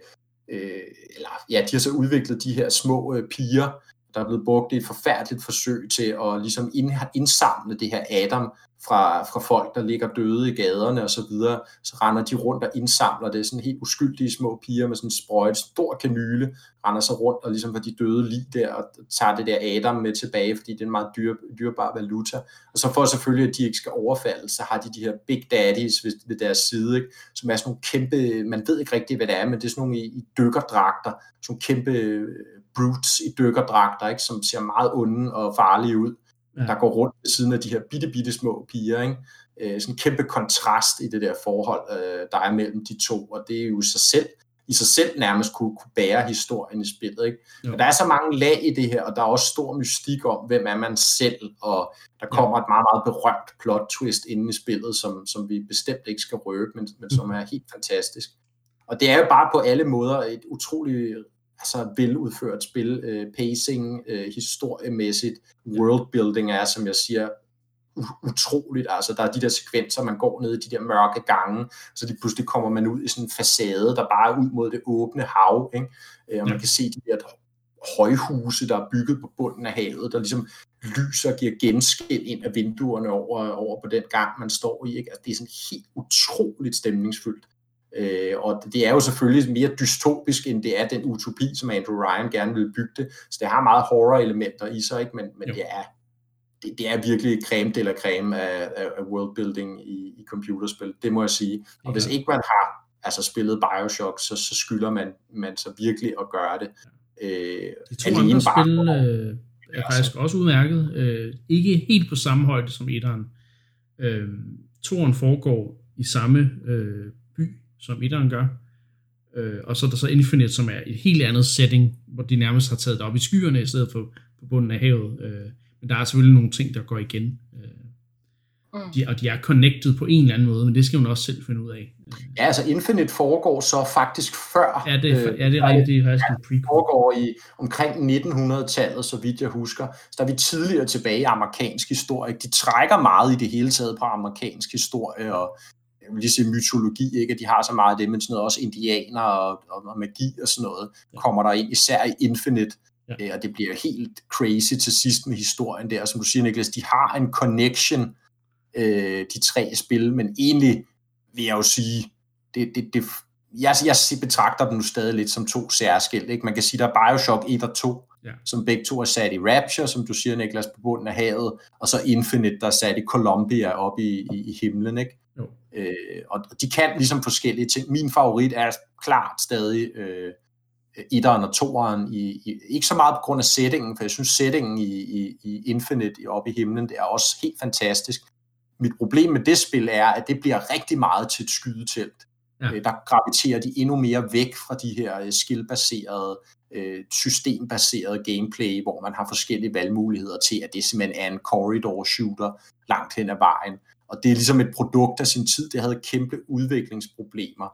Speaker 2: øh, eller ja, de har så udviklet de her små øh, piger, der er blevet brugt et forfærdeligt forsøg til at ligesom indsamle det her Adam fra, fra folk, der ligger døde i gaderne og så videre. Så render de rundt og indsamler det. Sådan helt uskyldige små piger med sådan en sprøjt, stor kanyle, render sig rundt og ligesom for de døde lige der og tager det der Adam med tilbage, fordi det er en meget dyr, dyrbar valuta. Og så for selvfølgelig, at de ikke skal overfalde, så har de de her big daddies ved, ved deres side, ikke? som er sådan nogle kæmpe, man ved ikke rigtigt, hvad det er, men det er sådan nogle i, i dykkerdragter, sådan nogle kæmpe øh, brutes i dykkerdragter, ikke? som ser meget onde og farlige ud ja. der går rundt ved siden af de her bitte, bitte små piger. Ikke? Øh, sådan en kæmpe kontrast i det der forhold, øh, der er mellem de to, og det er jo sig selv, i sig selv nærmest kunne, kunne bære historien i spillet. Ikke? Men der er så mange lag i det her, og der er også stor mystik om, hvem er man selv, og der kommer ja. et meget, meget berømt plot twist inde i spillet, som, som vi bestemt ikke skal røbe, men, men som er helt fantastisk. Og det er jo bare på alle måder et utroligt altså veludført spil, øh, pacing, øh, historiemæssigt, worldbuilding er, som jeg siger, utroligt. Altså, der er de der sekvenser, man går ned i de der mørke gange, så de pludselig kommer man ud i sådan en facade, der bare er ud mod det åbne hav, ikke? Øh, og man kan se de der højhuse, der er bygget på bunden af havet, der ligesom lyser og giver genskin ind af vinduerne over, over på den gang, man står i. Ikke? Altså, det er sådan helt utroligt stemningsfyldt. Øh, og det er jo selvfølgelig mere dystopisk, end det er den utopi, som Andrew Ryan gerne vil bygge det. Så det har meget horror-elementer i sig, ikke? men, men det, er, det, det er virkelig creme eller creme af, af worldbuilding i, i computerspil, det må jeg sige. Og ja. hvis ikke man har altså spillet Bioshock, så, så skylder man, man så virkelig at gøre det.
Speaker 1: Øh, De to andre spil øh, er faktisk også udmærket. Øh, ikke helt på samme højde som etteren. Øh, toren foregår i samme øh, som etteren gør. Øh, og så er der så Infinite, som er et helt andet setting, hvor de nærmest har taget det op i skyerne, i stedet for på bunden af havet. Øh, men der er selvfølgelig nogle ting, der går igen. Øh, mm. de, og de er connected på en eller anden måde, men det skal man også selv finde ud af.
Speaker 2: Ja, altså Infinite foregår så faktisk før.
Speaker 1: Ja, det er, øh, ja, det er rigtigt. Det er faktisk ja, en
Speaker 2: prequel. foregår i omkring 1900-tallet, så vidt jeg husker. Så der er vi tidligere tilbage i amerikansk historie. De trækker meget i det hele taget på amerikansk historie, og jeg vil lige sige mytologi, ikke? at de har så meget af det, men sådan noget også indianer og, og, og magi og sådan noget, ja. kommer der ind, især i Infinite, ja. øh, og det bliver helt crazy til sidst med historien der, som du siger, Niklas, de har en connection, øh, de tre spil, men egentlig vil jeg jo sige, det, det, det, jeg, jeg betragter dem nu stadig lidt som to særskilt. Ikke? Man kan sige, der er Bioshock 1 og 2, ja. som begge to er sat i Rapture, som du siger, Niklas, på bunden af havet, og så Infinite, der er sat i Columbia op i, i, i himlen. Ikke? Jo. Øh, og de kan ligesom forskellige ting. Min favorit er klart stadig øh, etteren og toeren, i, i, ikke så meget på grund af settingen, for jeg synes settingen i, i, i Infinite oppe i himlen, det er også helt fantastisk. Mit problem med det spil er, at det bliver rigtig meget til et skydetelt. Ja. Øh, der graviterer de endnu mere væk fra de her øh, skillbaserede, øh, systembaserede gameplay, hvor man har forskellige valgmuligheder til, at det simpelthen er en corridor shooter langt hen ad vejen. Og det er ligesom et produkt af sin tid, det havde kæmpe udviklingsproblemer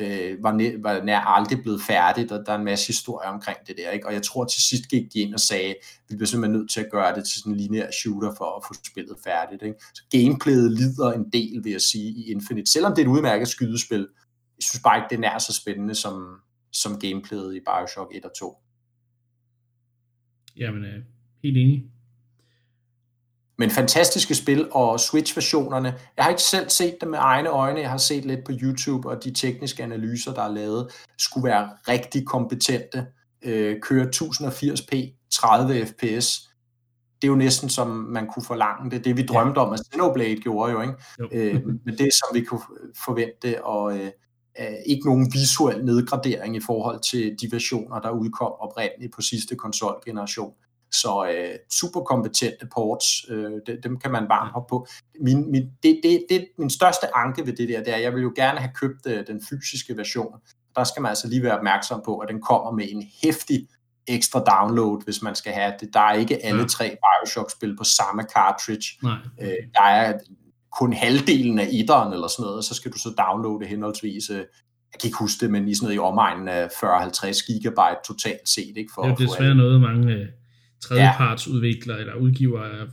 Speaker 2: øh, var, næ- var nær aldrig blevet færdigt, og der er en masse historie omkring det der. Ikke? Og jeg tror til sidst gik de ind og sagde, vi bliver simpelthen nødt til at gøre det til sådan en lineær shooter for at få spillet færdigt. Ikke? Så gameplayet lider en del, vil jeg sige, i Infinite. Selvom det er et udmærket skydespil, jeg synes bare ikke, det er nær så spændende som, som gameplayet i Bioshock 1 og 2.
Speaker 1: Jamen, øh, helt enig.
Speaker 2: Men fantastiske spil, og Switch-versionerne, jeg har ikke selv set dem med egne øjne, jeg har set lidt på YouTube, og de tekniske analyser, der er lavet, skulle være rigtig kompetente. Øh, køre 1080p, 30 fps, det er jo næsten som man kunne forlange det. Det vi drømte om, at Xenoblade gjorde jo, ikke? Jo. øh, men det som vi kunne forvente, og øh, ikke nogen visuel nedgradering i forhold til de versioner, der udkom oprindeligt på sidste konsolgeneration. Så øh, super kompetente ports, øh, det, dem kan man varmt hoppe på. Min, min, det, det, det, min største anke ved det der, det er, at jeg vil jo gerne have købt øh, den fysiske version. Der skal man altså lige være opmærksom på, at den kommer med en hæftig ekstra download, hvis man skal have det. Der er ikke alle tre Bioshock-spil på samme cartridge. Nej. Øh, der er kun halvdelen af etteren eller sådan noget, og så skal du så downloade henholdsvis, øh, jeg kan ikke huske det, men i sådan noget i omegnen af 40-50 gigabyte totalt set. Ikke,
Speaker 1: for, det er desværre noget, mange øh, tredjepartsudviklere ja. eller udgivere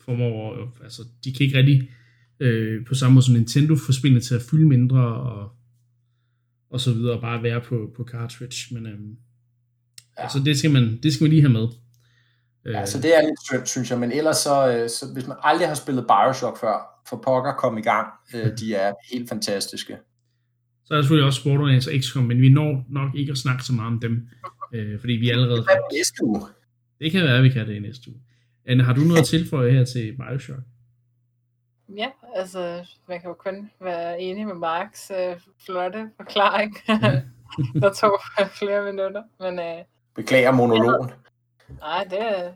Speaker 1: formår, altså de kan ikke rigtig øh, på samme måde som Nintendo få spillene til at fylde mindre og, og så videre, og bare være på, på cartridge, men øhm, ja. altså det skal, man, det skal man lige have med.
Speaker 2: Ja, så det er lidt synd, synes jeg, men ellers så, øh, så hvis man aldrig har spillet Bioshock før, for pokker kom i gang, øh, de er helt fantastiske.
Speaker 1: Så er der selvfølgelig også Borderlands og XCOM, men vi når nok ikke at snakke så meget om dem, øh, fordi vi allerede... Det
Speaker 2: er næste uge.
Speaker 1: Det kan være, at vi kan det i næste uge. Anne, har du noget at tilføje her til Bioshock?
Speaker 3: Ja, altså, man kan jo kun være enig med Marks øh, flotte forklaring, der tog flere minutter. Men, øh,
Speaker 2: Beklager monologen.
Speaker 3: Nej, det,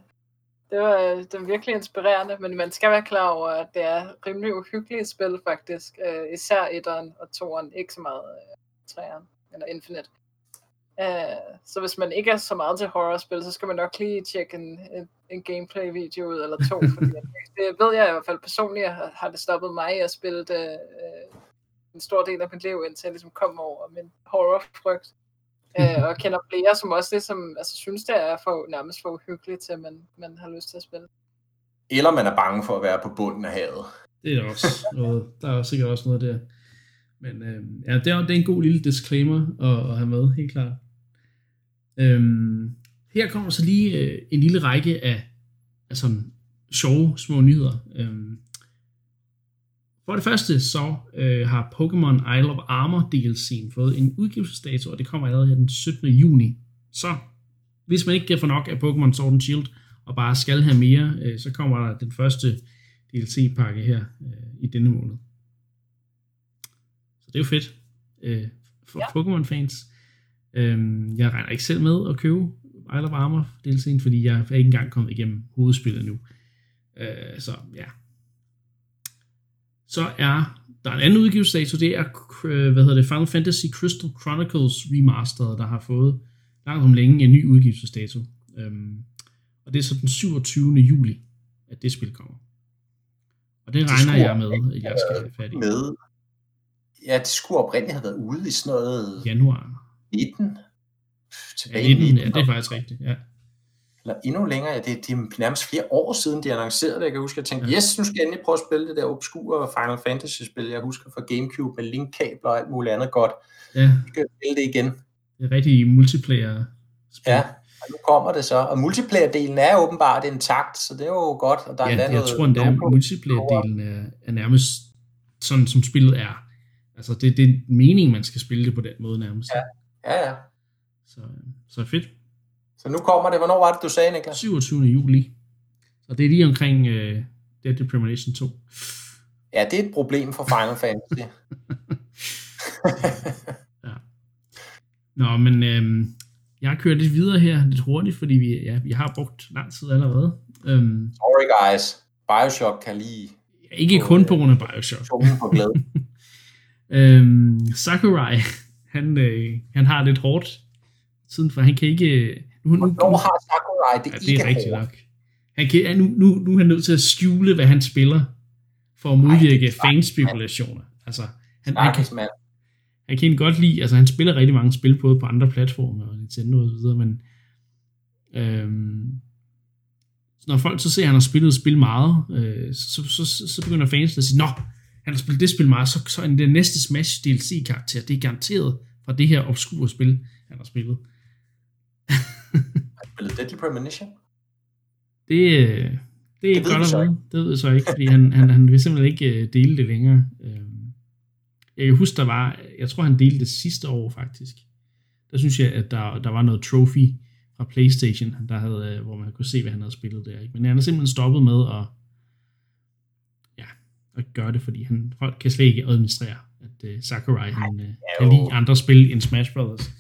Speaker 3: det, var, det var virkelig inspirerende, men man skal være klar over, at det er rimelig uhyggeligt spil faktisk. Øh, især etteren og toeren, ikke så meget øh, træeren, eller Infinite. Uh, så hvis man ikke er så meget til horrorspil, så skal man nok lige tjekke en, en, en gameplay-video ud eller to, fordi det ved jeg i hvert fald personligt, har, har det stoppet mig at spille det, uh, en stor del af mit liv, indtil jeg ligesom kom over min horrorfrygt. Uh, og kender flere, som også ligesom, altså, synes, det er for, nærmest for uhyggeligt til, man, man har lyst til at spille.
Speaker 2: Eller man er bange for at være på bunden af havet.
Speaker 1: Det er også noget, der er sikkert også noget der. Men øh, ja, det er, det er en god lille disclaimer at, at have med, helt klart. Øhm, her kommer så lige øh, en lille række af, af sådan sjove små nyheder. Øhm, for det første så øh, har Pokémon Isle of Armor DLC'en fået en udgivelsesdato, og det kommer allerede her den 17. juni. Så hvis man ikke kan få nok af Pokémon Sword and Shield, og bare skal have mere, øh, så kommer der den første DLC-pakke her øh, i denne måned. Så det er jo fedt øh, for ja. Pokémon-fans. Øhm, jeg regner ikke selv med at købe Isle of Armor DLC'en, fordi jeg er ikke engang kommet igennem hovedspillet nu. Øh, så ja. Så er der er en anden udgivelsesdato, det er, øh, hvad hedder det, Final Fantasy Crystal Chronicles Remastered, der har fået langt om længe en ny udgivelsesdato. Øhm, og det er så den 27. juli, at det spil kommer. Og det, det regner jeg med, at jeg skal have fat i. Med.
Speaker 2: Ja, det skulle oprindeligt have været ude i sådan noget...
Speaker 1: Januar.
Speaker 2: 19?
Speaker 1: Tilbage ja, 19, 19, ja, det er faktisk rigtigt, ja.
Speaker 2: Eller endnu længere, ja, det, det er nærmest flere år siden, de annoncerede det. Jeg kan huske, at jeg tænkte, ja. yes, nu skal jeg endelig prøve at spille det der obskure Final Fantasy-spil, jeg husker fra Gamecube med linkkabler og alt muligt andet godt. Ja. Jeg skal spille det igen.
Speaker 1: Det er rigtig multiplayer
Speaker 2: spil. Ja, og nu kommer det så. Og multiplayer-delen er åbenbart intakt, så det er jo godt. Og der
Speaker 1: ja,
Speaker 2: er
Speaker 1: jeg noget tror endda, at multiplayer-delen er, er nærmest sådan, som spillet er. Altså, det, det er meningen, man skal spille det på den måde nærmest.
Speaker 2: Ja. Ja, ja.
Speaker 1: Så, så fedt.
Speaker 2: Så nu kommer det. Hvornår var det, du sagde, Niklas?
Speaker 1: 27. juli. Så det er lige omkring uh, Deadly Premonition 2.
Speaker 2: Ja, det er et problem for Final Fantasy.
Speaker 1: ja. Nå, men øhm, jeg kørt lidt videre her, lidt hurtigt, fordi vi, ja, vi har brugt lang tid allerede. Øhm,
Speaker 2: Sorry guys, Bioshock kan lige...
Speaker 1: Ikke kun på grund af Bioshock.
Speaker 2: på glæde.
Speaker 1: øhm, Sakurai, han, øh, han har lidt hårdt siden, for han kan ikke...
Speaker 2: Nu, nu, Hvornår har Sakurai det,
Speaker 1: ja, det er ikke rigtigt nok. Han kan, nu, nu, nu er han nødt til at skjule, hvad han spiller, for at modvirke fanspekulationer. Altså, han, han, kan, han kan godt lide, altså han spiller rigtig mange spil både på andre platforme og Nintendo og så videre, men øhm, når folk så ser, at han har spillet spil meget, øh, så, så, så, så begynder fans at sige, nå, han har spillet det spil meget, så, så det næste Smash DLC-karakter, det er garanteret fra det her obskure spil, han har spillet.
Speaker 2: har spillet Deadly Premonition?
Speaker 1: Det, øh, det er det godt at vide. Det ved jeg så ikke, fordi han, han, han vil simpelthen ikke øh, dele det længere. Øhm, jeg kan huske, der var, jeg tror han delte det sidste år faktisk. Der synes jeg, at der, der var noget trophy fra Playstation, der havde, øh, hvor man kunne se, hvad han havde spillet der. Ikke? Men han har simpelthen stoppet med at, at gøre det, fordi han, folk kan slet ikke administrere, at uh, Sakurai han, uh, kan lide andre spil end Smash Brothers.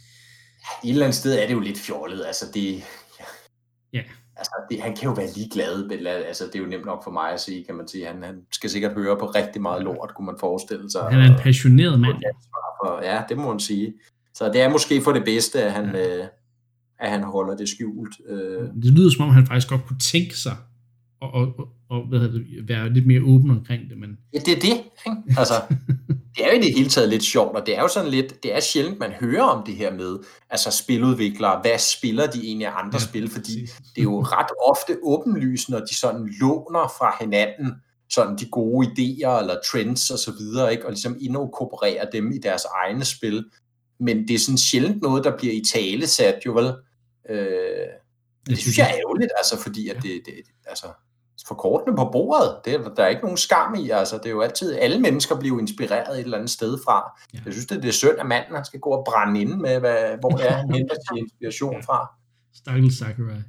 Speaker 2: Et eller andet sted er det jo lidt fjollet. Altså det, ja.
Speaker 1: ja.
Speaker 2: Altså, det, han kan jo være ligeglad. Altså, det er jo nemt nok for mig at sige, kan man sige. Han, han skal sikkert høre på rigtig meget lort, kunne man forestille sig.
Speaker 1: Han er en passioneret mand.
Speaker 2: Og, ja, det må man sige. Så det er måske for det bedste, at han, ja. øh, at han holder det skjult. Øh.
Speaker 1: Det lyder som om, han faktisk godt kunne tænke sig og, og, og, hvad det, være lidt mere åben omkring det. Men...
Speaker 2: Ja, det er det. Ikke? Altså, det er jo i det hele taget lidt sjovt, og det er jo sådan lidt, det er sjældent, man hører om det her med, altså spiludviklere, hvad spiller de egentlig af andre ja, spil, fordi det er jo ret ofte åbenlyst, når de sådan låner fra hinanden, sådan de gode idéer eller trends og så videre, ikke? og ligesom inkorporerer dem i deres egne spil. Men det er sådan sjældent noget, der bliver i tale sat, jo vel? Øh, det synes jeg er ærgerligt, altså, fordi at det, det, altså, for kortene på bordet. Det, der er ikke nogen skam i. Altså, det er jo altid, alle mennesker bliver inspireret et eller andet sted fra. Ja. Jeg synes, det, det er synd, at manden han skal gå og brænde ind med, hvad, hvor er han henter sin inspiration fra.
Speaker 1: Stakkels Sakurai.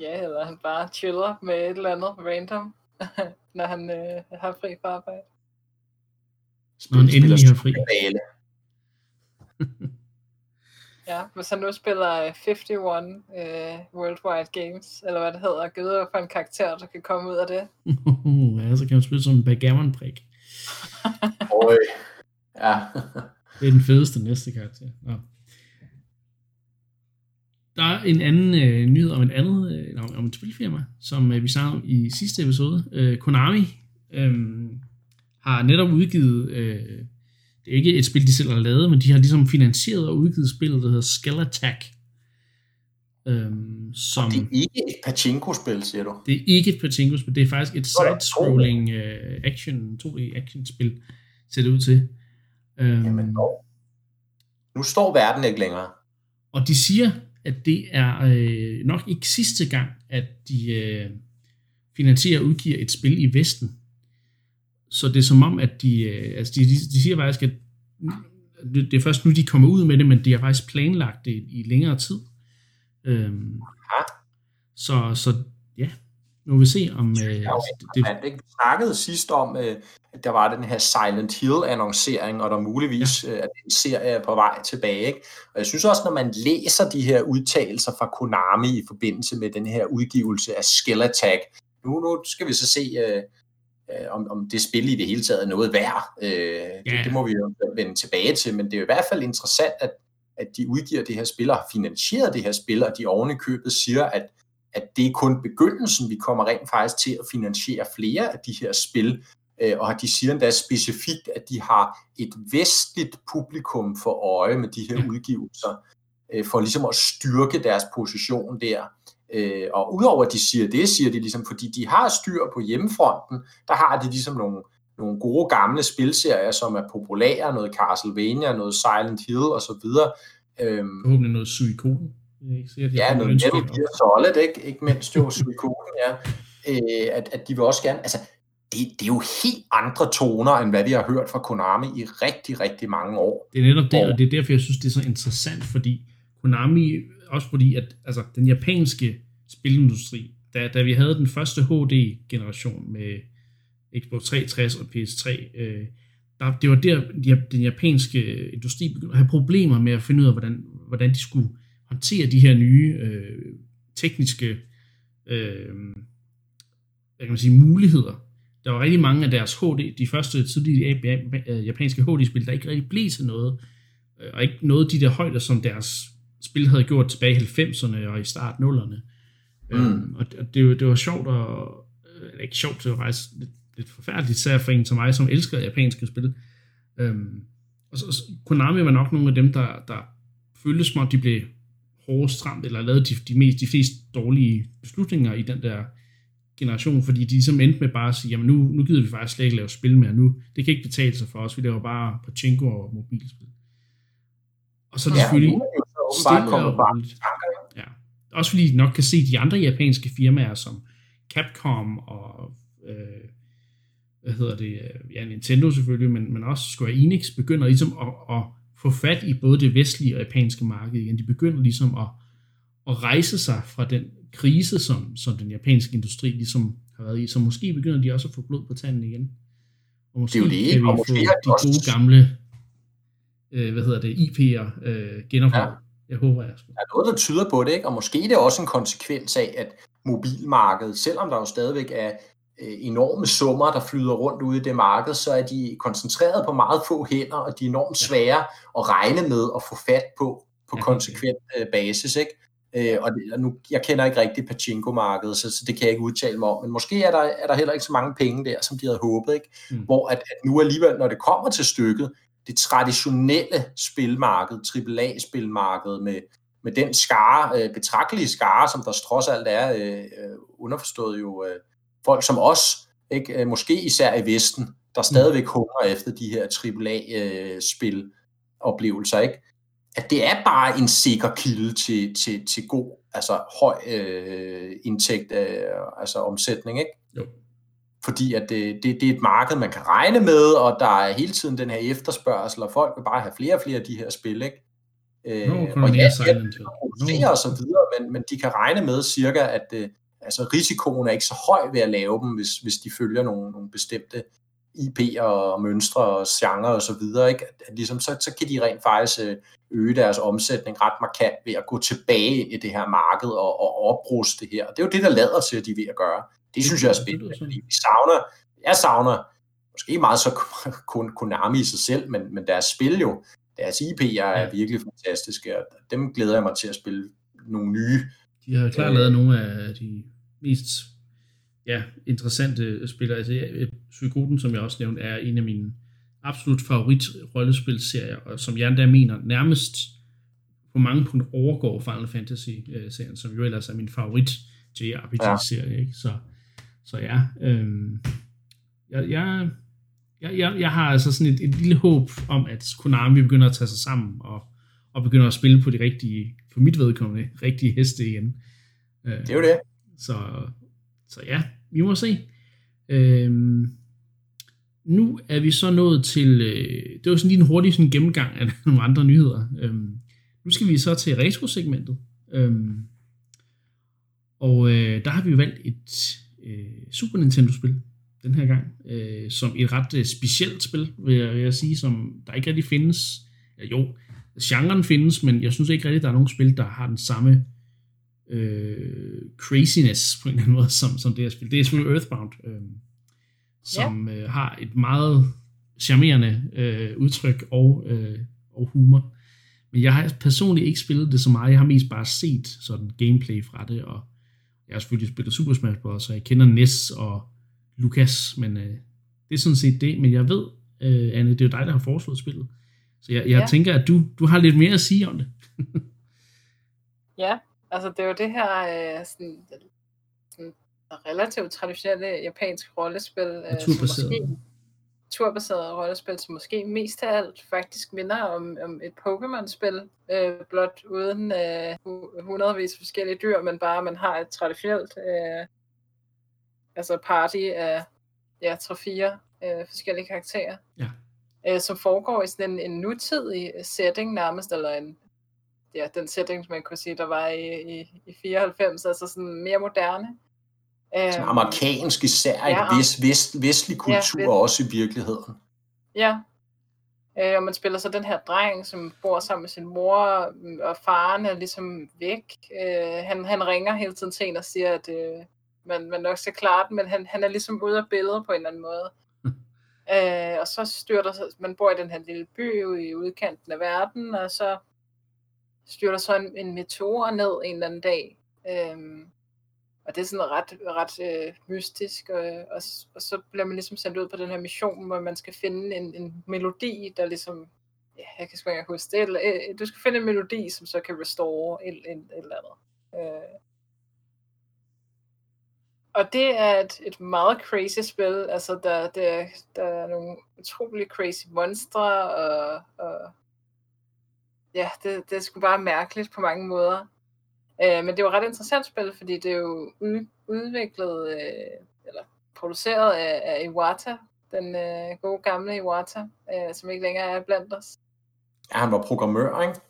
Speaker 3: Ja, eller han bare chiller med et eller andet random, når han øh, har fri fra arbejde.
Speaker 1: Når han endelig har fri.
Speaker 3: Ja, hvis han nu spiller 51 uh, Worldwide Games, eller hvad det hedder, givet for en karakter, der kan komme ud af det.
Speaker 1: ja, så kan han spille som en backgammon-prik.
Speaker 2: Oj. Ja.
Speaker 1: det er den fedeste næste karakter. Ja. Der er en anden øh, nyhed om et andet, øh, om, om et spilfirma, som øh, vi sagde om i sidste episode. Øh, Konami øh, har netop udgivet øh, det er ikke et spil, de selv har lavet, men de har ligesom finansieret og udgivet spillet, der hedder Skull Attack.
Speaker 2: Øhm, som, det er ikke et pachinko-spil, siger du?
Speaker 1: Det er ikke et pachinko-spil, det er faktisk et side-scrolling uh, action, 2D-action-spil, ser det ud til.
Speaker 2: Øhm, Jamen, no. nu står verden ikke længere.
Speaker 1: Og de siger, at det er øh, nok ikke sidste gang, at de øh, finansierer og udgiver et spil i Vesten. Så det er som om, at de, øh, altså de, de, de siger faktisk, at det, er først nu, de kommer ud med det, men de har faktisk planlagt det i længere tid. Øhm, så, så ja, nu vil vi se om... Øh,
Speaker 2: altså, det, det, det, vi snakkede sidst om, øh, at der var den her Silent Hill-annoncering, og der muligvis ja. øh, en serie på vej tilbage. Ikke? Og jeg synes også, når man læser de her udtalelser fra Konami i forbindelse med den her udgivelse af Skill Attack, nu, nu skal vi så se... Øh, øh, om, om det spil i det hele taget er noget værd. Øh, yeah. det, det må vi jo vende tilbage til, men det er i hvert fald interessant, at, at de udgiver det her spil og har finansieret det her spil, og de oven i købet siger, at, at det er kun begyndelsen, vi kommer rent faktisk til at finansiere flere af de her spil, øh, og de siger endda specifikt, at de har et vestligt publikum for øje med de her udgivelser, øh, for ligesom at styrke deres position der. Øh, og udover at de siger det, siger de ligesom, fordi de har styr på hjemmefronten, der har de ligesom nogle, nogle gode gamle spilserier, som er populære, noget Castlevania, noget Silent Hill og så videre.
Speaker 1: Øhm, Forhåbentlig noget Suikoden.
Speaker 2: Ja, noget Metal Gear Solid, ikke, ikke mindst jo Suikoden, ja. Øh, at, at de vil også gerne, altså det, det er jo helt andre toner, end hvad vi har hørt fra Konami i rigtig, rigtig mange år.
Speaker 1: Det er netop det, og det er derfor, jeg synes, det er så interessant, fordi Konami, også fordi, at altså, den japanske spilindustri, da, da vi havde den første HD-generation med Xbox 360 og PS3, øh, der, det var der, den japanske industri begyndte at have problemer med at finde ud af, hvordan, hvordan de skulle håndtere de her nye øh, tekniske øh, hvad kan man sige, muligheder. Der var rigtig mange af deres HD, de første tidlige japanske HD-spil, der ikke rigtig blev til noget, øh, og ikke noget de der højder, som deres spil havde gjort tilbage i 90'erne og i start 0'erne. Mm. Øhm, og det, det var sjovt, og, øh, ikke sjovt, det var faktisk lidt lidt forfærdeligt, især for en som mig, som elsker japanske spil. Øhm, og så, Konami var nok nogle af dem, der, der føltes som de blev hårdest ramt, eller lavede de, de, mest, de fleste dårlige beslutninger i den der generation, fordi de ligesom endte med bare at sige, jamen nu, nu gider vi faktisk slet ikke lave spil mere nu. Det kan ikke betale sig for os, vi laver bare pachinko og mobilspil. Og så er det ja, stille og roligt. Ja. Også fordi de nok kan se de andre japanske firmaer som Capcom og øh, hvad hedder det, øh, ja, Nintendo selvfølgelig, men, men også Square Enix begynder ligesom at, at få fat i både det vestlige og japanske marked igen. De begynder ligesom at, at rejse sig fra den krise, som, som den japanske industri ligesom har været i. Så måske begynder de også at få blod på tanden igen. Og måske det er jo det, kan vi og få de også... gode gamle øh, hvad hedder det, IP'er øh, genopredet. Ja. Jeg håber, jeg skal.
Speaker 2: Der er noget, der tyder på det, ikke? og måske det er også en konsekvens af, at mobilmarkedet, selvom der jo stadigvæk er Øh, enorme summer, der flyder rundt ude i det marked, så er de koncentreret på meget få hænder, og de er enormt svære at regne med at få fat på på konsekvent øh, basis. Ikke? Øh, og, det, og nu, jeg kender ikke rigtig pachinko-markedet, så, så det kan jeg ikke udtale mig om, men måske er der, er der heller ikke så mange penge der, som de havde håbet. Ikke? Mm. Hvor at, at nu alligevel, når det kommer til stykket, det traditionelle spilmarked, AAA-spilmarked med, med den skare, øh, betragtelige skare, som der trods alt er, øh, underforstået jo øh, folk som os, ikke? Øh, måske især i Vesten, der stadigvæk hungrer efter de her AAA-spil øh, oplevelser, ikke? at det er bare en sikker kilde til, til, til god, altså høj øh, indtægt, øh, altså omsætning, ikke? Jo. Fordi at det, det, det er et marked, man kan regne med, og der er hele tiden den her efterspørgsel, og folk vil bare have flere og flere af de her spil, ikke?
Speaker 1: Øh, no, og ja,
Speaker 2: de og så videre, men, men de kan regne med cirka, at, øh, altså risikoen er ikke så høj ved at lave dem, hvis, hvis de følger nogle, nogle bestemte IP'er og mønstre og genre og så videre, ikke? At, at ligesom, så, så kan de rent faktisk øh, øge deres omsætning ret markant ved at gå tilbage i det her marked og, og opbruste det her. Og det er jo det, der lader til, at de er ved at gøre. Det synes jeg er spændende, fordi vi savner, jeg savner måske meget så kun Konami i sig selv, men, men deres spil jo, deres IP'er er virkelig fantastiske, og dem glæder jeg mig til at spille nogle nye
Speaker 1: de har klart lavet nogle af de mest ja, interessante spillere. Altså, Suikoden, som jeg også nævnte, er en af mine absolut favorit rollespilserier, og som jeg endda mener nærmest på mange punkter overgår Final Fantasy-serien, som jo ellers er min favorit JRPG-serie. Ikke? Så, så ja, øhm, jeg, jeg, jeg, jeg, jeg har altså sådan et, et lille håb om, at Konami begynder at tage sig sammen og, og begynder at spille på de rigtige for mit vedkommende, rigtige heste igen.
Speaker 2: Øh, det er jo det.
Speaker 1: Så, så ja, vi må se. Øhm, nu er vi så nået til, øh, det var sådan lige en hurtig sådan gennemgang af nogle andre nyheder. Øhm, nu skal vi så til retro-segmentet. Øhm, og øh, der har vi valgt et øh, Super Nintendo-spil den her gang, øh, som et ret øh, specielt spil, vil jeg, vil jeg sige, som der ikke rigtig findes. Ja, jo, genren findes, men jeg synes ikke rigtig, der er nogen spil, der har den samme øh, craziness på en eller anden måde, som, som det her spil. Det er selvfølgelig Earthbound, øh, som ja. øh, har et meget charmerende øh, udtryk og, øh, og humor. Men jeg har personligt ikke spillet det så meget. Jeg har mest bare set sådan gameplay fra det, og jeg har selvfølgelig spillet Super Smash Bros., så jeg kender Ness og Lucas, men øh, det er sådan set det. Men jeg ved, øh, Anne, det er jo dig, der har foreslået spillet. Så jeg, jeg ja. tænker, at du, du har lidt mere at sige om det.
Speaker 3: ja, altså det er jo det her øh, sådan, sådan relativt traditionelle japanske rollespil. Øh,
Speaker 1: naturbaseret.
Speaker 3: Naturbaseret rollespil, som måske mest af alt faktisk minder om, om et Pokémon-spil, øh, blot uden øh, hundredvis forskellige dyr, men bare man har et traditionelt øh, altså party af ja, tre-fire øh, forskellige karakterer.
Speaker 1: Ja.
Speaker 3: Øh, som foregår i sådan en, en nutidig setting nærmest, eller en, ja, den setting, man kunne sige, der var i, i, i 94, altså sådan mere moderne.
Speaker 2: Sådan
Speaker 3: Øhm,
Speaker 2: amerikansk især?
Speaker 3: Ja.
Speaker 2: Vest, vest, vestlig kultur
Speaker 3: vest-
Speaker 2: også i virkeligheden.
Speaker 3: Ja. Øh, og man spiller så den her dreng, som bor sammen med sin mor, mm, og faren er ligesom væk. Øh, han, han ringer hele tiden til en og siger, at øh, man, man nok skal klare den, men han, han er ligesom ude af billedet på en eller anden måde. øh, og så styrter sig, man bor i den her lille by i udkanten af verden, og så styrter så en, en meteor ned en eller anden dag. Øhm, og det er sådan ret, ret øh, mystisk, og, og, og så bliver man ligesom sendt ud på den her mission, hvor man skal finde en, en melodi, der ligesom, ja, jeg kan sgu ikke huske det, eller, øh, øh, du skal finde en melodi, som så kan restore et, et, et eller andet. Øh. Og det er et, et meget crazy spil, altså der, der, der er nogle utrolig crazy monstre, og, og ja, det, det er sgu bare mærkeligt på mange måder. Øh, men det var ret interessant spil, fordi det er jo ud, udviklet, øh, eller produceret af, af Iwata, den øh, gode gamle Iwata, øh, som ikke længere er blandt os.
Speaker 2: Ja, han var programmør, ikke?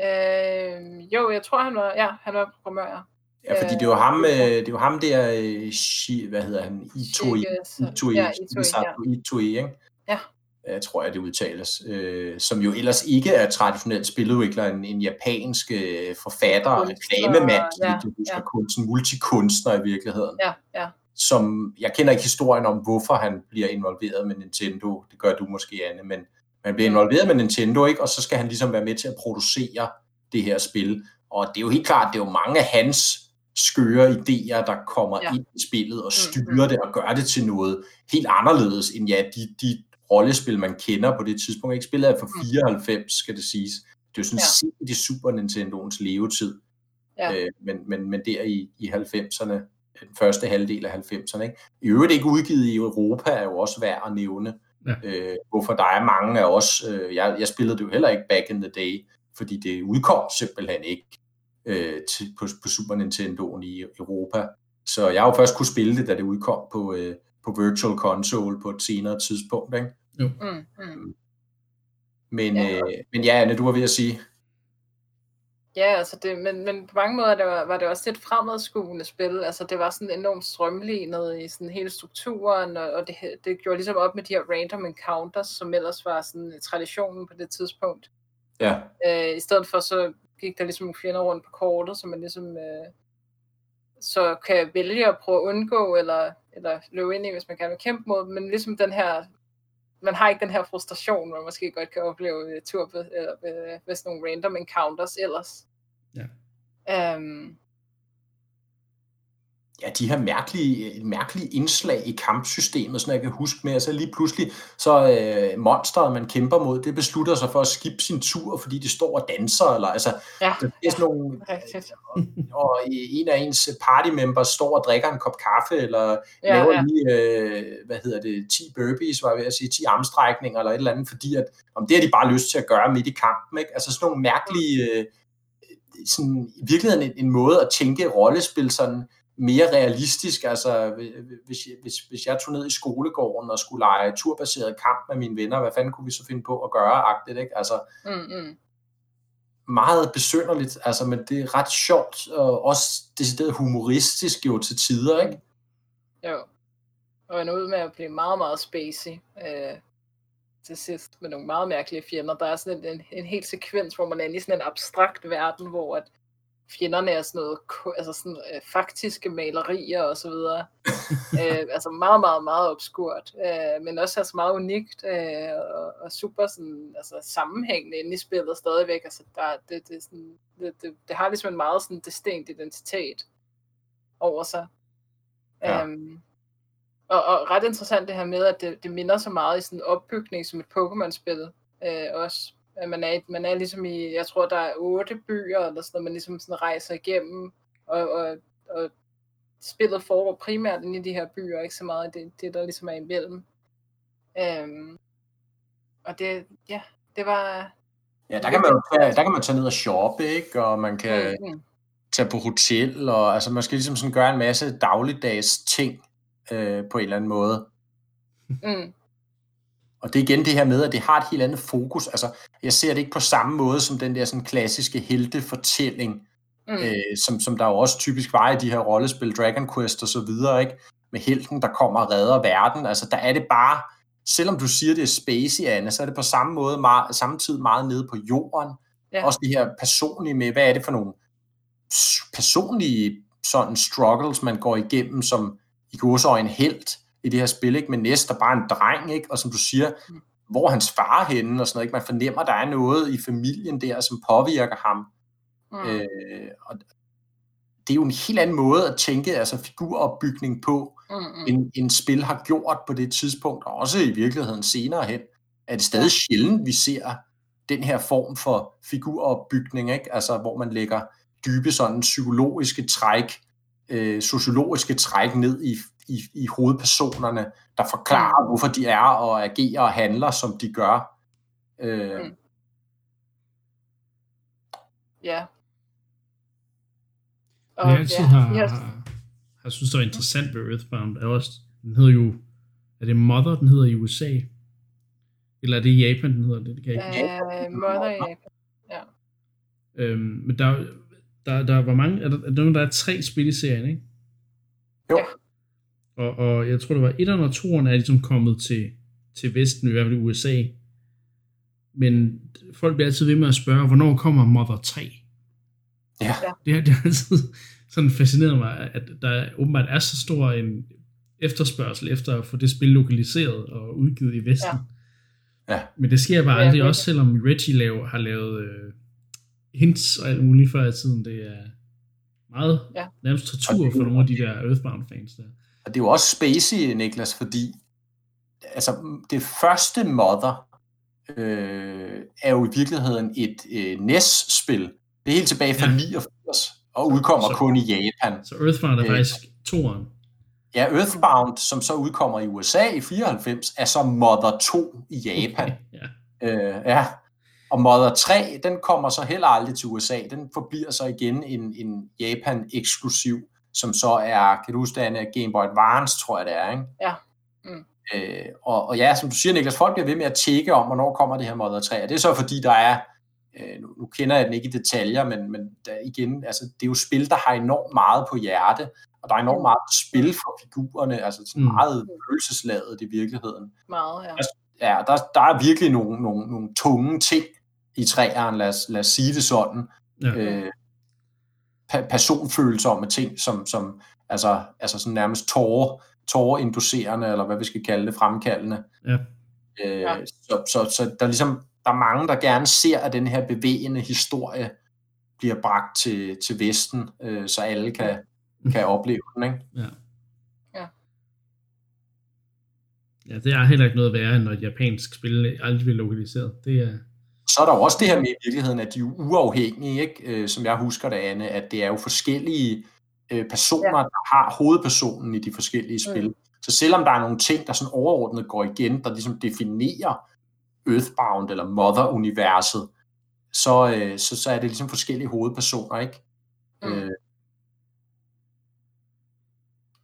Speaker 3: Øh, jo, jeg tror, han var, ja, han var programmør. ja.
Speaker 2: Ja, fordi det er jo ham, øh, det er jo ham der, øh, hvad hedder han, Itoi, Itoi,
Speaker 3: Ja, Itoi, ja.
Speaker 2: Misato Itoi, ikke?
Speaker 3: Ja.
Speaker 2: Jeg tror jeg, det udtales. Øh, som jo ellers ikke er traditionelt spiludvikler, en, en japansk øh, forfatter, reklamemand,
Speaker 3: ja,
Speaker 2: ja, jeg husker,
Speaker 3: ja.
Speaker 2: kunst, multikunstner i virkeligheden.
Speaker 3: Ja, ja.
Speaker 2: Som, jeg kender ikke historien om, hvorfor han bliver involveret med Nintendo. Det gør du måske, Anne, men man bliver involveret med Nintendo, ikke? og så skal han ligesom være med til at producere det her spil. Og det er jo helt klart, det er jo mange af hans skøre idéer, der kommer
Speaker 3: Ja.
Speaker 2: ind i spillet og
Speaker 3: Mm,
Speaker 2: styrer det og gør det til noget helt anderledes end ja, de, de rollespil, man kender på det tidspunkt. Ikke spillet er fra
Speaker 3: Mm.
Speaker 2: 94, skal det siges. Det er jo sådan
Speaker 3: Ja.
Speaker 2: ja. set i Super Nintendoens levetid.
Speaker 3: Ja.
Speaker 2: Øh, men, men, men der i, i 90'erne, den første halvdel af 90'erne. Ikke? I øvrigt ikke udgivet i Europa er jo også værd at nævne.
Speaker 1: Ja.
Speaker 2: Øh, hvorfor der er mange af os, øh, jeg, jeg spillede det jo heller ikke back in the day, fordi det udkom simpelthen ikke øh, til, på, på Super Nintendoen i Europa. Så jeg har jo først kunne spille det, da det udkom på, øh, på Virtual Console på et senere tidspunkt. Ikke?
Speaker 3: Mm, mm.
Speaker 2: Men,
Speaker 3: Ja.
Speaker 2: ja. Øh, men ja, Anne, du var ved at sige,
Speaker 3: Ja, altså det, men, men på mange måder det var, var det også et fremadskuende spil. Altså det var sådan enormt strømlignet i sådan hele strukturen, og, og det, det gjorde ligesom op med de her random encounters, som ellers var sådan traditionen på det tidspunkt.
Speaker 2: ja,
Speaker 3: Øh, I stedet for så gik der ligesom nogle fjender rundt på kortet, som man ligesom øh, så kan vælge at prøve at undgå, eller, eller løbe ind i, hvis man gerne vil kæmpe mod dem. Men ligesom den her, man har ikke den her frustration, man måske godt kan opleve ved, tur, eller ved, ved sådan nogle random encounters ellers.
Speaker 1: Ja.
Speaker 3: Um,
Speaker 2: ja, de her mærkelige, mærkelige indslag i kampsystemet, sådan jeg kan huske med, altså lige pludselig, så øh, monsteret, man kæmper mod, det beslutter sig for at skippe sin tur, fordi det står og danser, eller altså,
Speaker 3: ja,
Speaker 2: der er sådan nogle,
Speaker 3: rigtigt.
Speaker 2: og en af ens party members står og drikker en kop kaffe, eller
Speaker 3: Ja,
Speaker 2: laver
Speaker 3: ja.
Speaker 2: lige, øh, hvad hedder det, 10 burpees, var jeg ved at sige, 10 armstrækninger, eller et eller andet, fordi at, om det har de bare lyst til at gøre midt i kampen, ikke? Altså sådan nogle mærkelige, øh, sådan, i virkeligheden en, en måde at tænke rollespil sådan mere realistisk, altså hvis, hvis, hvis jeg tog ned i skolegården og skulle lege turbaseret kamp med mine venner, hvad fanden kunne vi så finde på at gøre, agtigt, ikke? Altså,
Speaker 3: Mm, mm.
Speaker 2: meget besynderligt, altså, men det er ret sjovt, og også decideret humoristisk jo til tider, ikke?
Speaker 3: Jo. Og ender ud med at blive meget, meget spacey øh, til sidst med nogle meget mærkelige fjender. Der er sådan en, en, en hel sekvens, hvor man er i sådan en abstrakt verden, hvor at fjenderne er sådan noget, altså sådan øh, faktiske malerier og så videre. øh, altså meget, meget, meget obskurt, øh, men også altså meget unikt øh, og, og super sådan, altså sammenhængende inde i spillet stadigvæk. Altså der, det, det, sådan, det, det, det har ligesom en meget sådan distinkt identitet over sig.
Speaker 2: Ja.
Speaker 3: Øhm, og, og ret interessant det her med, at det, det minder så meget i sådan en opbygning som et Pokémon-spil øh, også. At man er, man er ligesom i, jeg tror der er otte byer, eller sådan noget, man ligesom sådan rejser igennem, og, og, og spillet foregår primært inde i de her byer, ikke så meget det, det der ligesom er imellem. Øhm, og det, ja, det var...
Speaker 2: Ja, der kan man der kan man tage ned og shoppe, ikke? Og man kan
Speaker 3: mm,
Speaker 2: tage på hotel, og altså man skal ligesom sådan gøre en masse dagligdags ting. øh, på en eller anden måde.
Speaker 3: Mm.
Speaker 2: Og det er igen det her med, at det har et helt andet fokus. Altså, jeg ser det ikke på samme måde som den der sådan klassiske heltefortælling,
Speaker 3: Mm.
Speaker 2: øh, som, som der jo også typisk var i de her rollespil, Dragon Quest og så videre, ikke? Med helten, der kommer og redder verden. Altså, der er det bare, selvom du siger, det er spacey, Anne, så er det på samme måde, meget, samtidig meget nede på jorden.
Speaker 3: Ja.
Speaker 2: Også det her personlige med, hvad er det for nogle personlige sådan struggles, man går igennem, som i en helt i det her spil, ikke? Men næste er bare en dreng, ikke? Og som du siger,
Speaker 3: Mm.
Speaker 2: hvor hans far henne, og sådan noget, ikke? Man fornemmer, der er noget i familien der, som påvirker ham.
Speaker 3: Mm.
Speaker 2: Øh, og det er jo en helt anden måde at tænke altså figuropbygning på,
Speaker 3: Mm. Mm.
Speaker 2: end, end spil har gjort på det tidspunkt, og også i virkeligheden senere hen, er det stadig sjældent, vi ser den her form for figuropbygning, ikke? Altså, hvor man lægger dybe sådan psykologiske træk, øh, sociologiske træk ned i, i, i hovedpersonerne, der forklarer, hvorfor de er og agerer og handler, som de gør. Øh,
Speaker 3: Mm. Ja.
Speaker 1: Og jeg altid har,
Speaker 3: ja.
Speaker 1: har, har synes, det var interessant ved Earthbound, er også, den hedder jo, er det Mother, den hedder i USA? Eller er det i Japan, den hedder det? det kan jeg ikke.
Speaker 3: Øh, Mother Japan.
Speaker 1: Øhm, men der, der, der var mange, er der, er der der er tre spil i serien, ikke?
Speaker 2: Jo.
Speaker 3: Ja.
Speaker 1: Og, og jeg tror, det var et og toeren er ligesom kommet til, til Vesten, i hvert fald i USA. Men folk bliver altid ved med at spørge, hvornår kommer Mother 3?
Speaker 2: Ja.
Speaker 1: Det, har- det har altid sådan fascineret mig, at der åbenbart er så stor en efterspørgsel efter at få det spil lokaliseret og udgivet i Vesten.
Speaker 2: Ja. Ja.
Speaker 1: Men det sker bare
Speaker 3: Ja,
Speaker 1: aldrig, også selvom Reggie laver, har lavet øh, hints og alt muligt før i tiden. Det er meget
Speaker 3: Ja.
Speaker 1: nærmest tortur for nogle af de der Earthbound-fans der.
Speaker 2: Og det er jo også spacey, Niklas, fordi altså, det første Mother øh, er jo i virkeligheden et øh, NES-spil. Det er helt tilbage fra
Speaker 1: Ja.
Speaker 2: ja. 89 og udkommer
Speaker 1: Så-
Speaker 2: kun i Japan.
Speaker 1: Så Earthbound er
Speaker 2: Øh.
Speaker 1: faktisk toeren.
Speaker 2: Ja, Earthbound, som så udkommer i USA i 94, er så Mother 2 i Japan.
Speaker 1: Ja.
Speaker 2: Øh, ja. Og Mother 3, den kommer så heller aldrig til USA. Den forbliver så igen en, en Japan-eksklusiv, som så er, kan du huske, det er Game Boy Advance, tror jeg det er, ikke?
Speaker 3: Ja. Mm.
Speaker 2: Øh, og, og ja, som du siger, Niklas, folk bliver ved med at tjekke om, hvornår kommer det her Mother 3. Og det er så fordi, der er, øh, nu, nu kender jeg den ikke i detaljer, men, men der, igen, altså, det er jo spil, der har enormt meget på hjerte, og der er enormt meget på spil for figurerne, altså sådan
Speaker 1: Mm.
Speaker 2: meget følelsesladet i virkeligheden
Speaker 3: Meget, ja.
Speaker 2: ja, der, der er virkelig nogle, nogle, nogle tunge ting i træerne, lad os, lad os sige det sådan.
Speaker 1: Ja.
Speaker 2: Øh, pa- personfølsomme ting, som, som altså, altså sådan nærmest tårer, tårerinducerende, eller hvad vi skal kalde det, fremkaldende.
Speaker 1: Ja.
Speaker 2: Øh,
Speaker 3: Ja.
Speaker 2: så, så, så der er ligesom, der er mange, der gerne ser, at den her bevægende historie bliver bragt til, til Vesten, øh, så alle kan, kan opleve den, ikke?
Speaker 1: Ja.
Speaker 3: Ja.
Speaker 1: Ja, det er heller ikke noget værre, end når et japansk spil aldrig bliver lokaliseret. Det er,
Speaker 2: Så er der jo også det her med i virkeligheden, at de er uafhængige, ikke? Øh, som jeg husker det, Anne, at det er jo forskellige øh, personer, ja. der har hovedpersonen i de forskellige spil. Mm. Så selvom der er nogle ting, der sådan overordnet går igen, der ligesom definerer Earthbound eller Mother-universet, så, øh, så, så er det ligesom forskellige hovedpersoner, ikke?
Speaker 3: Mm.
Speaker 2: Øh,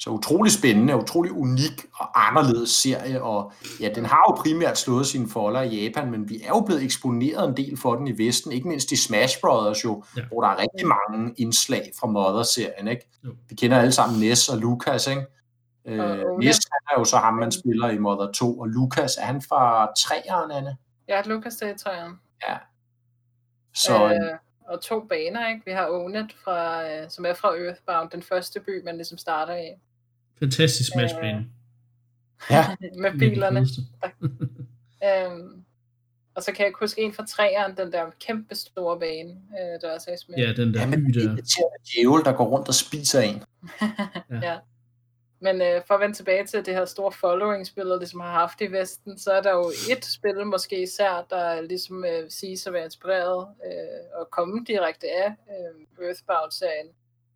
Speaker 2: så utrolig spændende, utrolig unik og anderledes serie, og ja, den har jo primært slået sine folder i Japan, men vi er jo blevet eksponeret en del for den i Vesten, ikke mindst i Smash Brothers jo,
Speaker 1: Ja.
Speaker 2: ja. hvor der er rigtig mange indslag fra Mother-serien, ikke?
Speaker 1: Jo.
Speaker 2: Vi kender alle sammen Ness og Lucas, ikke? Øh,
Speaker 3: Ola.
Speaker 2: Ness han er jo så ham, man spiller i Mother 2, og Lucas, er han fra 3'eren, Anne?
Speaker 3: Ja, Lucas det er træerne.
Speaker 2: Så øh,
Speaker 3: Øh, og to baner, ikke? Vi har Onet, fra, øh, som er fra Earthbound, den første by, man ligesom starter i.
Speaker 1: fantastisk smashbane.
Speaker 2: ja,
Speaker 3: Med bilerne. Øhm, og så kan jeg huske en fra træeren, den der kæmpe store bane, øh, der også er Smash.
Speaker 1: Ja, den der
Speaker 2: ja, men det er djævel, der går rundt og spiser en.
Speaker 1: Ja.
Speaker 3: ja. Men øh, for at vende tilbage til det her store following-spil, ligesom har haft i Vesten, så er der jo et spil, måske især, der ligesom øh, siges at være inspireret øh, og komme direkte af øh, Earthbound-serien.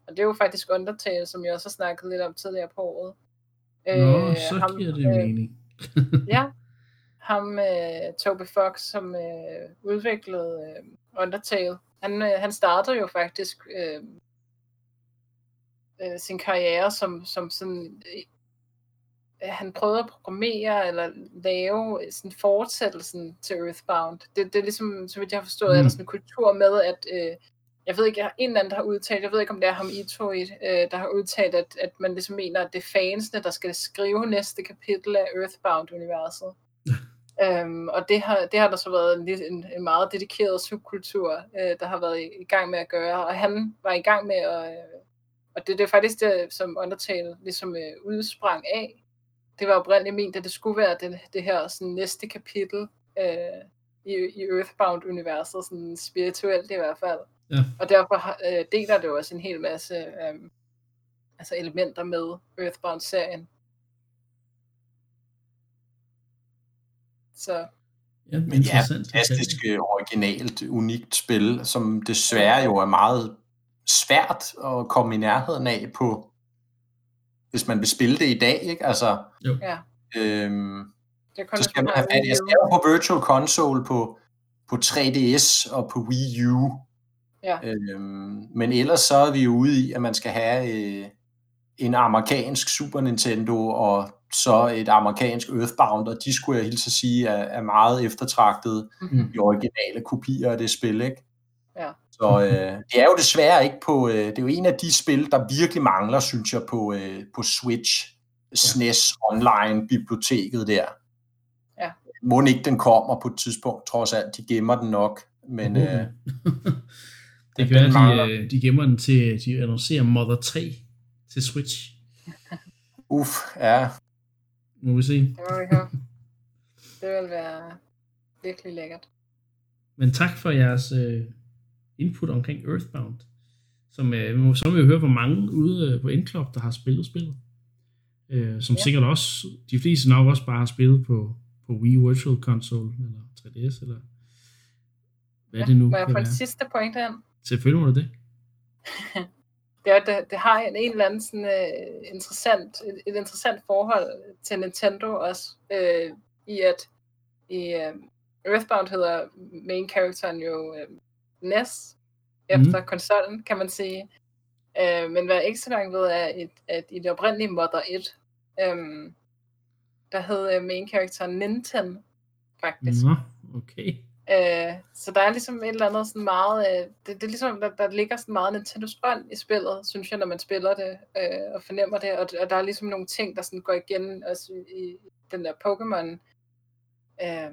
Speaker 3: Og det er jo faktisk Undertale, som jeg også har snakket lidt om tidligere på året.
Speaker 1: Nå, så
Speaker 3: ham,
Speaker 1: giver det mening.
Speaker 3: ja, ham øh, Toby Fox, som øh, udviklede øh, Undertale, han, øh, han startede jo faktisk øh, øh, sin karriere som, som sådan han prøvede at programmere eller lave sådan fortsættelsen til Earthbound. Det, det er ligesom, så vidt jeg har forstået, mm. er der sådan en kultur med, at øh, jeg ved ikke, en eller anden, der har udtalt, jeg ved ikke, om det er ham Ito, øh, der har udtalt, at, at man ligesom mener, at det er fansene, der skal skrive næste kapitel af Earthbound-universet. øhm, og det har, det har der så været en, en, en meget dedikeret subkultur, øh, der har været i, i gang med at gøre, og han var i gang med at, øh, og det, det er faktisk det, som Undertale ligesom øh, udsprang af. Det var oprindeligt ment, at det skulle være det, det her sådan, næste kapitel øh, i, i Earthbound-universet, sådan spirituelt i hvert fald.
Speaker 1: Ja.
Speaker 3: Og derfor øh, deler det også en hel masse øh, altså elementer med Earthbound-serien. Så
Speaker 1: Ja,
Speaker 2: Men det er et fantastisk øh, originalt, unikt spil, som desværre jo er meget svært at komme i nærheden af på, hvis man vil spille det i dag, ikke? Altså,
Speaker 1: jo.
Speaker 3: Ja.
Speaker 2: Øhm,
Speaker 3: det
Speaker 2: så skal man have fat. Jeg skal på Virtual Console på, på 3DS og på Wii U.
Speaker 3: Ja.
Speaker 2: Øhm, men ellers så er vi jo ude i, at man skal have øh, en amerikansk Super Nintendo og så et amerikansk Earthbound, og de skulle jeg hilse at sige er, er meget eftertragtede
Speaker 3: mm-hmm.
Speaker 2: i originale kopier af det spil, ikke?
Speaker 3: Ja.
Speaker 2: Så øh, det er jo desværre ikke på, øh, det er jo en af de spil, der virkelig mangler, synes jeg, på, øh, på Switch, SNES Online biblioteket der.
Speaker 3: Ja.
Speaker 2: Må ikke den kommer på et tidspunkt, trods alt, de gemmer den nok, men...
Speaker 1: Uh-huh.
Speaker 2: Øh,
Speaker 1: det kan være, de, øh, de gemmer den til, de annoncerer Mother 3 til Switch.
Speaker 2: Uff, ja.
Speaker 1: Må vi se.
Speaker 3: Det må vi. Det vil være virkelig lækkert.
Speaker 1: Men tak for jeres øh, input omkring Earthbound. Som, øh, så må vi jo høre, hvor mange ude øh, på Endclub, der har spillet spillet. Øh, som ja. sikkert også, de fleste nok også bare har spillet på, på Wii Virtual Console, eller 3DS, eller hvad ja, det nu
Speaker 3: Må jeg få en sidste point ind?
Speaker 1: Selvfølgelig må du det.
Speaker 3: det, er, det, det har en, en eller anden sådan, uh, interessant, et, et interessant forhold til Nintendo også, uh, i at i uh, Earthbound hedder main characteren jo uh, NES, efter mm. konsollen, kan man sige. Uh, men hvad jeg ikke så langt ved, er, at, at i det oprindelige Mother 1, um, der hed uh, main characteren Nintendo, faktisk.
Speaker 1: Nå, okay.
Speaker 3: Øh, så der er ligesom et eller andet sådan meget, øh, det, det er ligesom, der, der ligger sådan meget Nintendo's ånd i spillet, synes jeg, når man spiller det øh, og fornemmer det, og, og der er ligesom nogle ting, der sådan går igen også i, den der Pokémon øh,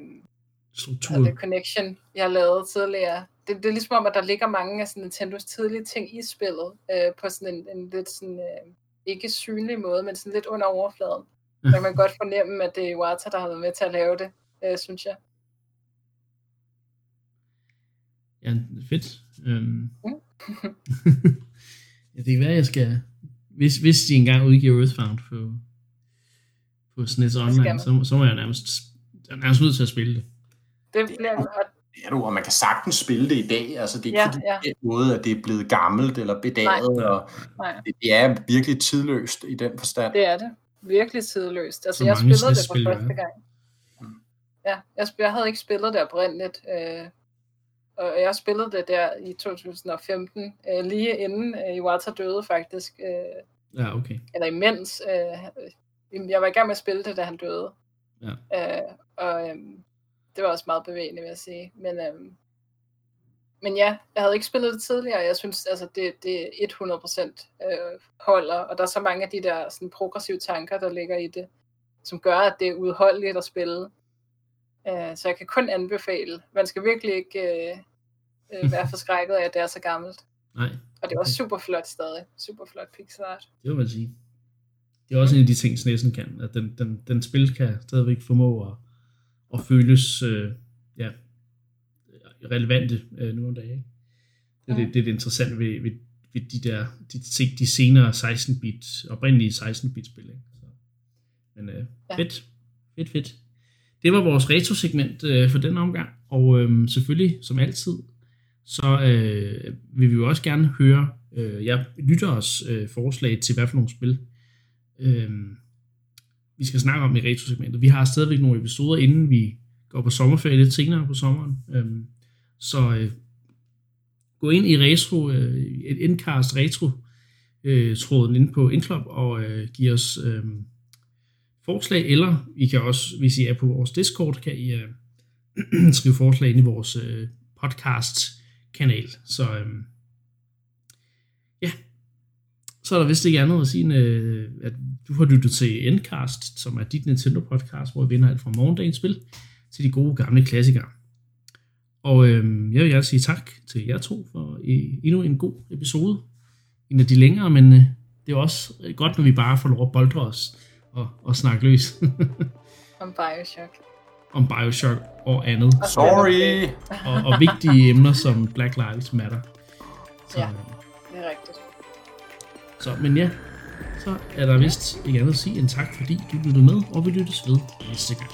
Speaker 1: Struktur.
Speaker 3: det connection, jeg lavet tidligere. Det, det er ligesom om, at der ligger mange af sådan Nintendos tidlige ting i spillet, øh, på sådan en, en lidt sådan, øh, ikke synlig måde, men sådan lidt under overfladen. Der kan man godt fornemme, at det er Iwata, der har været med til at lave det, øh, synes jeg.
Speaker 1: Ja, fedt. Øhm. ja, det kan være, jeg skal... Hvis, hvis de engang udgiver Earthbound på, på SNES Online, så, så må jeg nærmest, jeg er nærmest nødt til at spille det.
Speaker 3: Det bliver godt.
Speaker 2: Ja, du, og man kan sagtens spille det i dag. Altså, det er ikke
Speaker 3: Ja,
Speaker 2: ja, fordi,
Speaker 3: ja.
Speaker 2: ja. måde, at det er blevet gammelt eller bedaget.
Speaker 1: Nej.
Speaker 2: Og
Speaker 3: Nej,
Speaker 2: det, det er virkelig tidløst i den forstand.
Speaker 3: det er det. Virkelig tidløst. Altså,
Speaker 1: Så
Speaker 3: jeg spillede det for første
Speaker 1: ja.
Speaker 3: gang. Ja, jeg, jeg havde ikke spillet det oprindeligt. Øh, og jeg spillede det der i 2015, øh, lige inden øh, Iwata døde faktisk. Øh,
Speaker 1: Ja, okay.
Speaker 3: eller imens. Øh, jeg var i gang med at spille det, da han døde.
Speaker 1: Ja.
Speaker 3: Øh, og øhm, det var også meget bevægende, vil jeg sige. Men, øhm, men ja, jeg havde ikke spillet det tidligere, og jeg synes, altså, det, det 100% øh, holder, og der er så mange af de der sådan, progressive tanker, der ligger i det, som gør, at det er udholdeligt at spille. Øh, så jeg kan kun anbefale. Man skal virkelig ikke øh, øh, være forskrækket af, at det er så gammelt.
Speaker 1: Nej,
Speaker 3: Og det var super flot stadig. Super flot pixel art.
Speaker 1: det vil man sige. Det er også en af de ting, SNES'en kan, at den, den, den spil kan stadigvæk formå at, at føles øh, ja, relevante øh, nu om dagen. Det, er
Speaker 3: Ja.
Speaker 1: det, det er det interessante ved, ved, ved de der, de, de senere 16-bit, oprindelige 16-bit spil. Ikke? Så, men øh,
Speaker 3: Ja.
Speaker 1: fedt, fedt, fedt. Det var vores retrosegment øh, for den omgang, og øh, selvfølgelig, som altid, så øh, vil vi jo også gerne høre øh, jeg lytteres øh, forslag til, hvad for nogle spil øh, vi skal snakke om i retrosegmentet. Vi har stadigvæk nogle episoder, inden vi går på sommerferie lidt senere på sommeren. Øh, så øh, gå ind i retro, øh, et indcast retro øh, tråden inde på Indklub og øh, giv os øh, forslag, eller I kan også, hvis I er på vores Discord, kan I øh, skrive forslag ind i vores øh, podcast-kanal. Så øh, ja, så er der vist ikke andet at sige, end, øh, at du har lyttet til Endcast, som er dit Nintendo-podcast, hvor vi vinder alt fra morgendagens spil til de gode gamle klassikere. Og øh, jeg vil gerne sige tak til jer to for øh, endnu en god episode. En af de længere, men øh, det er også øh, godt, når vi bare får lov at boldre os og, og snakke løs.
Speaker 3: Om Bioshock.
Speaker 1: Om Bioshock og andet.
Speaker 2: Sorry!
Speaker 1: Og, og vigtige emner som Black Lives Matter. Så,
Speaker 3: Ja.
Speaker 1: øh,
Speaker 3: Det er rigtigt.
Speaker 1: så, men ja, så er der vist ikke andet at sige end tak, fordi du lyttede med, og vi lyttes ved næste gang.